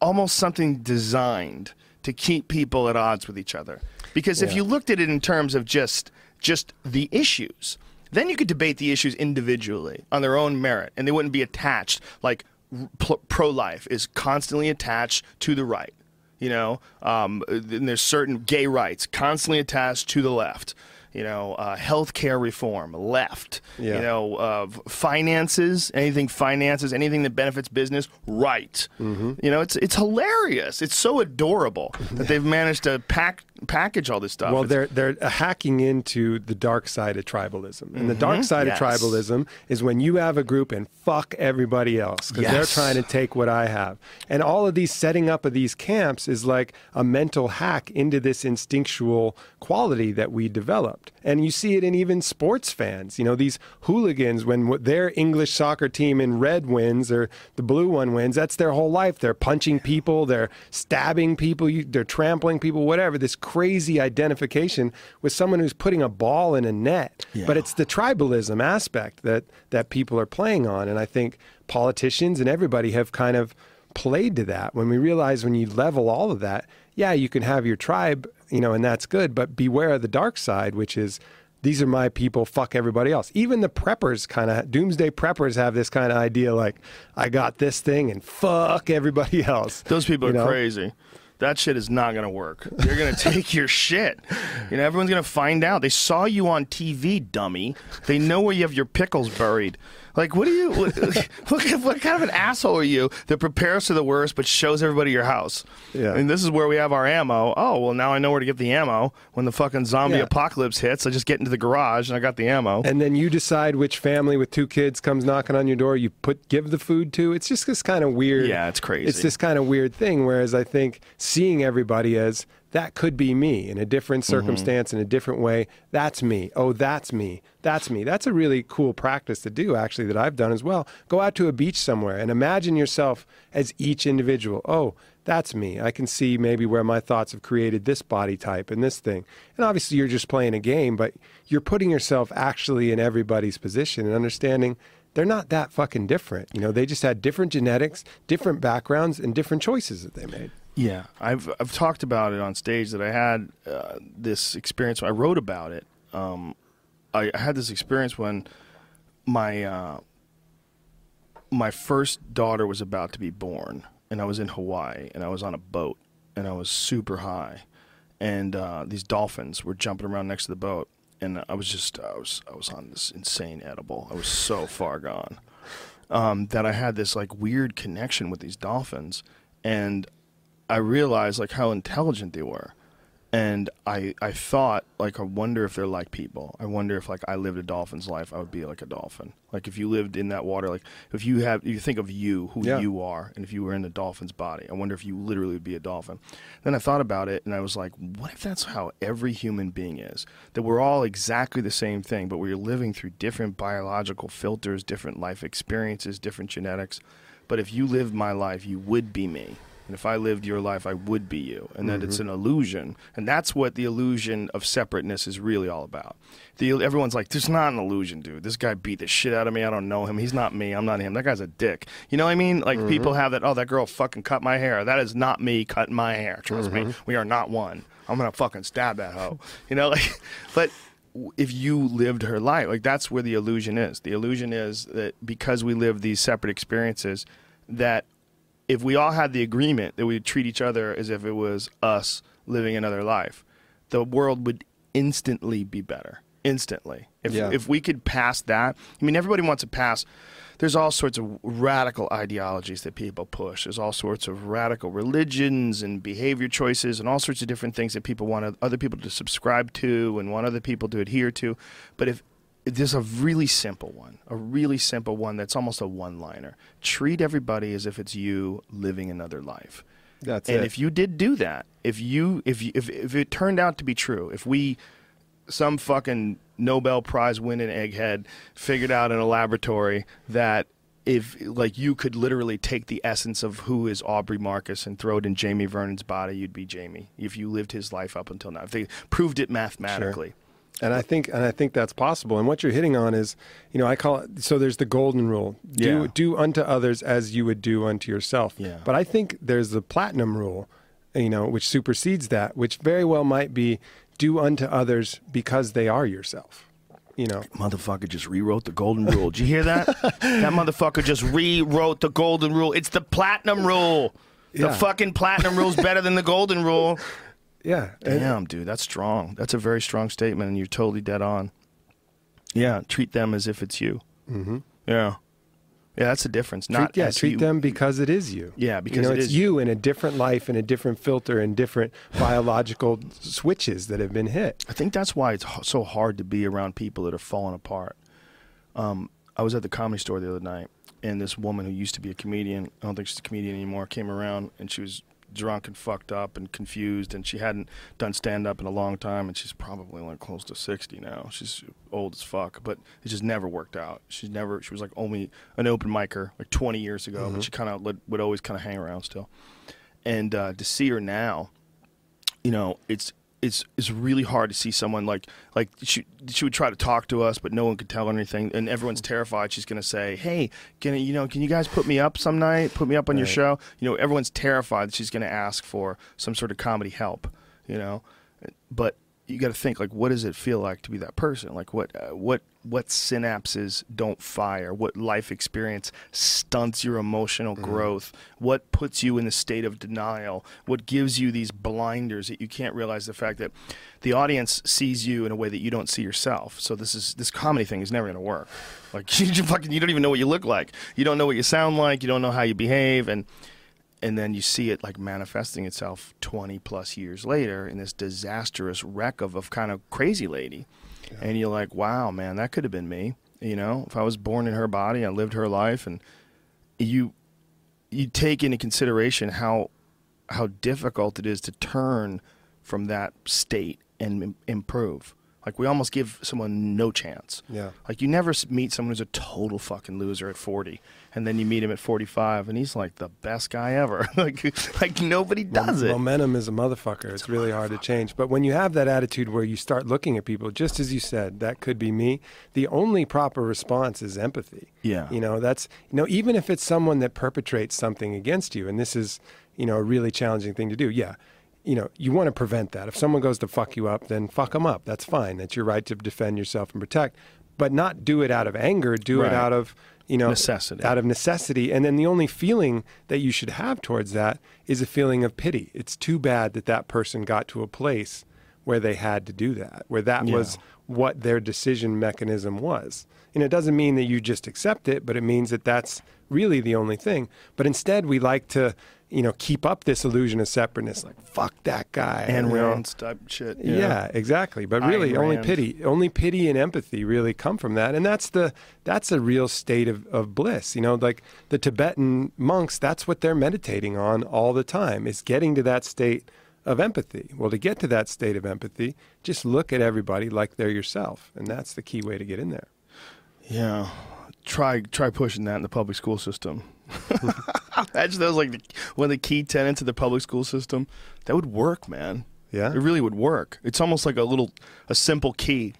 almost something designed to keep people at odds with each other. Because if you looked at it in terms of just just the issues, then you could debate the issues individually on their own merit, and they wouldn't be attached. Like pro life is constantly attached to the right. You know, um, and there's certain gay rights constantly attached to the left. You know, uh, healthcare reform, left. Yeah. You know, uh, finances, anything finances, anything that benefits business, right. Mm-hmm. You know, it's it's hilarious. It's so adorable that they've managed to pack package all this stuff. Well, It's- they're they're uh, hacking into the dark side of tribalism, and the dark mm-hmm. side Yes. of tribalism is when you have a group and fuck everybody else because they're trying to take what I have, and all of these setting up of these camps is like a mental hack into this instinctual quality that we developed, and you see it in even sports fans. You know, these hooligans when their English soccer team in red wins or the blue one wins, that's their whole life. They're punching people, they're stabbing people, they're trampling people, whatever. This crazy identification with someone who's putting a ball in a net. But it's the tribalism aspect that that people are playing on, and I think politicians and everybody have kind of played to that. When we realize when you level all of that, yeah, you can have your tribe, you know, and that's good, but beware of the dark side, which is these are my people, fuck everybody else. Even the preppers kind of, doomsday preppers have this kind of idea like, I got this thing and fuck everybody else. Those people You are know? crazy. That shit is not going to work. They're going to take your shit. You know, everyone's going to find out. They saw you on TV, dummy. They know where you have your pickles buried. Like, what are you? What, what, what kind of an asshole are you that prepares for the worst but shows everybody your house? Yeah. And this is where we have our ammo. Oh, well, now I know where to get the ammo. When the fucking zombie Yeah. apocalypse hits, I just get into the garage and I got the ammo. And then you decide which family with two kids comes knocking on your door. You put give the food to. It's just this kind of weird. Yeah, it's crazy. It's this kind of weird thing. Whereas I think seeing everybody as that could be me in a different Mm-hmm. circumstance in a different way. That's me. Oh, that's me. That's me. That's a really cool practice to do. Actually, that I've done as well. Go out to a beach somewhere and imagine yourself as each individual. Oh. That's me. I can see maybe where my thoughts have created this body type and this thing. And obviously, you're just playing a game, but you're putting yourself actually in everybody's position and understanding they're not that fucking different. You know, they just had different genetics, different backgrounds, and different choices that they made. Yeah, I've I've talked about it on stage that I had uh, this experience. I wrote about it. Um, I, I had this experience when my uh, my first daughter was about to be born, and I was in Hawaii, and I was on a boat, and I was super high, and uh, these dolphins were jumping around next to the boat, and I was just I was I was on this insane edible. I was so far gone um, that I had this like weird connection with these dolphins, and I realized like how intelligent they were. And I, I thought like I wonder if they're like people. I wonder if like I lived a dolphin's life, I would be like a dolphin. Like if you lived in that water, like if you have, if you think of you, who Yeah. you are, and if you were in a dolphin's body, I wonder if you literally would be a dolphin. Then I thought about it, and I was like, what if that's how every human being is? That we're all exactly the same thing, but we're living through different biological filters, different life experiences, different genetics. But if you lived my life, you would be me. And if I lived your life, I would be you. And that it's mm-hmm. an illusion. And that's what the illusion of separateness is really all about. The, everyone's like, there's not an illusion, dude. This guy beat the shit out of me. I don't know him. He's not me. I'm not him. That guy's a dick. You know what I mean? Like, mm-hmm. people have that, oh, that girl fucking cut my hair. That is not me cutting my hair. Trust me. Mm-hmm. We are not one. I'm going to fucking stab that hoe. You know, like, but if you lived her life like that's where the illusion is the illusion is that because we live these separate experiences that if we all had the agreement that we'd treat each other as if it was us living another life the world would instantly be better instantly if, Yeah. if we could pass that i mean everybody wants to pass there's all sorts of radical ideologies that people push. There's all sorts of radical religions and behavior choices and all sorts of different things that people want other people to subscribe to and want other people to adhere to. But if there's a really simple one, a really simple one that's almost a one-liner. Treat everybody as if it's you living another life. That's and it. if you did do that, if you if you, if if it turned out to be true, if we some fucking Nobel Prize winning egghead figured out in a laboratory that if like you could literally take the essence of who is Aubrey Marcus and throw it in Jamie Vernon's body, you'd be Jamie if you lived his life up until now. If they proved it mathematically. And I think and I think that's possible. And what you're hitting on is, you know, I call it so there's the golden rule. Do Yeah. do unto others as you would do unto yourself. Yeah. But I think there's the platinum rule, you know, which supersedes that, which very well might be do unto others because they are yourself. You know. Motherfucker just rewrote the golden rule. Did you hear that? that motherfucker just rewrote the golden rule. It's the platinum rule. The Yeah. fucking platinum rule's better than the golden rule. Yeah. Damn, dude, that's strong. That's a very strong statement, and you're totally dead on. Yeah, treat them as if it's you. Mm-hmm. Yeah, yeah, that's the difference. treat, Not yeah, treat you. them because it is you. Yeah, because you know, it it's you in a different life, in a different filter, and different biological switches that have been hit. I think that's why it's so hard to be around people that are falling apart. Um, I was at the comedy store the other night, and this woman who used to be a comedian, I don't think she's a comedian anymore, came around, and she was drunk and fucked up and confused, and she hadn't done stand up in a long time, and she's probably like close to sixty now. She's old as fuck, but it just never worked out. She's never. She was like only an open micer like twenty years ago, but she kind of would always kind of hang around still. And uh, to see her now, you know, it's it's it's really hard to see someone like like she she would try to talk to us, but no one could tell her anything, and everyone's hmm. terrified she's going to say, "Hey, can you know, can you guys put me up some night? Put me up on your show?" You know, everyone's terrified that she's going to ask for some sort of comedy help. You know, but you got to think like, what does it feel like to be that person? Like, what uh, what what synapses don't fire? What life experience stunts your emotional growth? What puts you in a state of denial? What gives you these blinders that you can't realize the fact that the audience sees you in a way that you don't see yourself? So this is this comedy thing is never going to work. Like you fucking you don't even know what you look like. You don't know what you sound like. You don't know how you behave and and then you see it like manifesting itself 20 plus years later in this disastrous wreck of a kind of crazy lady. And you're like wow man that could have been me you know? If i was born in her body and lived her life and you you take into consideration how how difficult it is to turn from that state and im- improve like we almost give someone no chance Yeah. like you never meet someone who's a total fucking loser at 40 and then you meet him at 45 and he's like the best guy ever like like nobody does it Momentum is a motherfucker. It's, really hard to change. But when you have that attitude where you start looking at people, just as you said, that could be me. The only proper response is empathy. Yeah. You know, that's you know, even if it's someone that perpetrates something against you, and this is, you know, a really challenging thing to do. Yeah. You know, you want to prevent that. If someone goes to fuck you up, then fuck them up. That's fine. That's your right to defend yourself and protect. But not do it out of anger. Do Right. it out of you know Necessity. out of necessity. And then the only feeling that you should have towards that is a feeling of pity. It's too bad that that person got to a place where they had to do that, where that Yeah. was what their decision mechanism was. And it doesn't mean that you just accept it, but it means that that's really the only thing. But instead, we like to, you know, keep up this illusion of separateness. Like, fuck that guy. and rounds type shit. Yeah. exactly. But really, only pity, only pity and empathy really come from that, and that's the that's a real state of, of bliss. You know, like the Tibetan monks, that's what they're meditating on all the time is getting to that state of empathy. Well, to get to that state of empathy, just look at everybody like they're yourself, and that's the key way to get in there. Yeah. Try try pushing that in the public school system. Imagine that was like the, one of the key tenets of the public school system. That would work, man. Yeah. It really would work. It's almost like a little a simple key.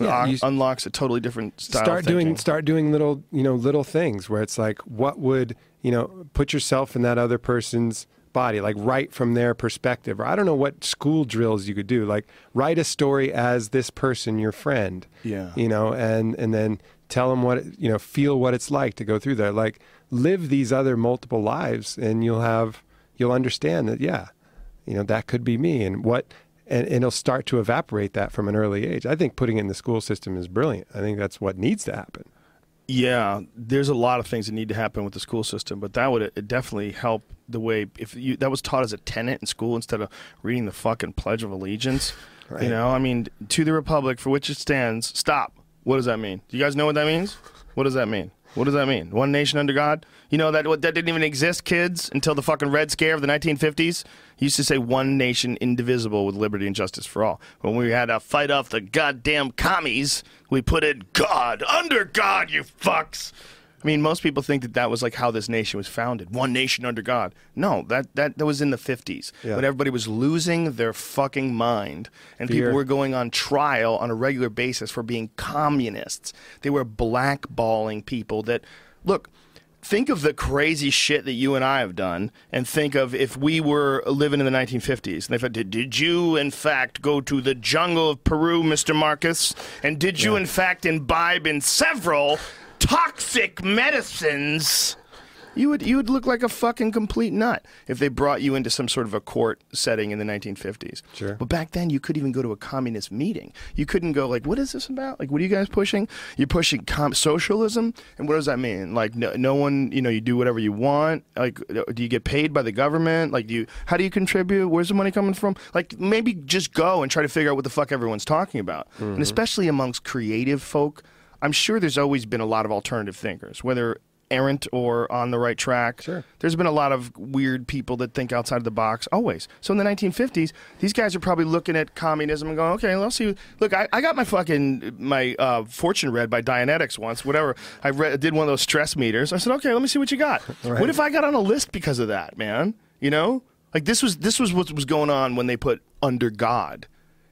Yeah, Un- you- unlocks a totally different style. start of doing start doing little you know little things where it's like what would you know put yourself in that other person's body like write from their perspective or i don't know what school drills you could do like write a story as this person your friend Yeah. you know and and then tell them what it- you know feel what it's like to go through that. Like live these other multiple lives and you'll have you'll understand that yeah you know that could be me and what and, and it'll start to evaporate that from an early age. I think putting it in the school system is brilliant. I think that's what needs to happen Yeah, there's a lot of things that need to happen with the school system, but that would definitely help the way if you that was taught as a tenant in school instead of reading the fucking Pledge of Allegiance. Right. You know, I mean, to the republic for which it stands. Stop. What does that mean? Do you guys know what that means? What does that mean? What does that mean? One nation under God? You know that that didn't even exist, kids, until the fucking Red Scare of the 1950s. You used to say one nation indivisible with liberty and justice for all. When we had to fight off the goddamn commies, we put in God under God, you fucks. I mean, most people think that that was like how this nation was founded. One nation under God. No, that that, that was in the 50s. Yeah. When everybody was losing their fucking mind and Fear. people were going on trial on a regular basis for being communists. They were blackballing people that look, think of the crazy shit that you and I have done and think of if we were living in the 1950s. And they said, did, did you, in fact, go to the jungle of Peru, Mr. Marcus? And did you, in fact, imbibe in several toxic medicines? You would you would look like a fucking complete nut if they brought you into some sort of a court setting in the 1950s. Sure. But back then, you couldn't even go to a communist meeting. You couldn't go like, "What is this about? Like, what are you guys pushing? You're pushing com- socialism, and what does that mean? Like, no, no one, you know, you do whatever you want. Like, uh, do you get paid by the government? Like, do you? How do you contribute? Where's the money coming from? Like, maybe just go and try to figure out what the fuck everyone's talking about. And mm-hmm. especially amongst creative folk, I'm sure there's always been a lot of alternative thinkers, whether errant or on the right track. Sure. There's been a lot of weird people that think outside of the box always. So in the 1950s, these guys are probably looking at communism and going, okay, let's see. Look, I, I got my fucking my uh, fortune read by Dianetics once. Whatever. I read, did one of those stress meters. I said, okay, let me see what you got. Right. What if I got on a list because of that, man? You know, like this was this was what was going on when they put under God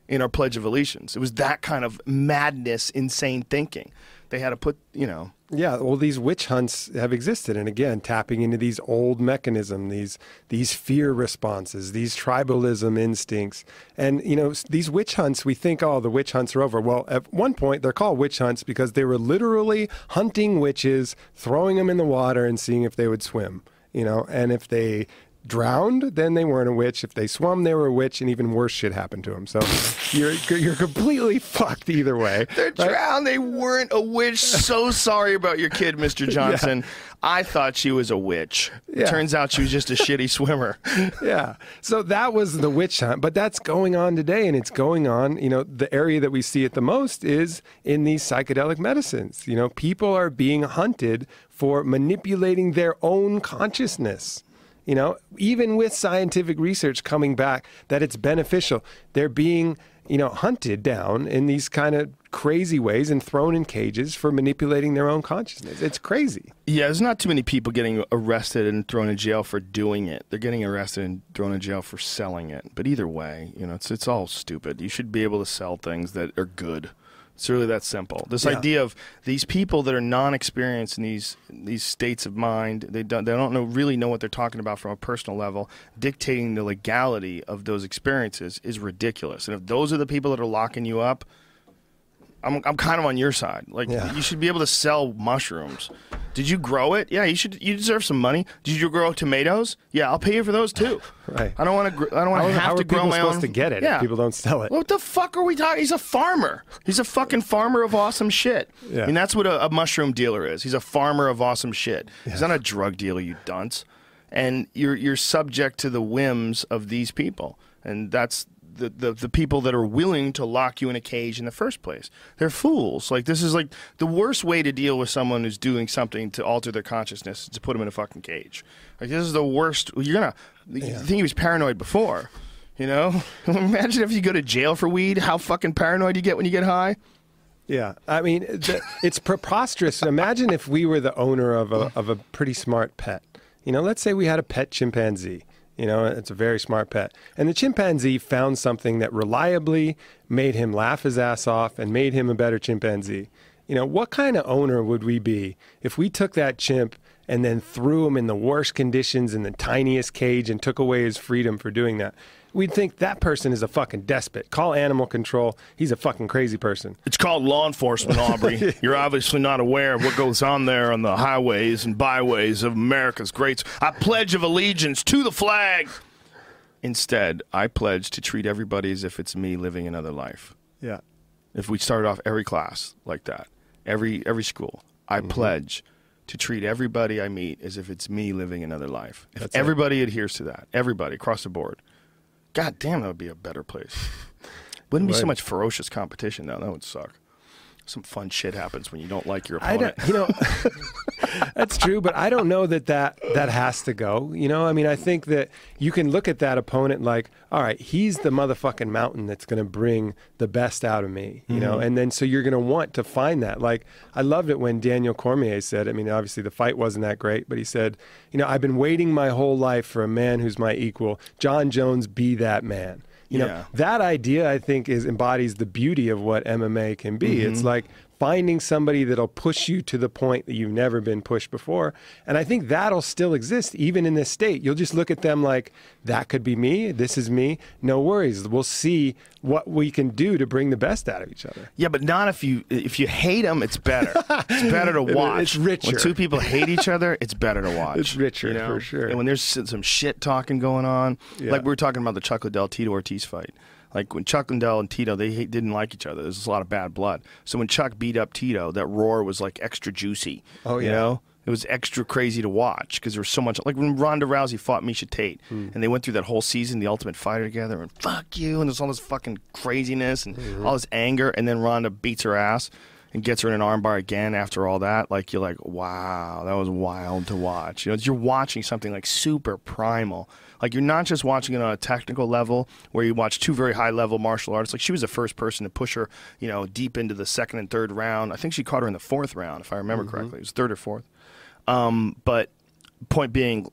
in our Pledge of Allegiance. It was that kind of madness, insane thinking. They had to put, you know. Yeah, well, these witch hunts have existed, and again, tapping into these old mechanisms, these these fear responses, these tribalism instincts, and you know, these witch hunts. We think, oh, the witch hunts are over. Well, at one point, they're called witch hunts because they were literally hunting witches, throwing them in the water, and seeing if they would swim. You know, and if they drowned, then they weren't a witch. If they swam, they were a witch, and even worse shit happened to them. So you're you're completely fucked either way. They're drowned. They weren't a witch. So sorry about your kid, Mr. Johnson. I thought she was a witch. Yeah. Turns out she was just a shitty swimmer. yeah. So that was the witch hunt, but that's going on today, and it's going on. You know, the area that we see it the most is in these psychedelic medicines. You know, people are being hunted for manipulating their own consciousness. You know, even with scientific research coming back that it's beneficial, they're being, you know, hunted down in these kind of crazy ways and thrown in cages for manipulating their own consciousness. It's crazy. Yeah, there's not too many people getting arrested and thrown in jail for doing it. They're getting arrested and thrown in jail for selling it. But either way, you know, it's it's all stupid. You should be able to sell things that are good. It's really that simple. This Yeah. idea of these people that are non-experienced in these these states of mind, they don't they don't know really know what they're talking about from a personal level. Dictating the legality of those experiences is ridiculous. And if those are the people that are locking you up, I'm I'm kind of on your side. Like Yeah. you should be able to sell mushrooms. Did you grow it? Yeah, you should. You deserve some money. Did you grow tomatoes? Yeah, I'll pay you for those too. Right. I don't want to. Gr- I don't want to have to are grow people my supposed own. to get it Yeah. if people don't sell it? What the fuck are we talking? He's a farmer. He's a fucking farmer of awesome shit. Yeah. I mean, that's what a, a mushroom dealer is. He's a farmer of awesome shit. He's not a drug dealer, you dunce. and you're you're subject to the whims of these people, and that's. The, the, the people that are willing to lock you in a cage in the first place. They're fools. Like, this is like the worst way to deal with someone who's doing something to alter their consciousness is to put them in a fucking cage. Like, this is the worst. You're to you think he was paranoid before. You know? Imagine if you go to jail for weed, how fucking paranoid you get when you get high. Yeah, I mean, the, it's preposterous. Imagine if we were the owner of a of a pretty smart pet. You know, let's say we had a pet chimpanzee. You know, it's a very smart pet, and the chimpanzee found something that reliably made him laugh his ass off and made him a better chimpanzee. You know, what kind of owner would we be if we took that chimp and then threw him in the worst conditions in the tiniest cage and took away his freedom for doing that? We'd think that person is a fucking despot. Call animal control. He's a fucking crazy person. It's called law enforcement, Aubrey. You're obviously not aware of what goes on there on the highways and byways of America's great. I pledge of allegiance to the flag. Instead, I pledge to treat everybody as if it's me living another life. Yeah. If we started off every class like that, every every school, I Mm-hmm. pledge to treat everybody I meet as if it's me living another life. If That's it. everybody adheres to that, everybody across the board, god damn, that would be a better place. Wouldn't be so much ferocious competition though. That would suck. Some fun shit happens when you don't like your opponent. you know, that's true, but I don't know that, that that has to go. You know, I mean, I think that you can look at that opponent like, all right, he's the motherfucking mountain that's going to bring the best out of me. You know, mm-hmm. and then so you're going to want to find that. Like, I loved it when Daniel Cormier said. I mean, obviously the fight wasn't that great, but he said, you know, I've been waiting my whole life for a man who's my equal. Jon Jones, be that man. You know, that idea I think is embodies the beauty of what MMA can be. It's mm-hmm. like finding somebody that'll push you to the point that you've never been pushed before. And I think that'll still exist even in this state. You'll just look at them like that could be me, this is me. No worries. We'll see what we can do to bring the best out of each other. Yeah, but not if you if you hate them. It's better. It's better to watch. it's richer. When two people hate each other, it's better to watch. It's richer, you know? for sure. And when there's some shit talking going on, Yeah. like we were talking about the Chuck Liddell Tito Ortiz fight. Like when Chuck Liddell and Tito, they hate, didn't like each other. There's a lot of bad blood. So when Chuck beat up Tito, that roar was like extra juicy. Oh, yeah. you know? It was extra crazy to watch because there was so much. Like when Ronda Rousey fought Miesha Tate, Hmm. and they went through that whole season, the Ultimate Fighter together, and fuck you, and there's all this fucking craziness and Mm-hmm. all this anger, and then Ronda beats her ass and gets her in an armbar again after all that. Like you're like, wow, that was wild to watch. You know, you're watching something like super primal. Like you're not just watching it on a technical level where you watch two very high level martial artists. Like she was the first person to push her, you know, deep into the second and third round. I think she caught her in the fourth round, if I remember Mm-hmm. correctly. It was third or fourth. Um, but point being,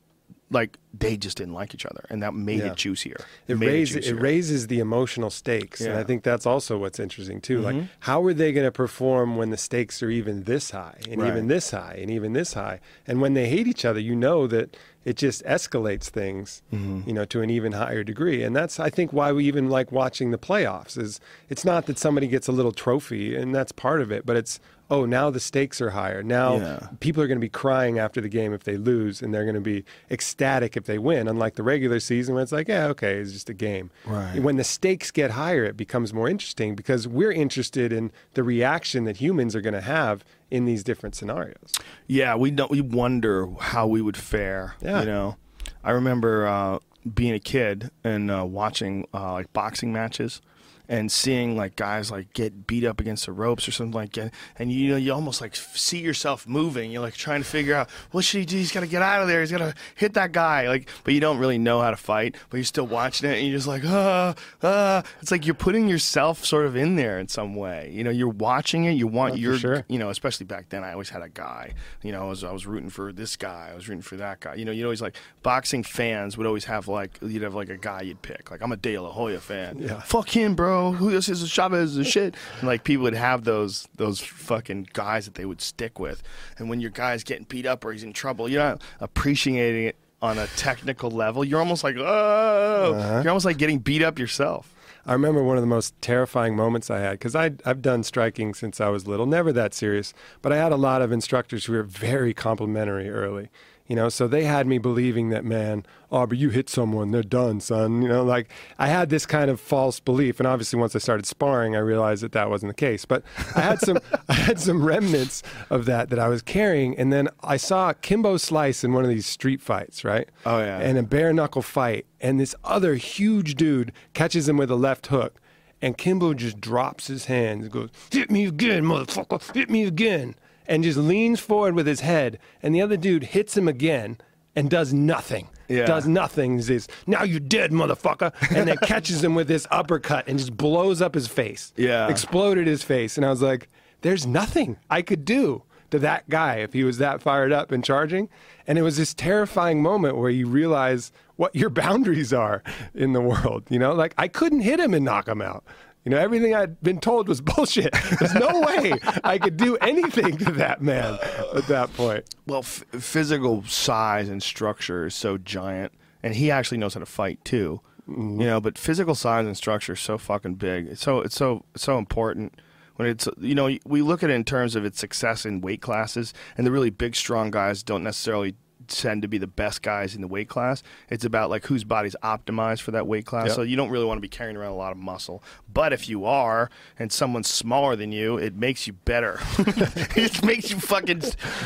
like they just didn't like each other, and that made Yeah. it juicier. It, it juicier. raises the emotional stakes. And I think that's also what's interesting too. Mm-hmm. Like how are they going to perform when the stakes are even this high and Right. even this high and even this high? And when they hate each other, you know that it just escalates things, Mm-hmm. you know, to an even higher degree. And that's I think why we even like watching the playoffs is it's not that somebody gets a little trophy and that's part of it, but it's oh, now the stakes are higher. Now Yeah. people are going to be crying after the game if they lose, and they're going to be ecstatic if they win. Unlike the regular season, when it's like, yeah, okay, it's just a game. Right. When the stakes get higher, it becomes more interesting because we're interested in the reaction that humans are going to have in these different scenarios. Yeah, we don't. We wonder how we would fare. Yeah. You know, I remember uh, being a kid and uh, watching uh, like boxing matches. And seeing like guys like get beat up against the ropes or something like that, and you know you almost like see yourself moving. You're like trying to figure out what should he do. He's got to get out of there. He's got to hit that guy. Like, but you don't really know how to fight. But you're still watching it, and you're just like ah ah. It's like you're putting yourself sort of in there in some way. You know, you're watching it. You want Oh, your sure. you know, especially back then, I always had a guy. You know, I was I was rooting for this guy. I was rooting for that guy. You know, you'd always like boxing fans would always have like you'd have like a guy you'd pick. Like I'm a De La Hoya fan. Yeah. Fuck him, bro. Who this is Chavez is shit. And like people would have those those fucking guys that they would stick with. And when your guy's getting beat up or he's in trouble, you're not appreciating it on a technical level. You're almost like oh, Uh-huh. you're almost like getting beat up yourself. I remember one of the most terrifying moments I had because I've done striking since I was little, never that serious, but I had a lot of instructors who were very complimentary early. You know, so they had me believing that, man, Aubrey, you hit someone, they're done, son. You know, like I had this kind of false belief, and obviously once I started sparring, I realized that that wasn't the case. But I had some, I had some remnants of that that I was carrying, and then I saw Kimbo Slice in one of these street fights, right? Oh, yeah. And a bare knuckle fight, and this other huge dude catches him with a left hook, and Kimbo just drops his hands and goes, "Hit me again, motherfucker! Hit me again!" And just leans forward with his head, and the other dude hits him again and does nothing. Yeah. Does nothing. He says, "Now you're dead, motherfucker," and then catches him with this uppercut and just blows up his face. Yeah. exploded his face, and I was like, "There's nothing I could do." To that guy, if he was that fired up and charging. And it was this terrifying moment where you realize what your boundaries are in the world. You know, like I couldn't hit him and knock him out. You know, everything I'd been told was bullshit. There's no way I could do anything to that man at that point. Well, f- physical size and structure is so giant, and he actually knows how to fight too. Mm-hmm. You know, but physical size and structure is so fucking big. It's so it's so it's so important when it's you know we look at it in terms of its success in weight classes, and the really big, strong guys don't necessarily tend to be the best guys in the weight class. It's about like whose body's optimized for that weight class. Yep. So you don't really want to be carrying around a lot of muscle. But if you are, and someone's smaller than you, it makes you better. it makes you fucking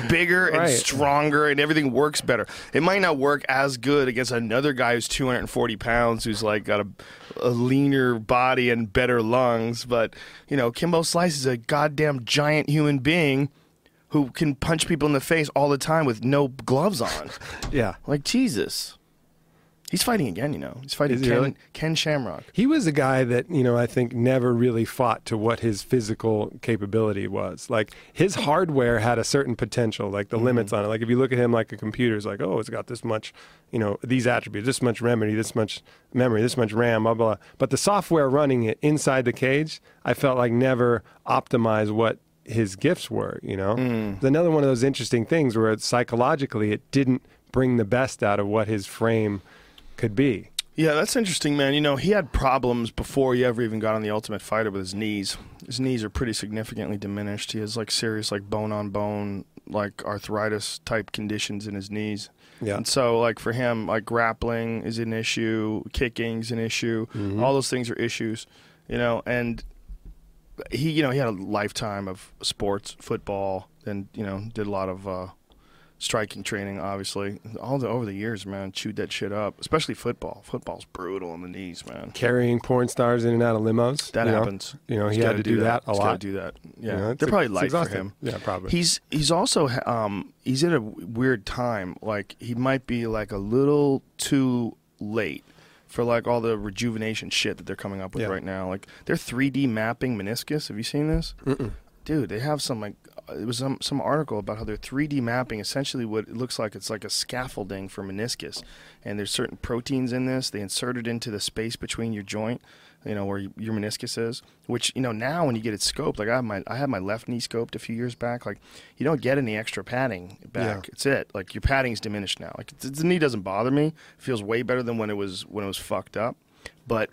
bigger and stronger, and everything works better. It might not work as good against another guy who's 240 pounds, who's like got a, a leaner body and better lungs. But you know, Kimbo Slice is a goddamn giant human being who can punch people in the face all the time with no gloves on. Yeah. like Jesus. He's fighting again, you know. He's fighting Is he Ken, really? Ken Shamrock. He was a guy that, you know, I think never really fought to what his physical capability was. Like his hardware had a certain potential, like the mm-hmm. limits on it. Like if you look at him like a computer, it's like, oh, it's got this much, you know, these attributes, this much memory, this much memory, this much RAM, blah, blah. But the software running it inside the cage, I felt like never optimized what his gifts were, you know? Mm. It's another one of those interesting things where it's psychologically it didn't bring the best out of what his frame could be. Yeah, that's interesting, man. You know, he had problems before he ever even got on the Ultimate Fighter with his knees. His knees are pretty significantly diminished. He has like serious like bone on bone like arthritis type conditions in his knees. Yeah. And so like for him like grappling is an issue, kicking's an issue. Mm-hmm. All those things are issues, you know, and he you know, he had a lifetime of sports, football, and you know, did a lot of uh striking training, obviously. All the over the years, man, chewed that shit up. Especially football. Football's brutal on the knees, man. carrying porn stars in and out of limos. That you know? happens. You know, he had to do that, a He's lot. do that. Yeah, You know, they're probably light for him. Yeah, probably. He's he's also um he's in a weird time. Like he might be like a little too late for like all the rejuvenation shit that they're coming up with Yeah. right now. Like they're 3D mapping meniscus. Have you seen this? Dude, they have some like uh, it was some some article about how they're 3D mapping essentially what it looks like it's like a scaffolding for meniscus, and there's certain proteins in this. They insert it into the space between your joint, you know where your meniscus is. Which you know now when you get it scoped, like I have my I had my left knee scoped a few years back. Like you don't get any extra padding back. Yeah. It's it. Like your padding's diminished now. Like the, the knee doesn't bother me. It feels way better than when it was when it was fucked up, but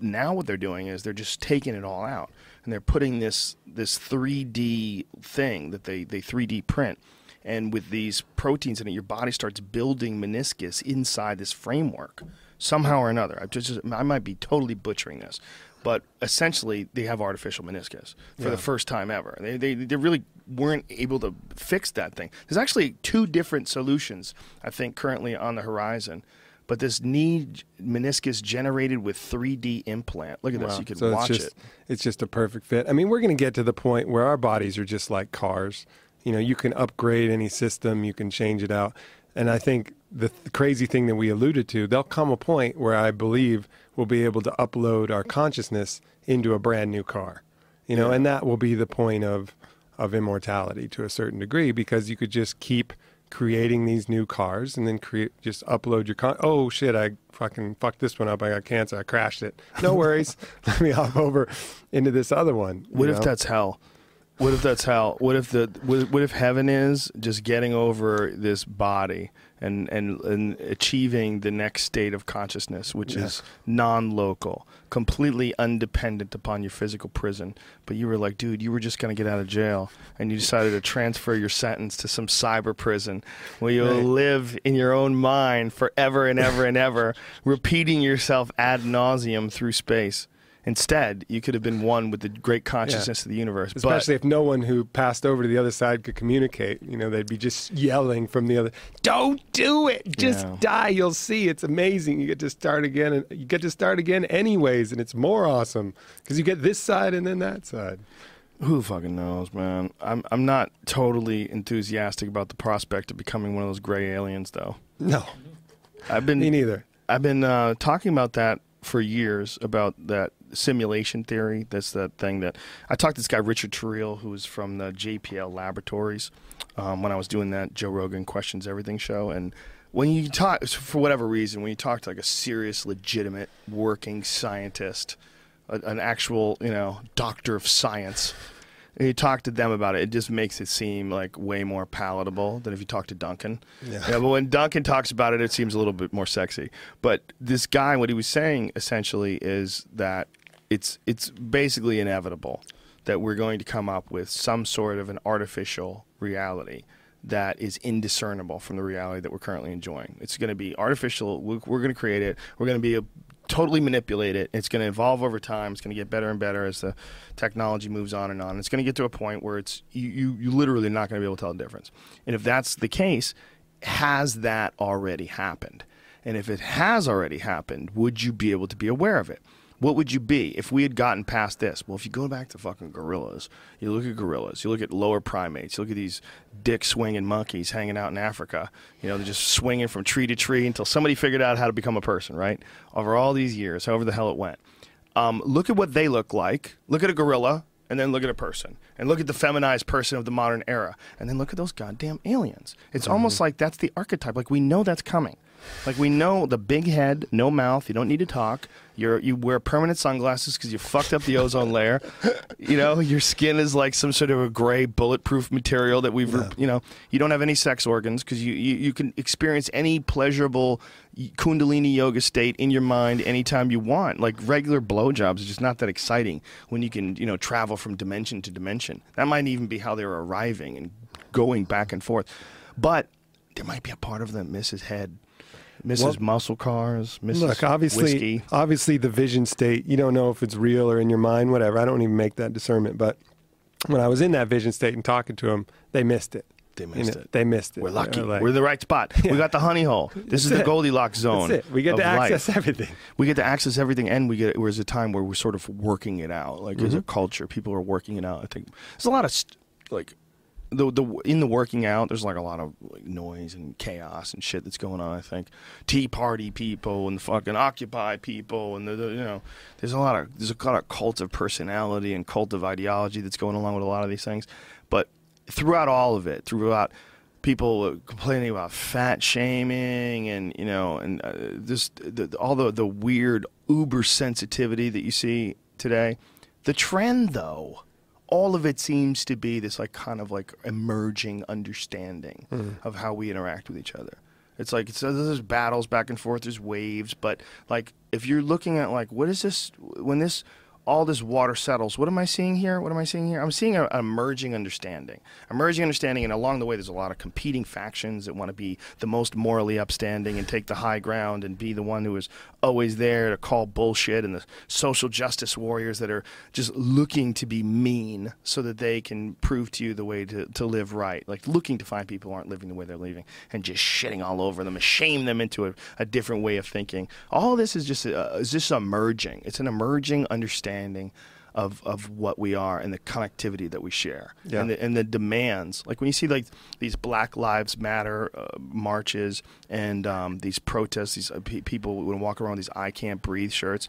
now what they're doing is they're just taking it all out and they're putting this this 3D thing that they they 3D print and with these proteins in it your body starts building meniscus inside this framework somehow or another I just I might be totally butchering this but essentially they have artificial meniscus for the first time ever they, they they really weren't able to fix that thing there's actually two different solutions I think currently on the horizon but this knee meniscus generated with 3D implant. Look at this. You could so watch it's just, it. It's just a perfect fit. I mean, we're going to get to the point where our bodies are just like cars. You know, you can upgrade any system, you can change it out. And I think the, th- crazy thing that we alluded to, there'll come a point where I believe we'll be able to upload our consciousness into a brand new car. You know, and that will be the point of of immortality to a certain degree because you could just keep creating these new cars and then create just upload your con oh shit i fucking fucked this one up i got cancer i crashed it no worries let me hop over into this other one What if that's hell? What if that's hell? What if the what, what if heaven is just getting over this body and and and achieving the next state of consciousness, which is non-local, completely undependent upon your physical prison. But you were like, dude, you were just gonna get out of jail, and you decided to transfer your sentence to some cyber prison where you'll Right. live in your own mind forever and ever and ever, repeating yourself ad nauseum through space. Instead, you could have been one with the great consciousness of the universe. Especially but if no one who passed over to the other side could communicate. You know, they'd be just yelling from the other. Don't do it. Just Yeah. die. You'll see. It's amazing. You get to start again, and you get to start again anyways, and it's more awesome because you get this side and then that side. Who fucking knows, man? I'm I'm not totally enthusiastic about the prospect of becoming one of those gray aliens, though. No, I've been me neither. I've been uh, talking about that for years about that simulation theory. That's that thing that I talked to this guy Richard Terrile, who was from the JPL Laboratories, um, when I was doing that Joe Rogan Questions Everything show, and when you talk for whatever reason, when you talk to like a serious, legitimate, working scientist, a, an actual you know doctor of science. And you talk to them about it, it just makes it seem like way more palatable than if you talk to Duncan. Yeah. but when Duncan talks about it, it seems a little bit more sexy. But this guy, what he was saying essentially is that it's it's basically inevitable that we're going to come up with some sort of an artificial reality that is indiscernible from the reality that we're currently enjoying. It's going to be artificial. We're, we're going to create it. We're going to be a, totally manipulate it. It's going to evolve over time. It's going to get better and better as the technology moves on and on. It's going to get to a point where it's you you, you literally not going to be able to tell the difference. And if that's the case, has that already happened? And if it has already happened, would you be able to be aware of it? What would you be if we had gotten past this? Well, if you go back to fucking gorillas, you look at gorillas, you look at lower primates, you look at these dick swinging monkeys hanging out in Africa. You know, they're just swinging from tree to tree until somebody figured out how to become a person, right? Over all these years, however the hell it went. Um, look at what they look like. Look at a gorilla, and then look at a person, and look at the feminized person of the modern era, and then look at those goddamn aliens. It's almost like that's the archetype. Like we know that's coming. Like we know the big head, no mouth. You don't need to talk. You're you wear permanent sunglasses because you fucked up the ozone layer. You know your skin is like some sort of a gray bulletproof material that we've. You know you don't have any sex organs because you, you you can experience any pleasurable Kundalini yoga state in your mind anytime you want. Like regular blowjobs is just not that exciting when you can you know travel from dimension to dimension. That might even be how they're arriving and going back and forth. But there might be a part of them misses head, misses Well- muscle cars, misses Look, obviously, whiskey. obviously, the vision state. You don't know if it's real or in your mind, whatever. I don't even make that discernment. But when I was in that vision state and talking to them, they missed it. They You missed know, it. They missed it. We're lucky. Like- We're in the right spot. We got the honey hole. This is the. Goldilocks zone. That's it. We get to access life. everything. We get to access everything, and we get. There's a time where we're sort of working it out. Like as a Mm-hmm. culture, people are working it out. I think there's a lot of st- like the the in the working out. There's like a lot of like, noise and chaos and shit that's going on. I think Tea Party people and fucking Occupy people and the, the you know there's a lot of there's a lot of cult of personality and cult of ideology that's going along with a lot of these things. But throughout all of it, throughout people complaining about fat shaming and you know and uh, this the, all the the weird uber sensitivity that you see today the trend though all of it seems to be this like kind of like emerging understanding hmm. of how we interact with each other. It's like it's, there's battles back and forth there's waves but like if you're looking at like what is this when this all this water settles. What am I seeing here? What am I seeing here? I'm seeing an emerging understanding. Emerging understanding, and along the way, there's a lot of competing factions that want to be the most morally upstanding and take the high ground and be the one who is always there to call bullshit, and the social justice warriors that are just looking to be mean so that they can prove to you the way to, to live right. Like looking to find people who aren't living the way they're living and just shitting all over them and shame them into a, a different way of thinking. All this is just uh, is just emerging. It's an emerging understanding of, of what we are and the connectivity that we share Yeah. and, the, and the demands. Like when you see like these Black Lives Matter uh, marches and um, these protests, these uh, pe- people when walk around with these "I can't breathe" shirts,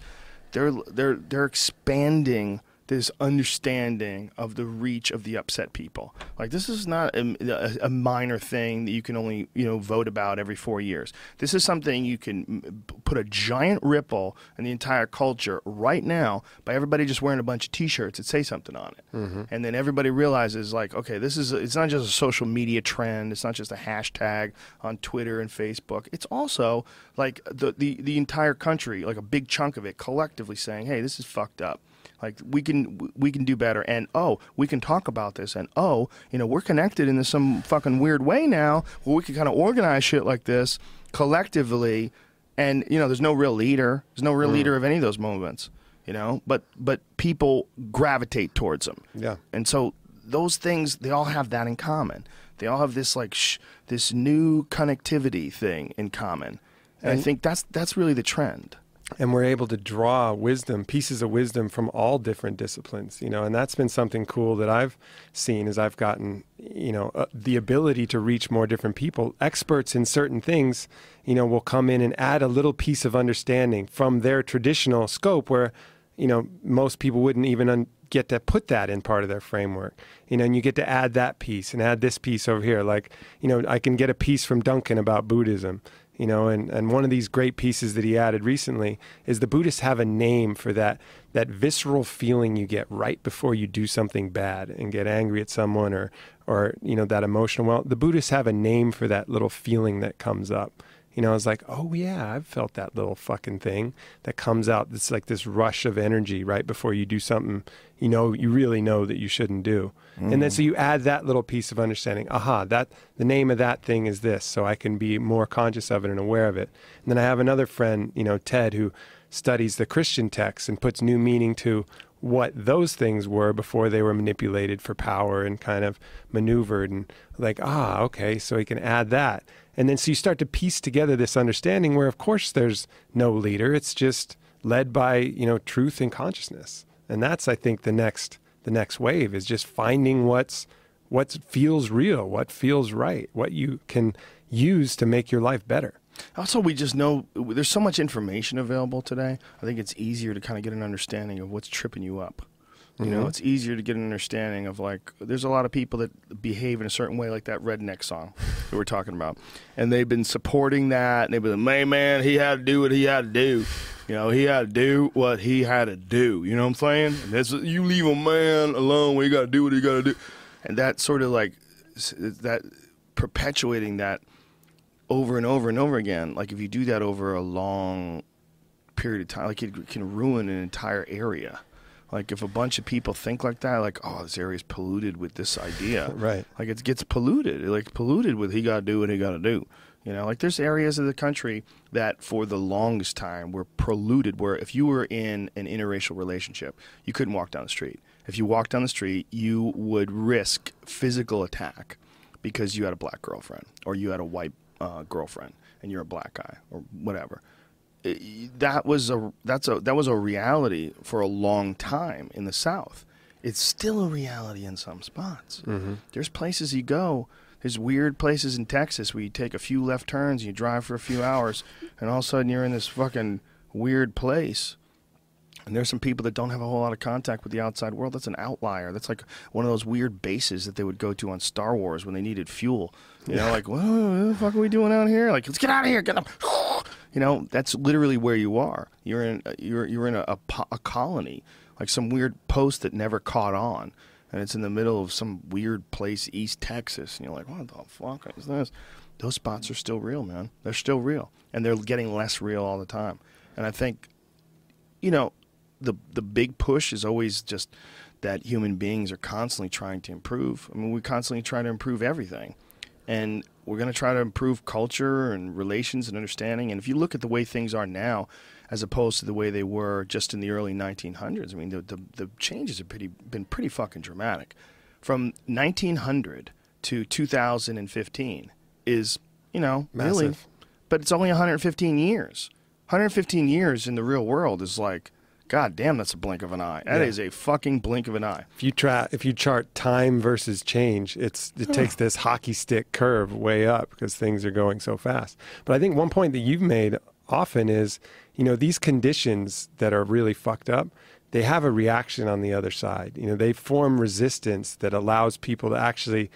they're they're they're expanding this understanding of the reach of the upset people. Like this is not a, a, minor thing that you can only you know vote about every four years. This is something you can put a giant ripple in the entire culture right now by everybody just wearing a bunch of T-shirts that say something on it, mm-hmm. and then everybody realizes like, okay, this is a, it's not just a social media trend. It's not just a hashtag on Twitter and Facebook. It's also like the the the entire country, like a big chunk of it, collectively saying, hey, this is fucked up. Like we can we can do better, and oh, we can talk about this, and oh, you know, we're connected in some fucking weird way now, where we can kind of organize shit like this collectively, and you know, there's no real leader, there's no real mm. leader of any of those movements, you know, but but people gravitate towards them, Yeah. and so those things they all have that in common. They all have this like sh- this new connectivity thing in common, and, I think that's that's really the trend. And we're able to draw wisdom pieces of wisdom from all different disciplines you know and that's been something cool that i've seen as i've gotten you know uh, the ability to reach more different people. Experts in certain things you know will come in and add a little piece of understanding from their traditional scope where you know most people wouldn't even un- get to put that in part of their framework you know and you get to add that piece and add this piece over here. Like you know i can get a piece from duncan about buddhism you know and, and one of these great pieces that he added recently is the buddhists have a name for that that visceral feeling you get right before you do something bad and get angry at someone or or you know that emotional well the buddhists have a name for that little feeling that comes up you know, I was like, oh yeah, I've felt that little fucking thing that comes out. It's like this rush of energy right before you do something, you know, you really know that you shouldn't do. And then so you add that little piece of understanding. Aha, that the name of that thing is this, so I can be more conscious of it and aware of it. And then I have another friend, you know, Ted, who studies the Christian texts and puts new meaning to what those things were before they were manipulated for power and kind of maneuvered and like ah okay so he can add that and then so you start to piece together this understanding where of course there's no leader it's just led by you know truth and consciousness and that's i think the next the next wave is just finding what's what feels real what feels right what you can use to make your life better Also, we just know there's so much information available today. I think it's easier to kind of get an understanding of what's tripping you up. You know, mm-hmm. it's easier to get an understanding of like, there's a lot of people that behave in a certain way, like that redneck song that we're talking about. And they've been supporting that. And they've been, man, man, he had to do what he had to do. You know, he had to do what he had to do. You know what I'm saying? And that's, you leave a man alone when you got to do what he got to do. And that sort of like, that perpetuating that over and over and over again. Like if you do that over a long period of time, like it can ruin an entire area. Like if a bunch of people think like that, like oh, this area is polluted with this idea, Right. Like it gets polluted, like polluted with he got to do what he got to do. You know, like there's areas of the country that for the longest time were polluted. Where if you were in an interracial relationship, you couldn't walk down the street. If you walked down the street, you would risk physical attack because you had a black girlfriend or you had a white uh, girlfriend and you're a black guy or whatever. That was a that's a that was a reality for a long time in the South. It's still a reality in some spots. Mm-hmm. There's places you go. There's weird places in Texas where you take a few left turns and you drive for a few hours, and all of a sudden you're in this fucking weird place. And there's some people that don't have a whole lot of contact with the outside world. That's an outlier. That's like one of those weird bases that they would go to on Star Wars when they needed fuel. You know, like, what the fuck are we doing out here? Like, let's get out of here. Get up. You know, that's literally where you are. You're in uh, you're you're in a, a, a colony, like some weird post that never caught on, and it's in the middle of some weird place, East Texas, and you're like, what the fuck is this? Those spots are still real, man. They're still real, and they're getting less real all the time. And I think you know, the the big push is always just that human beings are constantly trying to improve. I mean, we constantly try to improve everything, and we're going to try to improve culture and relations and understanding. And if you look at the way things are now, as opposed to the way they were just in the early 1900s, I mean, the the, the changes have pretty been pretty fucking dramatic. From 1900 to 2015 is you know really Massive. but it's only 115 years. 115 years in the real world is like, god damn, that's a blink of an eye. That Yeah. is a fucking blink of an eye. if you try if you chart time versus change it's it takes this hockey stick curve way up because things are going so fast but i think one point that you've made often is you know these conditions that are really fucked up they have a reaction on the other side. You know, they form resistance that allows people to actually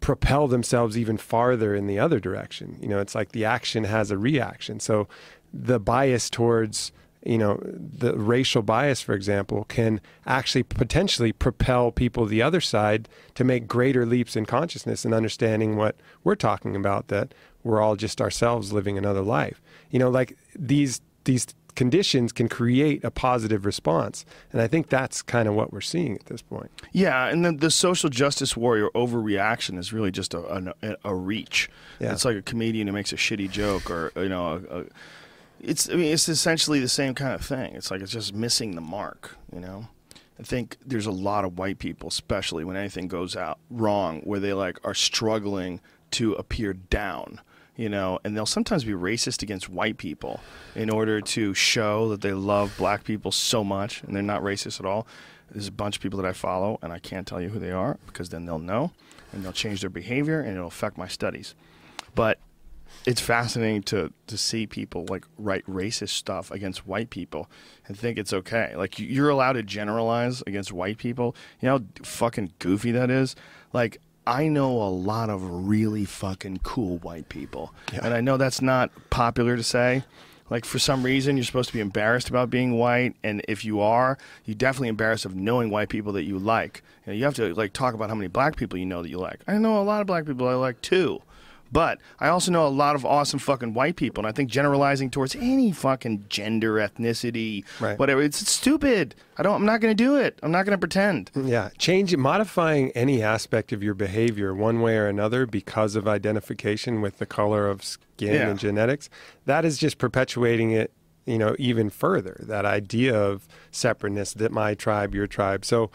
propel themselves even farther in the other direction. You know, it's like the action has a reaction. So the bias towards you know, the racial bias, for example, can actually potentially propel people the other side to make greater leaps in consciousness and understanding what we're talking about that we're all just ourselves living another life. You know, like these these conditions can create a positive response. And I think that's kind of what we're seeing at this point. Yeah, and then the social justice warrior overreaction is really just a, a, a reach. Yeah. It's like a comedian who makes a shitty joke or, you know, a, a, it's I mean it's essentially the same kind of thing. It's like it's just missing the mark, you know. I think there's a lot of white people, especially when anything goes out wrong, where they like are struggling to appear down, you know, and they'll sometimes be racist against white people in order to show that they love black people so much, and they're not racist at all. There's a bunch of people that I follow, and I can't tell you who they are because then they'll know, and they'll change their behavior, and it'll affect my studies. But it's fascinating to to see people like write racist stuff against white people and think it's okay. Like you're allowed to generalize against white people. You know how fucking goofy that is. Like I know a lot of really fucking cool white people, and I know that's not popular to say. Like for some reason, you're supposed to be embarrassed about being white, and if you are, you're definitely embarrassed of knowing white people that you like. You, know, you have to like talk about how many black people you know that you like. I know a lot of black people I like too. But I also know a lot of awesome fucking white people, and I think generalizing towards any fucking gender, ethnicity, Right. whatever, it's, stupid. I don't. I'm not going to do it. I'm not going to pretend. Yeah, change modifying any aspect of your behavior one way or another because of identification with the color of skin Yeah. and genetics. That is just perpetuating it, you know, even further. That idea of separateness, that my tribe, your tribe. So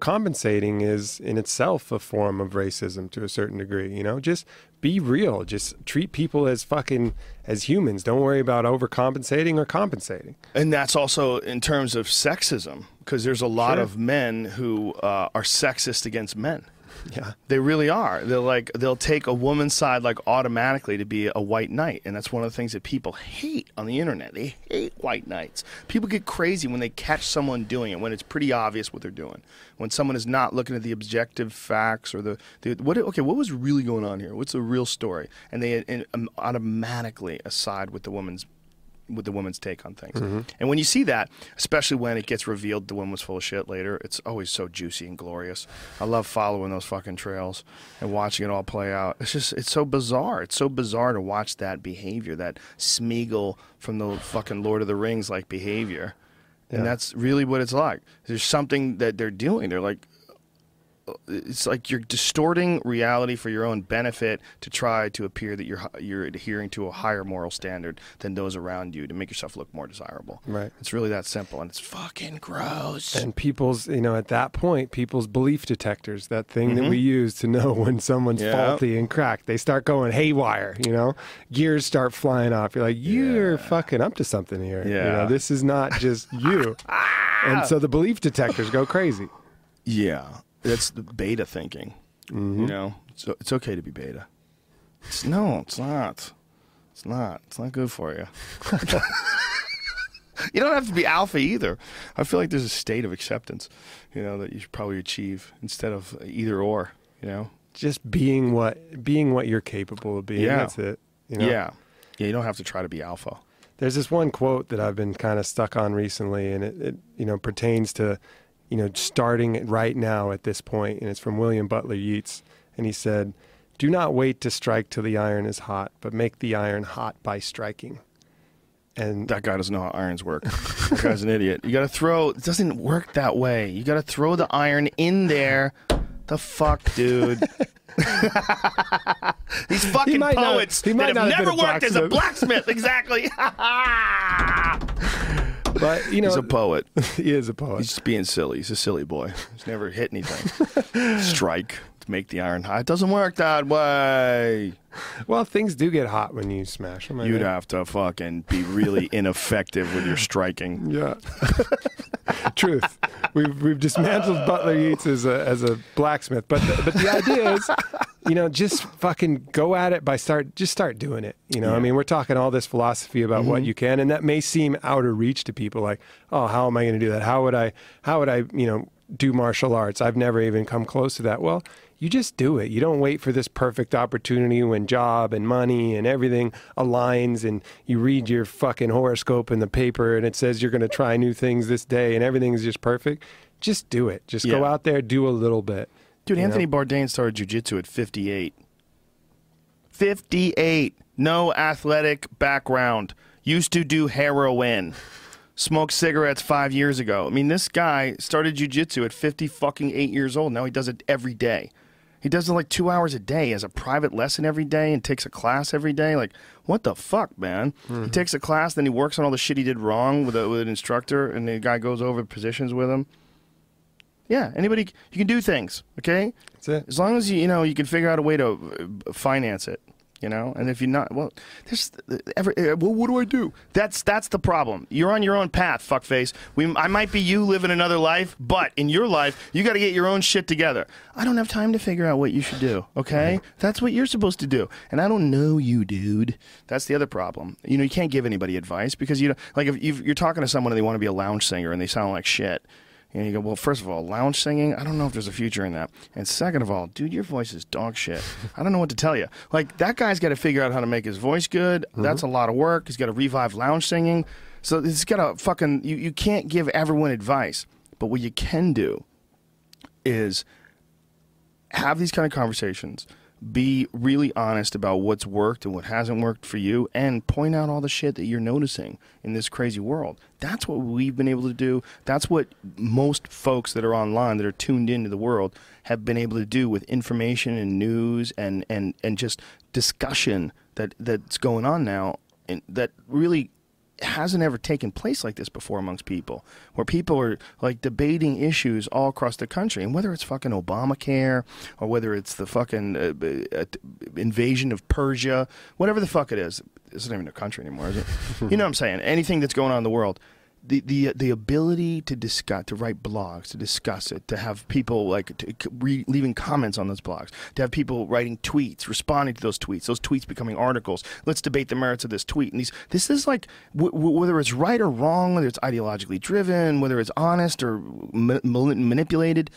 overcompensating is in itself a form of racism to a certain degree. You know, just be real. Just treat people as fucking as humans. Don't worry about overcompensating or compensating. And that's also in terms of sexism, because there's a lot Sure. of men who uh, are sexist against men. Yeah. They really are. They're like they'll take a woman's side like automatically to be a white knight, and that's one of the things that people hate on the internet. They hate white knights. People get crazy when they catch someone doing it when it's pretty obvious what they're doing. When someone is not looking at the objective facts or the, the what okay, what was really going on here? What's the real story? And they and, um, automatically aside with the woman's with the woman's take on things. Mm-hmm. And when you see that, especially when it gets revealed the woman was full of shit later, it's always so juicy and glorious. I love following those fucking trails and watching it all play out. It's just it's so bizarre. It's so bizarre to watch that behavior, that Smeagol from the fucking Lord of the Rings like behavior. And Yeah. that's really what it's like. There's something that they're doing. They're like it's like you're distorting reality for your own benefit to try to appear that you're you're adhering to a higher moral standard than those around you to make yourself look more desirable. Right. It's really that simple, and it's fucking gross. and people's you know at that point people's belief detectors that thing that we use to know when someone's Mm-hmm. Faulty and cracked they start going haywire you know gears start flying off you're like you're fucking up to something here you Yeah. know this is not just you and so the belief detectors go crazy yeah, that's the beta thinking. Mm-hmm. You know, so it's okay to be beta. It's, no, it's not. It's not. It's not good for you. you don't have to be alpha either. I feel like there's a state of acceptance, you know, that you should probably achieve instead of either or. You know. just being what being what you're capable of being Yeah. that's it you know? Yeah. Yeah, you don't have to try to be alpha. There's this one quote that I've been kind of stuck on recently, and it, it you know pertains to you know starting right now at this point, and it's from William Butler Yeats, and he said, "Do not wait to strike till the iron is hot, but make the iron hot by striking." And That guy doesn't know how irons work. that guy's an idiot. You got to throw. It doesn't work that way. You got to throw the iron in there. The fuck, dude. These fucking might not- poets he might that have not have never worked as a blacksmith. blacksmith. Exactly. but you know He's a poet. he is a poet. He's just being silly. He's a silly boy. He's never hit anything. Strike make the iron hot. It doesn't work that way. Well, things do get hot when you smash them. I You'd think. have to fucking be really ineffective with your striking. Yeah. Truth. We've we've dismantled Butler Yeats as a as a blacksmith, but the, but the idea is, you know, just fucking go at it by start, just start doing it. You know, I mean, we're talking all this philosophy about what mm-hmm. you can, and that may seem out of reach to people. Like, oh, how am I going to do that? How would I? How would I? You know, do martial arts? I've never even come close to that. Well. You just do it. You don't wait for this perfect opportunity when job and money and everything aligns and you read your fucking horoscope in the paper and it says you're going to try new things this day and everything's just perfect. Just do it. Just go out there, do a little bit. Dude, Anthony know? Bourdain started jujitsu at 58. 58. No athletic background. Used to do heroin. Smoked cigarettes five years ago. I mean, this guy started jujitsu at 50 fucking eight years old. Now he does it every day. He does it like two hours a day as a private lesson every day and takes a class every day. Like, what the fuck, man? He takes a class, then he works on all the shit he did wrong with, a, with an instructor, and the guy goes over positions with him. Yeah, anybody, you can do things, okay? That's it. As long as you, you know, you can figure out a way to uh, finance it, you know. And if you're not, well, there's every. Uh, well, what do I do? That's that's the problem. You're on your own path, fuckface. We, I might be you living another life, but in your life, you got to get your own shit together. I don't have time to figure out what you should do. Okay, that's what you're supposed to do, and I don't know you, dude. That's the other problem. You know, you can't give anybody advice because you know, like if you've, you're talking to someone and they want to be a lounge singer and they sound like shit. And you go, well, first of all, lounge singing, I don't know if there's a future in that. And second of all, dude, your voice is dog shit. I don't know what to tell you. Like, that guy's got to figure out how to make his voice good. Mm-hmm. That's a lot of work. He's got to revive lounge singing. So he's got to fucking, you, you can't give everyone advice. But what you can do is have these kind of conversations be really honest about what's worked and what hasn't worked for you and point out all the shit that you're noticing in this crazy world. That's what we've been able to do. That's what most folks that are online that are tuned into the world have been able to do with information and news and and and just discussion that that's going on now and that really hasn't ever taken place like this before amongst people, where people are like debating issues all across the country, and whether it's fucking Obamacare or whether it's the fucking uh, uh, invasion of Persia, whatever the fuck it is, it's not even a country anymore, is it? you know what I'm saying? Anything that's going on in the world. The, the the ability to discuss to write blogs to discuss it to have people like to, re, leaving comments on those blogs to have people writing tweets responding to those tweets those tweets becoming articles. Let's debate the merits of this tweet. And these this is like w- w- whether it's right or wrong whether it's ideologically driven whether it's honest or ma- ma- manipulated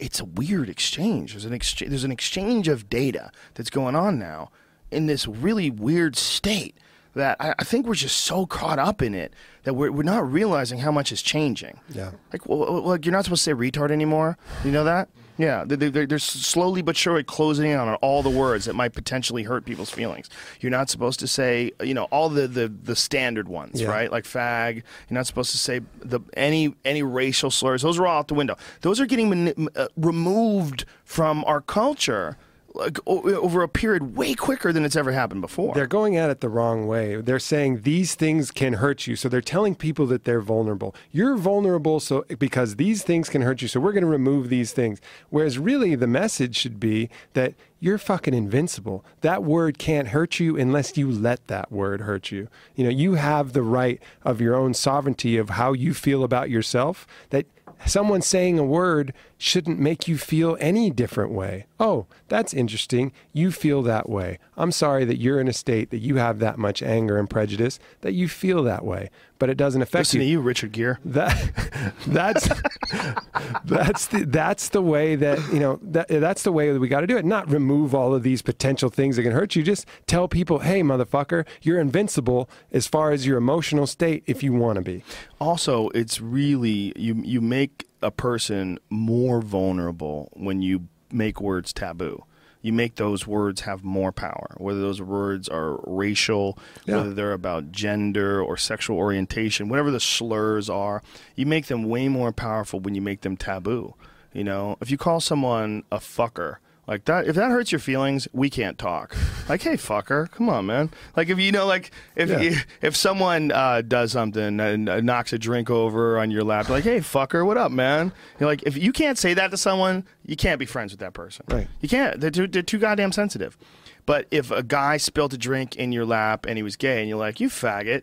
it's a weird exchange. There's an exchange there's an exchange of data that's going on now in this really weird state that I, I think we're just so caught up in it that we're, we're not realizing how much is changing. Yeah. Like, well, like you're not supposed to say retard anymore. You know that? Yeah. They, they, they're slowly but surely closing in on all the words that might potentially hurt people's feelings. You're not supposed to say, you know, all the, the, the standard ones, Yeah. right? Like fag. You're not supposed to say the any any racial slurs. Those are all out the window. Those are getting uh, removed from our culture like over a period way quicker than it's ever happened before. They're going at it the wrong way. They're saying these things can hurt you. So they're telling people that they're vulnerable. You're vulnerable so because these things can hurt you. So we're going to remove these things. Whereas really the message should be that you're fucking invincible. That word can't hurt you unless you let that word hurt you. You know, you have the right of your own sovereignty of how you feel about yourself that someone saying a word shouldn't make you feel any different way. Oh, that's interesting. You feel that way. I'm sorry that you're in a state that you have that much anger and prejudice that you feel that way, but it doesn't affect Listen to you, Richard Gere. that that's that's the that's the way that you know that that's the way that we got to do it. Not remove all of these potential things that can hurt you. Just tell people, hey, motherfucker, you're invincible as far as your emotional state if you want to be. Also, it's really you you make a person more vulnerable when you make words taboo. You make those words have more power, whether those words are racial, Yeah. whether they're about gender or sexual orientation, whatever the slurs are, you make them way more powerful when you make them taboo. You know, if you call someone a fucker, like that, if that hurts your feelings, we can't talk. Like, hey, fucker, come on, man. Like, if you know, like, if Yeah. if someone uh, does something and uh, knocks a drink over on your lap, like, hey, fucker, what up, man? You're like, if you can't say that to someone, you can't be friends with that person. Right. You can't. They're too, they're too goddamn sensitive. But if a guy spilled a drink in your lap and he was gay, and you're like, you faggot.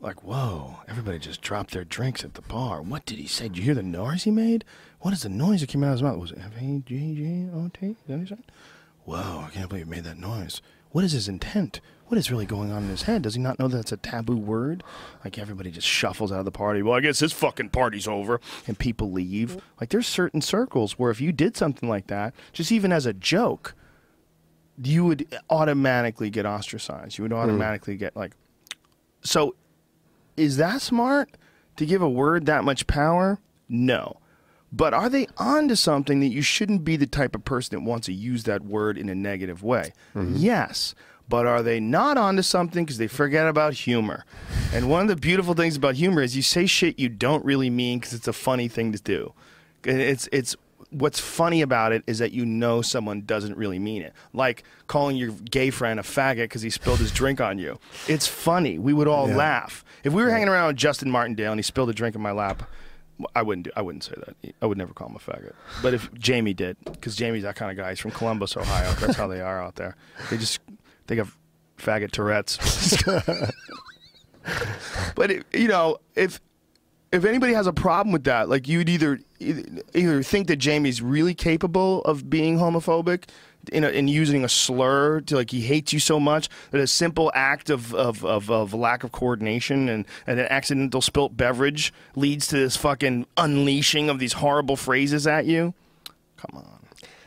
Like, whoa, everybody just dropped their drinks at the bar. What did he say? Did you hear the noise he made? What is the noise that came out of his mouth? Was it F A G G O T? Is that what he said? Whoa, I can't believe he made that noise. What is his intent? What is really going on in his head? Does he not know that it's a taboo word? Like everybody just shuffles out of the party. Well, I guess this fucking party's over, and people leave. Like there's certain circles where if you did something like that, just even as a joke, you would automatically get ostracized. You would hmm. automatically get like. So, is that smart to give a word that much power? No. But are they onto something that you shouldn't be the type of person that wants to use that word in a negative way? Mm-hmm. Yes. But are they not onto something because they forget about humor? And one of the beautiful things about humor is you say shit you don't really mean because it's a funny thing to do. It's it's what's funny about it is that you know someone doesn't really mean it. Like calling your gay friend a faggot because he spilled his drink on you. It's funny. We would all laugh. If we were hanging around with Justin Martindale and he spilled a drink in my lap, I wouldn't do. I wouldn't say that. I would never call him a faggot. But if Jamie did, because Jamie's that kind of guy. He's from Columbus, Ohio. That's how they are out there. They just they got faggot Tourette's. but it, you know, if if anybody has a problem with that, like you'd either either think that Jamie's really capable of being homophobic in, a, in using a slur to like he hates you so much that a simple act of, of, of, of lack of coordination and, and an accidental spilt beverage leads to this fucking unleashing of these horrible phrases at you. Come on.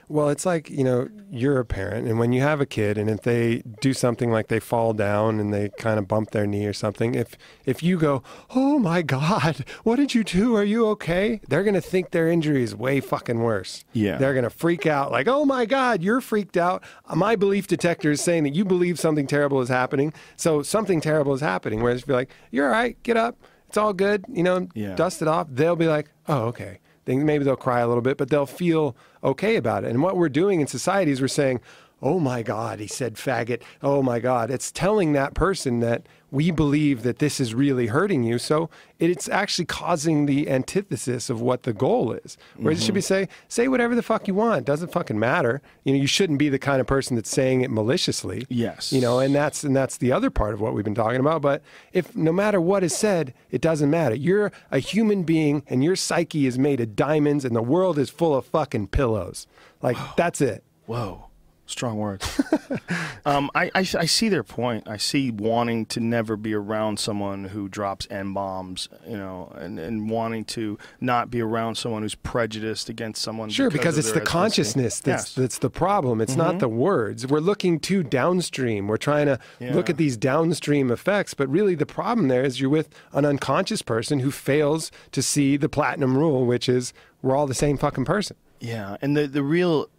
Well, it's like, you know, you're a parent, and when you have a kid, and if they do something like they fall down and they kind of bump their knee or something, if if you go, oh my God, what did you do? Are you okay? They're going to think their injury is way fucking worse. Yeah. They're going to freak out, like, oh my God, you're freaked out. My belief detector is saying that you believe something terrible is happening. So something terrible is happening. Whereas if you're like, you're all right, get up, it's all good, you know, Yeah. dust it off, they'll be like, oh, okay. Then maybe they'll cry a little bit, but they'll feel okay about it. And what we're doing in society is we're saying, oh my God, he said faggot. Oh my God. It's telling that person that we believe that this is really hurting you. So it's actually causing the antithesis of what the goal is. Whereas it should be mm-hmm. say, say whatever the fuck you want. Doesn't fucking matter. You know, you shouldn't be the kind of person that's saying it maliciously. Yes. You know, and that's and that's the other part of what we've been talking about. But if no matter what is said, it doesn't matter. You're a human being and your psyche is made of diamonds and the world is full of fucking pillows. Like that's it. Whoa, strong words. um, I, I, I see their point. I see wanting to never be around someone who drops n bombs, you know, and, and wanting to not be around someone who's prejudiced against someone. Sure, because, of it's the ethnicity. consciousness that's Yes. Mm-hmm. that's the problem. It's not the words. We're looking too downstream. We're trying to look at these downstream effects, but really the problem there is you're with an unconscious person who fails to see the platinum rule, which is we're all the same fucking person. Yeah, and the the real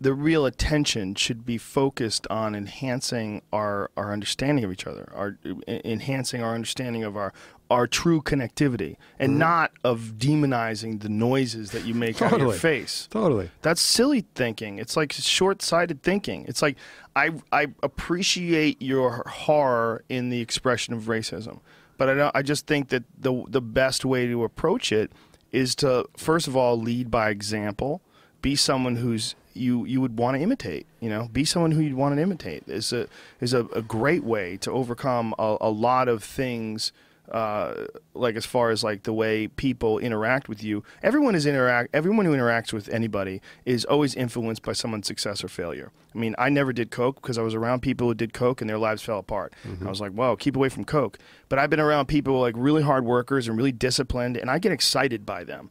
the real attention should be focused on enhancing our our understanding of each other, our enhancing our understanding of our our true connectivity, and Mm-hmm. not of demonizing the noises that you make out of your Totally. face. Totally. That's silly thinking. It's like short-sighted thinking. It's like I I appreciate your horror in the expression of racism, but I don't, I just think that the the best way to approach it is to first of all lead by example. Be someone who's you you would want to imitate. You know, be someone who you'd want to imitate. is a is a, a great way to overcome a, a lot of things uh, like as far as like the way people interact with you. Everyone is interact. Everyone who interacts with anybody is always influenced by someone's success or failure. I mean, I never did coke because I was around people who did coke and their lives fell apart. I was like, "Whoa, keep away from coke." But I've been around people like really hard workers and really disciplined, and I get excited by them.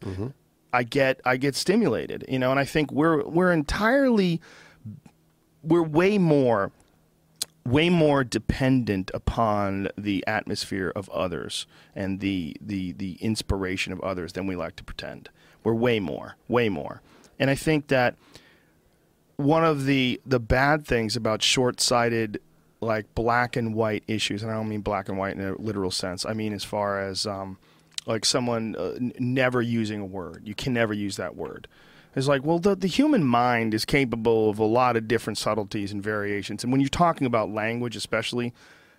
I get I get stimulated, you know, and I think we're we're entirely we're way more way more dependent upon the atmosphere of others and the the the inspiration of others than we like to pretend. We're way more, way more. And I think that one of the the bad things about short-sighted like black and white issues and I don't mean black and white in a literal sense. I mean as far as um like someone uh, n- never using a word. You can never use that word. It's like, well, the, the human mind is capable of a lot of different subtleties and variations. And when you're talking about language, especially,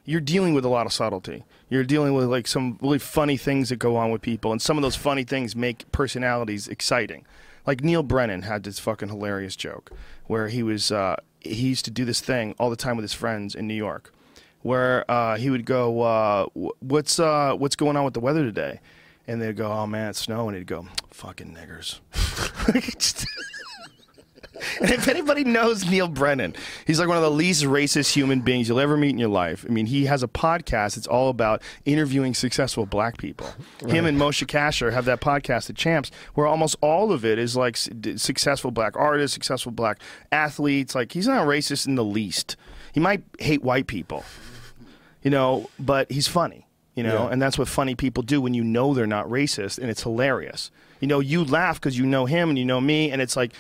you're dealing with a lot of subtlety. You're dealing with like some really funny things that go on with people, and some of those funny things make personalities exciting. Like Neal Brennan had this fucking hilarious joke where he was uh, he used to do this thing all the time with his friends in New York, where uh, he would go, uh, "What's uh, what's going on with the weather today?" And they'd go, "Oh man, it's snowing." And he'd go, "Fucking niggers." And if anybody knows Neal Brennan, he's like one of the least racist human beings you'll ever meet in your life. I mean, he has a podcast. It's all about interviewing successful black people. Him and Moshe Kasher have that podcast The Champs, where almost all of it is like successful black artists, successful black athletes. Like he's not racist in the least. He might hate white people, you know, but he's funny, you know, Yeah. and that's what funny people do when you know they're not racist and it's hilarious. You know, you laugh because you know him and you know me, and it's like,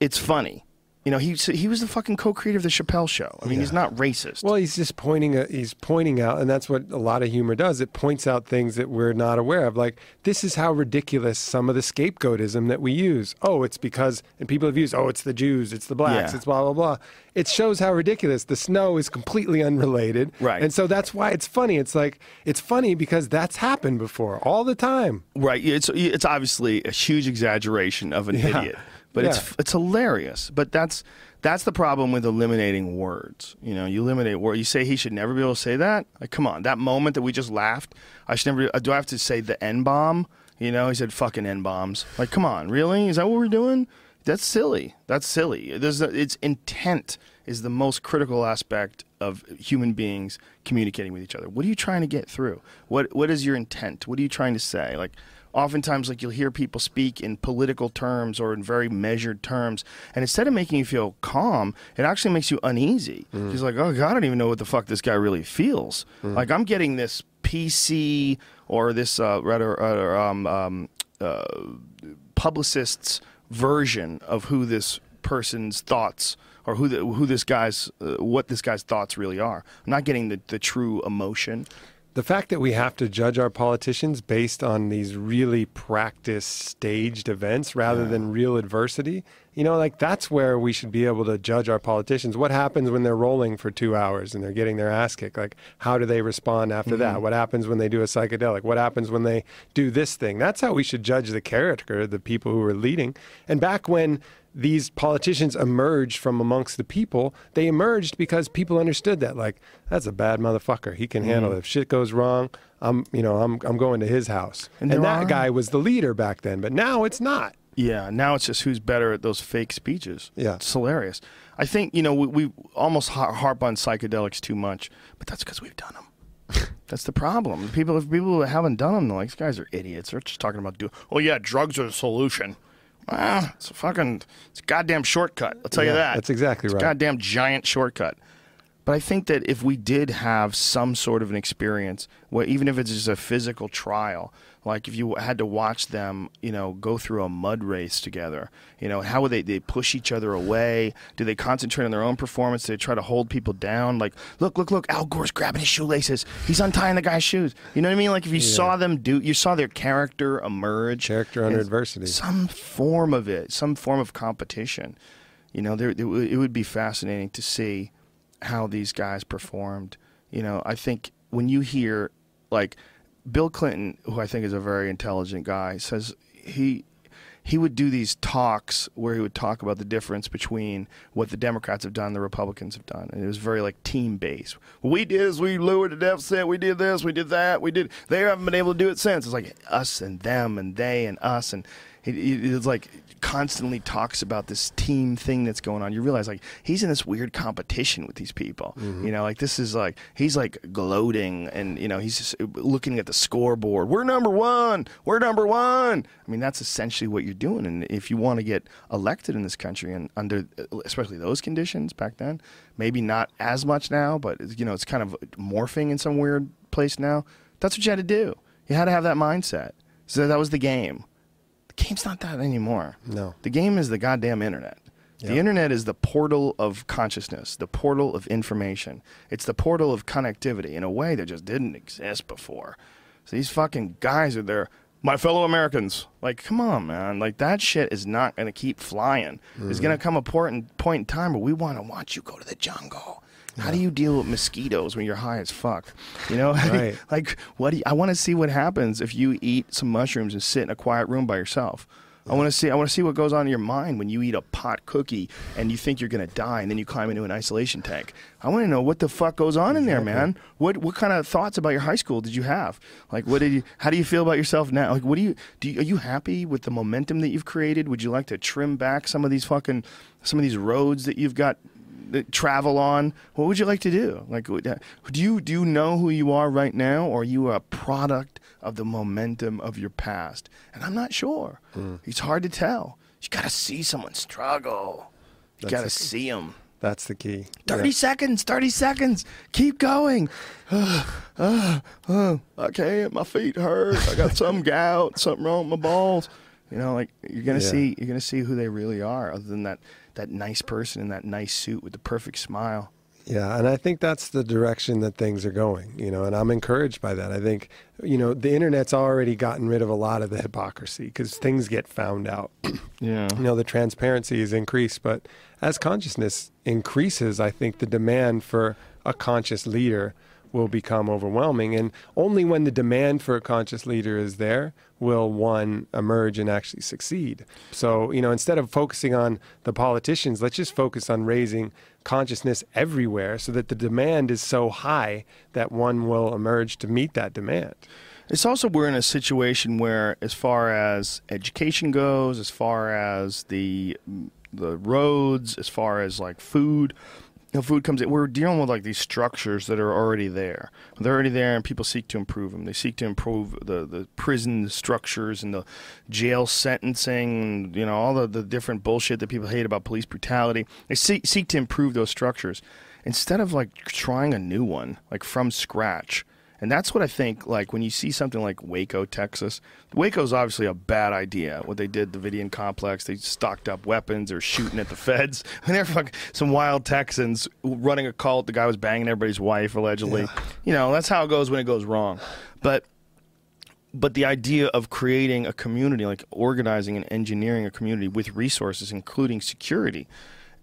it's funny. You know, he he was the fucking co-creator of the Chappelle Show. I mean, he's not racist. Well, he's just pointing. A, he's pointing out, and that's what a lot of humor does. It points out things that we're not aware of. Like this is how ridiculous some of the scapegoatism that we use. Oh, it's because, and people have used. Oh, it's the Jews, it's the blacks, Yeah. it's blah blah blah. It shows how ridiculous. The snow is completely unrelated, Right. And so that's why it's funny. It's like it's funny because that's happened before all the time. Right. It's it's obviously a huge exaggeration of an Yeah. idiot, but it's Yeah. it's hilarious. But that's that's the problem with eliminating words. You know, you eliminate word. You say he should never be able to say that. Like, come on, that moment that we just laughed. I should never. Do I have to say the n bomb? You know, he said fucking n bombs. Like, come on, really? Is that what we're doing? That's silly. That's silly. There's a, it's intent is the most critical aspect of human beings communicating with each other. What are you trying to get through? What what is your intent? What are you trying to say? Like oftentimes like you'll hear people speak in political terms or in very measured terms and instead of making you feel calm it actually makes you uneasy. Mm. Like oh god i don't even know what the fuck this guy really feels. Like i'm getting this pc or this uh, rather, rather um, um, uh, publicist's version of who this person's thoughts or who the, who this guy's uh, what this guy's thoughts really are. I'm not getting the, the true emotion The fact that we have to judge our politicians based on these really practiced, staged events rather than real adversity, you know, like that's where we should be able to judge our politicians. What happens when they're rolling for two hours and they're getting their ass kicked? Like, how do they respond after that? Mm-hmm. What happens when they do a psychedelic? What happens when they do this thing? That's how we should judge the character, the people who are leading. And back when these politicians emerged from amongst the people, they emerged because people understood that, like, that's a bad motherfucker. He can handle mm. it. If shit goes wrong, I'm, you know, I'm, I'm going to his house. And And, that are- guy was the leader back then, but now it's not. Yeah, now it's just who's better at those fake speeches. Yeah. it's hilarious. I think you know we, we almost harp on psychedelics too much, but that's because we've done them. that's the problem. People, if people who haven't done them, they're like these guys are idiots. They're just talking about do. Oh yeah, drugs are the solution. Ah, it's a fucking, it's a goddamn shortcut. I'll tell you that. that's exactly right. it's right. A goddamn giant shortcut. But I think that if we did have some sort of an experience, where even if it's just a physical trial, like if you had to watch them, you know, go through a mud race together, you know, how would they they push each other away? Do they concentrate on their own performance? Do they try to hold people down? Like, look, look, look, Al Gore's grabbing his shoelaces. He's untying the guy's shoes. You know what I mean? Like if you saw them do, you saw their character emerge. Character under adversity. Some form of it, some form of competition. You know, there it, it would be fascinating to see how these guys performed. You know, I think when you hear like Bill Clinton, who I think is a very intelligent guy, says he he would do these talks where he would talk about the difference between what the Democrats have done, the Republicans have done, and it was very like team based. We did is we lowered the deficit, we did this, we did that, we did. They haven't been able to do it since. It's like us and them and they and us, and it, it- it's like constantly talks about this team thing that's going on. You realize like he's in this weird competition with these people. Mm-hmm. You know, like this is like he's like gloating and you know he's just looking at the scoreboard. We're number one. We're number one. I mean that's essentially what you're doing. And if you want to get elected in this country and under especially those conditions back then, maybe not as much now, but you know it's kind of morphing in some weird place now. That's what you had to do. You had to have that mindset. So that was the game. The game's not that anymore. No. The game is the goddamn internet. The internet is the portal of consciousness, the portal of information. It's the portal of connectivity in a way that just didn't exist before. So these fucking guys are there. My fellow Americans, like, come on, man. Like, that shit is not going to keep flying. There's going to come a point, point in time where we want to watch you go to the jungle. How do you deal with mosquitoes when you're high as fuck? You know, Right. like what? Do you, I want to see what happens if you eat some mushrooms and sit in a quiet room by yourself. I want to see. I want to see what goes on in your mind when you eat a pot cookie and you think you're going to die, and then you climb into an isolation tank. I want to know what the fuck goes on in there, man. What what kind of thoughts about your high school did you have? Like, what did you? How do you feel about yourself now? Like, what do you? Do you, are you happy with the momentum that you've created? Would you like to trim back some of these fucking some of these roads that you've got? Travel on. What would you like to do? Like, uh, do you do you know who you are right now, or are you a product of the momentum of your past? And I'm not sure. It's hard to tell. You got to see someone struggle. You got to see them. That's the key. 30 Yeah. seconds, 30 seconds. Keep going. Uh, uh, I can't. My feet hurt. I got some gout, something wrong with my balls. You know, like you're gonna Yeah. see you're gonna see who they really are, other than that that nice person in that nice suit with the perfect smile. Yeah, and I think that's the direction that things are going, you know, and I'm encouraged by that. I think, you know, the internet's already gotten rid of a lot of the hypocrisy because things get found out. Yeah. you know, the transparency is increased, but as consciousness increases, I think the demand for a conscious leader will become overwhelming. And only when the demand for a conscious leader is there will one emerge and actually succeed. So, you know, instead of focusing on the politicians, let's just focus on raising consciousness everywhere so that the demand is so high that one will emerge to meet that demand. It's also we're in a situation where, as far as education goes, as far as the the roads, as far as like food, know, food comes in. We're dealing with like these structures that are already there. They're already there, and people seek to improve them. They seek to improve the the prison structures and the jail sentencing, and, you know, all the the different bullshit that people hate about police brutality. They seek seek to improve those structures instead of like trying a new one, like from scratch. And that's what I think, like, when you see something like Waco, Texas, Waco's obviously a bad idea. What they did, the Davidian complex, they stocked up weapons, they're shooting at the feds. And they're fucking some wild Texans running a cult. The guy was banging everybody's wife, allegedly. You know, that's how it goes when it goes wrong. But but the idea of creating a community, like organizing and engineering a community with resources, including security,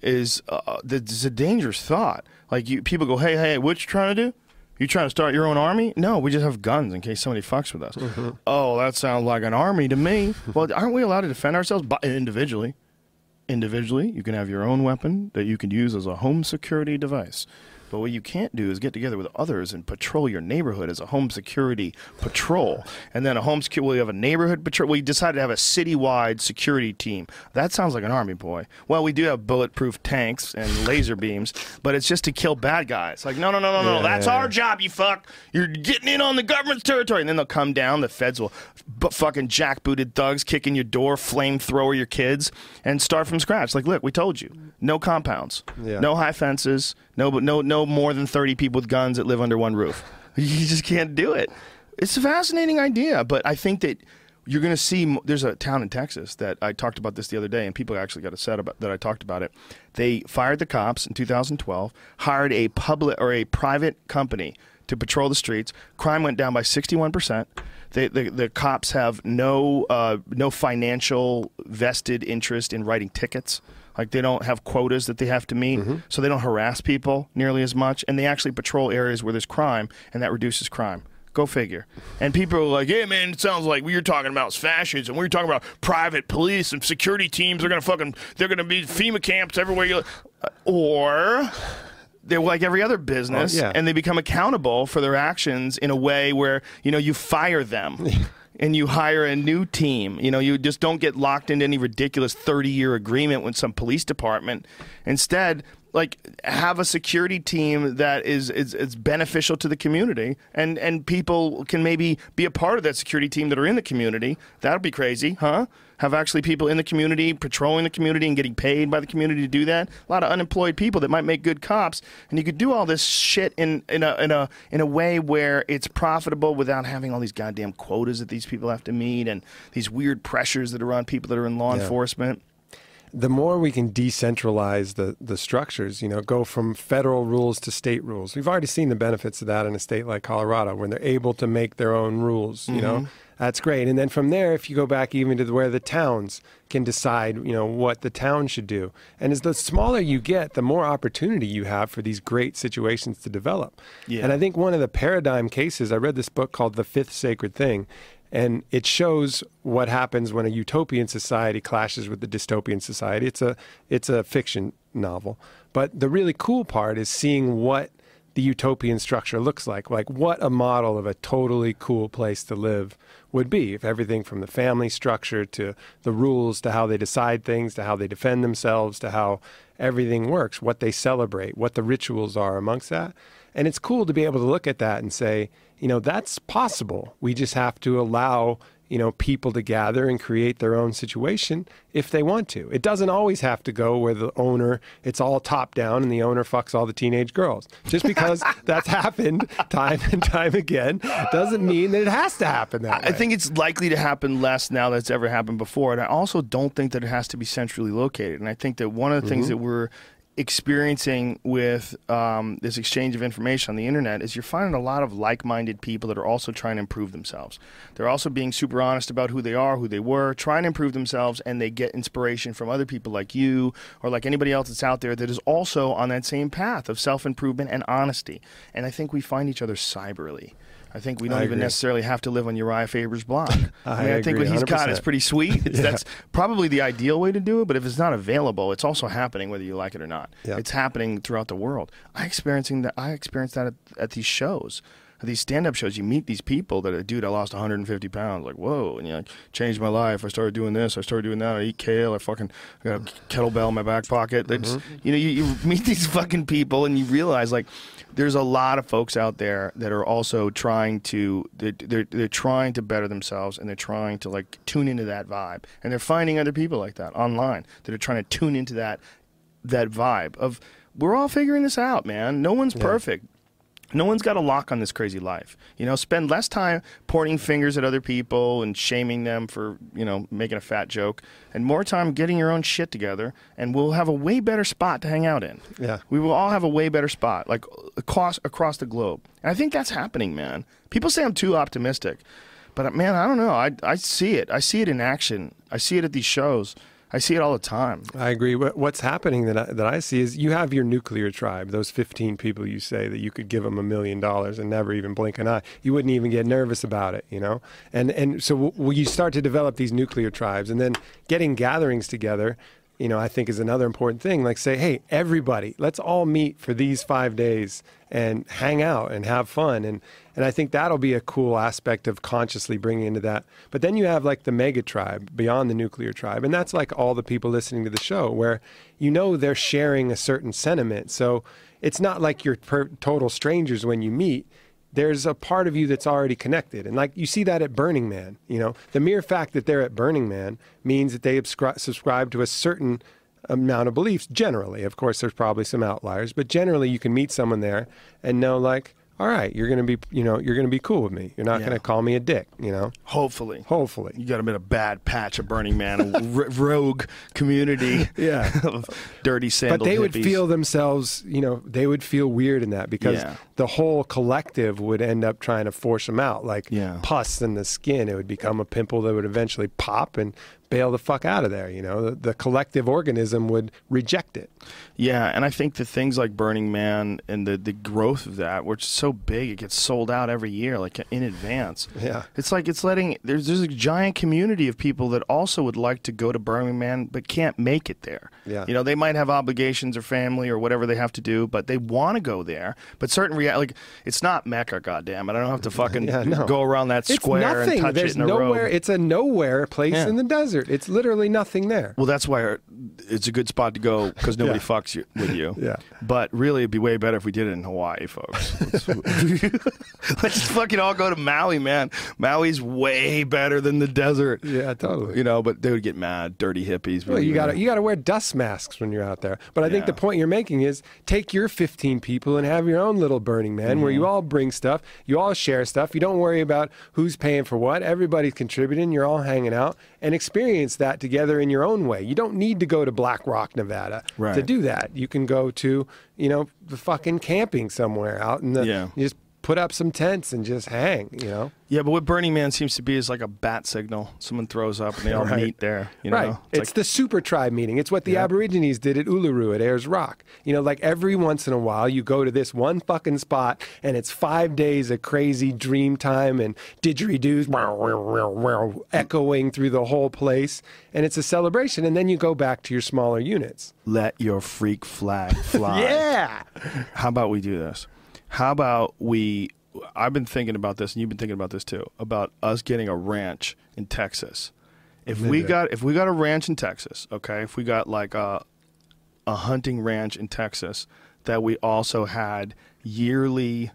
is uh, it's a dangerous thought. Like you, people go, "Hey, hey, what you trying to do? You trying to start your own army? No, we just have guns in case somebody fucks with us. Mm-hmm. Oh, that sounds like an army to me. well, aren't we allowed to defend ourselves But individually? Individually, you can have your own weapon that you can use as a home security device. But what you can't do is get together with others and patrol your neighborhood as a home security patrol. And then a home security, well, you have a neighborhood patrol. We decided to have a citywide security team. That sounds like an army boy. Well, we do have bulletproof tanks and laser beams, but it's just to kill bad guys. Like, no, no, no, no, no. Yeah, That's yeah, our yeah. job, you fuck. You're getting in on the government's territory. And then they'll come down. The feds will but fucking jackbooted thugs kick in your door, flamethrower your kids, and start from scratch. Like, look, we told you. No compounds. No high fences. No, but no, no more than 30 people with guns that live under one roof. You just can't do it. It's a fascinating idea, but I think that you're going to see. There's a town in Texas that I talked about this the other day, and people actually got upset about that. I talked about it. They fired the cops in 2012, hired a public or a private company to patrol the streets. Crime went down by 61 percent. They, the, the cops have no uh, no financial vested interest in writing tickets. Like they don't have quotas that they have to meet, mm-hmm. so they don't harass people nearly as much, and they actually patrol areas where there's crime, and that reduces crime. Go figure. And people are like, "Hey, man, it sounds like what you're talking about is fascism. We were talking about private police and security teams. They're gonna fucking, they're gonna be FEMA camps everywhere you." Or they're like every other business, Well, yeah. and they become accountable for their actions in a way where you know you fire them. And you hire a new team. You know, you just don't get locked into any ridiculous 30 year agreement with some police department. Instead, like have a security team that is, is is beneficial to the community and and people can maybe be a part of that security team that are in the community that'd be crazy huh have actually people in the community patrolling the community and getting paid by the community to do that a lot of unemployed people that might make good cops and you could do all this shit in in a in a in a way where it's profitable without having all these goddamn quotas that these people have to meet and these weird pressures that are on people that are in law Yeah. enforcement the more we can decentralize the, the structures, you know, go from federal rules to state rules. We've already seen the benefits of that in a state like Colorado when they're able to make their own rules, you know. Mm-hmm. That's great. And then from there, if you go back even to where the towns can decide, you know, what the town should do. And as the smaller you get, the more opportunity you have for these great situations to develop. Yeah. And I think one of the paradigm cases, I read this book called The Fifth Sacred Thing, and it shows what happens when a utopian society clashes with the dystopian society. It's a it's a fiction novel, but the really cool part is seeing what the utopian structure looks like, like what a model of a totally cool place to live would be. If everything from the family structure to the rules to how they decide things to how they defend themselves to how everything works, what they celebrate, what the rituals are amongst that. And it's cool to be able to look at that and say, you know, that's possible. We just have to allow, you know, people to gather and create their own situation if they want to. It doesn't always have to go where the owner, it's all top down and the owner fucks all the teenage girls. Just because that's happened time and time again doesn't mean that it has to happen that way. I think it's likely to happen less now than it's ever happened before. And I also don't think that it has to be centrally located. And I think that one of the things Mm-hmm. that we're experiencing with um, this exchange of information on the internet is you're finding a lot of like-minded people that are also trying to improve themselves. They're also being super honest about who they are, who they were, trying to improve themselves, and they get inspiration from other people like you or like anybody else that's out there that is also on that same path of self-improvement and honesty. And I think we find each other cyberly. I think we don't I even agree. necessarily have to live on Uriah Faber's block. I mean, I think what he's got is pretty sweet. It's- That's probably the ideal way to do it. But if it's not available, it's also happening whether you like it or not. Yeah. It's happening throughout the world. I experiencing that. I experienced that at, at these shows. These stand-up shows, you meet these people that are, dude, I lost 150 pounds. Like, whoa, and you like, changed my life. I started doing this. I started doing that. I eat kale. I fucking I got a kettlebell in my back pocket. They just, mm-hmm. you know, you, you meet these fucking people and you realize like there's a lot of folks out there that are also trying to they're, they're, they're trying to better themselves and they're trying to like tune into that vibe and they're finding other people like that online that are trying to tune into that that vibe of we're all figuring this out man no one's perfect no one's got a lock on this crazy life. You know, spend less time pointing fingers at other people and shaming them for, you know, making a fat joke and more time getting your own shit together and we'll have a way better spot to hang out in. Yeah. We will all have a way better spot like across across the globe. And I think that's happening, man. People say I'm too optimistic. But man, I don't know. I I see it. I see it in action. I see it at these shows. I see it all the time. I agree. What's happening that I, that I see is you have your nuclear tribe, those 15 people you say that you could give them a million dollars and never even blink an eye. You wouldn't even get nervous about it, you know? And, and so w- you start to develop these nuclear tribes and then getting gatherings together, you know, I think is another important thing. Like say, hey, everybody, let's all meet for these five days and hang out and have fun. And, and I think that'll be a cool aspect of consciously bringing into that. But then you have like the mega tribe beyond the nuclear tribe. And that's like all the people listening to the show where you know they're sharing a certain sentiment. So it's not like you're per- total strangers when you meet. There's a part of you that's already connected. And like you see that at Burning Man, you know, the mere fact that they're at Burning Man means that they subscribe to a certain amount of beliefs generally. Of course, there's probably some outliers, but generally you can meet someone there and know like, all right, you're going to be, you know, you're going to be cool with me. You're not Yeah. going to call me a dick, you know. Hopefully. Hopefully. You got a bit of a bad patch of Burning Man, a r- rogue community. Yeah. of dirty sandal but they would feel themselves, you know, they would feel weird in that because Yeah. the whole collective would end up trying to force them out, like Yeah. pus in the skin. It would become a pimple that would eventually pop and bail the fuck out of there. You know, the, the collective organism would reject it. Yeah, and I think the things like Burning Man and the, the growth of that, which is so big, it gets sold out every year, like in advance. Yeah. It's like it's letting there's there's a giant community of people that also would like to go to Burning Man but can't make it there. Yeah. You know, they might have obligations or family or whatever they have to do, but they want to go there. But certain rea- like it's not Mecca, goddamn it. I don't have to fucking Yeah, no. go around that square and touch There's it in a nowhere. It's a nowhere place Yeah. in the desert. It's literally nothing there. Well, that's why uh, it's a good spot to go because nobody Yeah. fucks you, with you. Yeah. But really, it'd be way better if we did it in Hawaii, folks. Let's, let's fucking all go to Maui, man. Maui's way better than the desert. Yeah, totally. You know, but they would get mad, dirty hippies. Well, you got to you got to wear dust masks when you're out there. But I think the point you're making is take your 15 people and have your own little Burning Man where you Mm-hmm. all bring stuff, you all share stuff. You don't worry about who's paying for what. Everybody's contributing. You're all hanging out and experience that together in your own way. You don't need to go to Black Rock, Nevada to do that. You can go to you know the fucking camping somewhere out in the Yeah. you just put up some tents and just hang. You know, Yeah, but what Burning Man seems to be is like a bat signal. Someone throws up and they all Right. meet there. You know? right? It's, like, the super tribe meeting. It's what the Aborigines did at Uluru at Ayers Rock. You know, like every once in a while, you go to this one fucking spot, and it's five days of crazy dream time and didgeridoos wow, wow, wow, wow, echoing through the whole place, and it's a celebration. And then you go back to your smaller units. let your freak flag fly. Yeah. How about we do this? How about we? I've been thinking about this, and you've been thinking about this too. About us getting a ranch in Texas. If we got if we got a ranch in Texas, okay. If we got like a a hunting ranch in Texas, that we also had yearly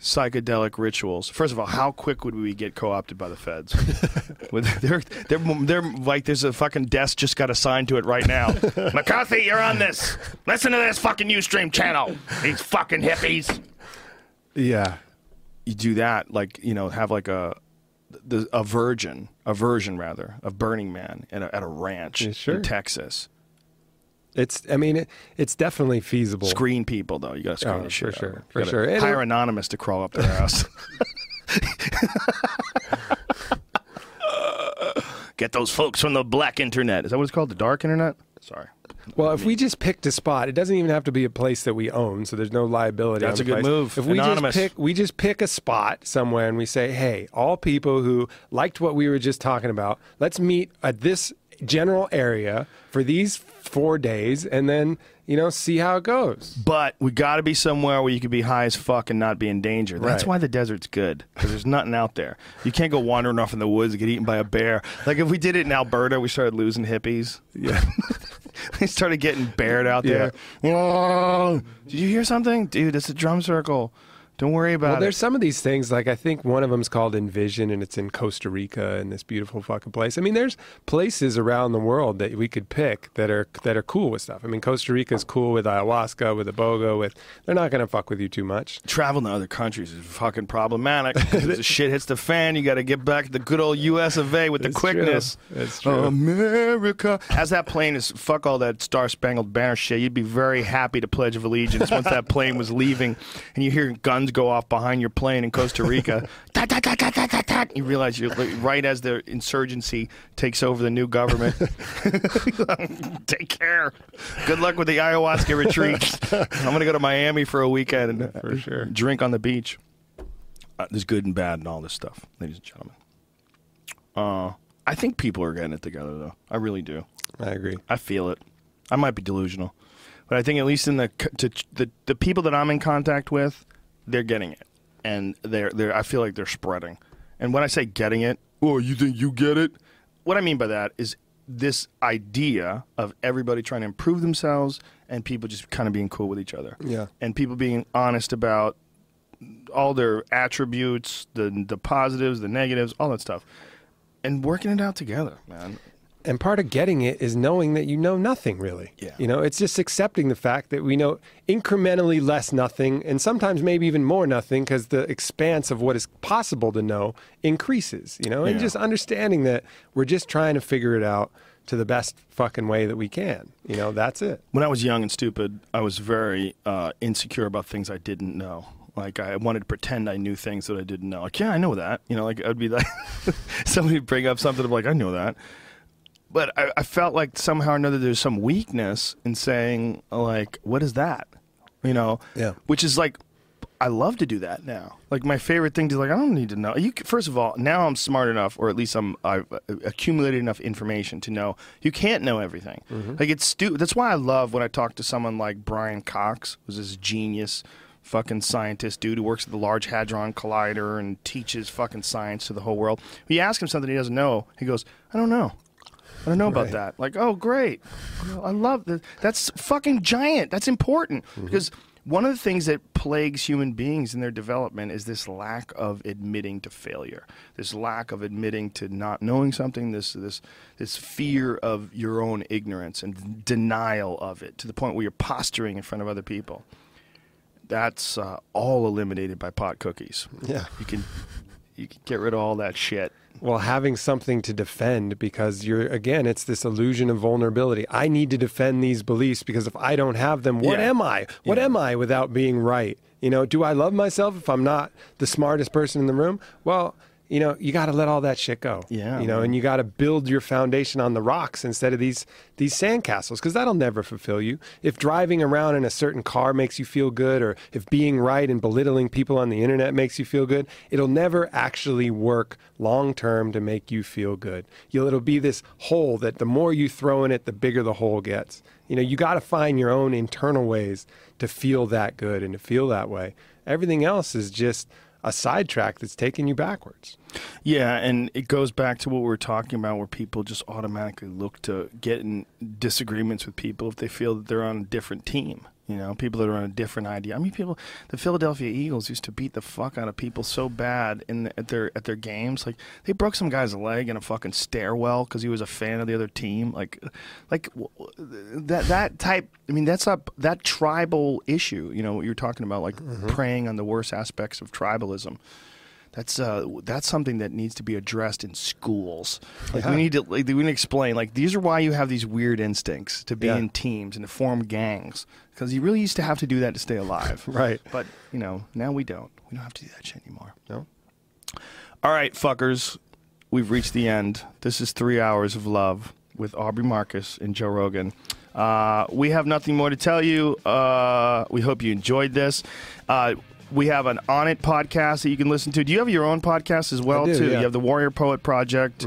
psychedelic rituals. First of all, how quick would we get co-opted by the feds? They're, they're, they're like, there's a fucking desk just got assigned to it right now. McCarthy, you're on this. Listen to this fucking Ustream channel. These fucking hippies. Yeah. You do that, like you know, have like a the, a virgin, a version rather, of Burning Man at a, at a ranch Yeah, sure. in Texas. It's. I mean, it, it's definitely feasible. Screen people though. You got to screen Oh, the for shit. out sure, for sure. Hire it- anonymous to crawl up their house. Get those folks from the black internet. Is that what it's called? The dark internet? Sorry. Well, if we just picked a spot, it doesn't even have to be a place that we own, so there's no liability. That's a the good place. move. If we Anonymous. just pick, we just pick a spot somewhere, and we say, "Hey, all people who liked what we were just talking about, let's meet at this general area for these four days, and then you know see how it goes." But we got to be somewhere where you can be high as fuck and not be in danger. That's Right. why the desert's good because there's nothing out there. You can't go wandering off in the woods and get eaten by a bear. Like if we did it in Alberta, we started losing hippies. Yeah. they started getting bared out there. Whoa. Did you hear something, dude? It's a drum circle. Don't worry about Well, there's some of these things, like I think one of them's called Envision, and it's in Costa Rica, in this beautiful fucking place. I mean, there's places around the world that we could pick that are that are cool with stuff. I mean, Costa Rica's cool with ayahuasca, with iboga, with they're not going to fuck with you too much. Traveling to other countries is fucking problematic. 'cause the shit hits the fan. You got to get back to the good old U.S. of A. with the It's true. quickness. It's oh, true. America. As that plane is fuck all that Star Spangled Banner shit, you'd be very happy to pledge of allegiance once that plane was leaving, and you hear guns go off behind your plane in Costa Rica. Tat, tat, tat, tat, tat, tat, tat. You realize you're like, right as the insurgency takes over the new government. Take care. Good luck with the ayahuasca retreat. I'm gonna go to Miami for a weekend and For sure. drink on the beach. Uh, there's good and bad and all this stuff, ladies and gentlemen. Uh, I think people are getting it together, though. I really do. I agree. I feel it. I might be delusional, but I think at least in the c- to, the the people that I'm in contact with, they're getting it, and they're they're. I feel like they're spreading. And when I say getting it, oh, you think you get it? What I mean by that is this idea of everybody trying to improve themselves and people just kind of being cool with each other. Yeah. And people being honest about all their attributes, the the positives, the negatives, all that stuff, and working it out together, man. And part of getting it is knowing that you know nothing really. Yeah. You know, it's just accepting the fact that we know incrementally less nothing and sometimes maybe even more nothing because the expanse of what is possible to know increases, you know, and just understanding that we're just trying to figure it out to the best fucking way that we can. You know, that's it. When I was young and stupid, I was very uh, insecure about things I didn't know. Like I wanted to pretend I knew things that I didn't know. Like, yeah, I know that. You know, like I'd be like, somebody would bring up something, I'm like, I know that. But I, I felt like somehow or another there's some weakness in saying, like, what is that? You know, Yeah. Which is like, I love to do that now. Like my favorite thing to like, I don't need to know. You first of all, now I'm smart enough, or at least I'm I've uh, accumulated enough information to know you can't know everything. Like it's stupid. That's why I love when I talk to someone like Brian Cox, who's this genius fucking scientist dude who works at the Large Hadron Collider and teaches fucking science to the whole world. You ask him something he doesn't know, he goes, I don't know. I don't know about Right. that. Like, oh, great. I love that. That's fucking giant. That's important because one of the things that plagues human beings in their development is this lack of admitting to failure, this lack of admitting to not knowing something, this this this fear of your own ignorance and denial of it to the point where you're posturing in front of other people. That's uh, all eliminated by pot cookies. Yeah. You can you can get rid of all that shit. Well, having something to defend because you're again, it's this illusion of vulnerability. I need to defend these beliefs because if I don't have them, what Yeah. am I? What Yeah. am I without being right? You know, do I love myself if I'm not the smartest person in the room? Well, you know, you got to let all that shit go. Yeah, You know, man. and you got to build your foundation on the rocks instead of these these sandcastles because that'll never fulfill you. If driving around in a certain car makes you feel good, or if being right and belittling people on the internet makes you feel good, it'll never actually work long term to make you feel good. You'll, it'll be this hole that the more you throw in it, the bigger the hole gets. You know, you got to find your own internal ways to feel that good and to feel that way. Everything else is just a sidetrack that's taking you backwards. Yeah, and it goes back to what we're talking about, where people just automatically look to get in disagreements with people if they feel that they're on a different team. You know, people that are on a different idea. I mean, people. The Philadelphia Eagles used to beat the fuck out of people so bad in at their at their games. Like they broke some guy's leg in a fucking stairwell because he was a fan of the other team. Like, like that that type. I mean, that's a that tribal issue. You know what you're talking about, like preying on the worst aspects of tribalism. That's uh, that's something that needs to be addressed in schools. Like we need to like, we need to explain like these are why you have these weird instincts to be Yeah. in teams and to form gangs because you really used to have to do that to stay alive. Right. But you know now we don't. We don't have to do that shit anymore. No? All right, fuckers, we've reached the end. This is three hours of love with Aubrey Marcus and Joe Rogan. Uh, we have nothing more to tell you. Uh, we hope you enjoyed this. Uh, we have an Onnit podcast that you can listen to. Do you have your own podcast as well do, too? yeah. Mm-hmm. You have the Warrior Poet Project,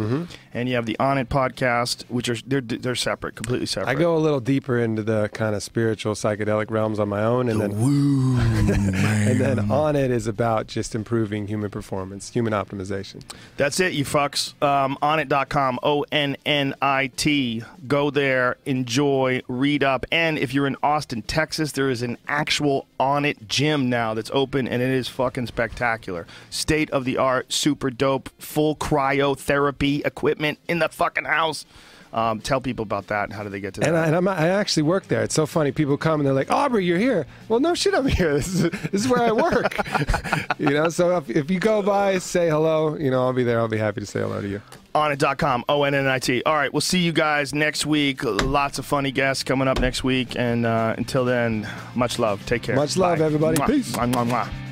and you have the Onnit podcast, which are they're they're separate, completely separate. I go a little deeper into the kind of spiritual psychedelic realms on my own, and then woo, and then Onnit is about just improving human performance, human optimization. That's it, you fucks. Um, onnit.com, O N N I T. Go there, enjoy, read up. And if you're in Austin, Texas, there is an actual Onnit gym now that's open, and it is fucking spectacular. State of the art, super dope, full cryotherapy equipment in the fucking house. Um, tell people about that and how do they get to that? And, I, and I'm, I actually work there. It's so funny. People come and they're like, Aubrey, you're here. Well, no shit, I'm here. This is, this is where I work. you know, so if, if you go by, say hello. You know, I'll be there. I'll be happy to say hello to you. onnit.com o-n-n-i-t all right we'll see you guys next week lots of funny guests coming up next week and uh, until then much love take care Much love, Bye. everybody. Mwah. Peace. Mwah, mwah, mwah.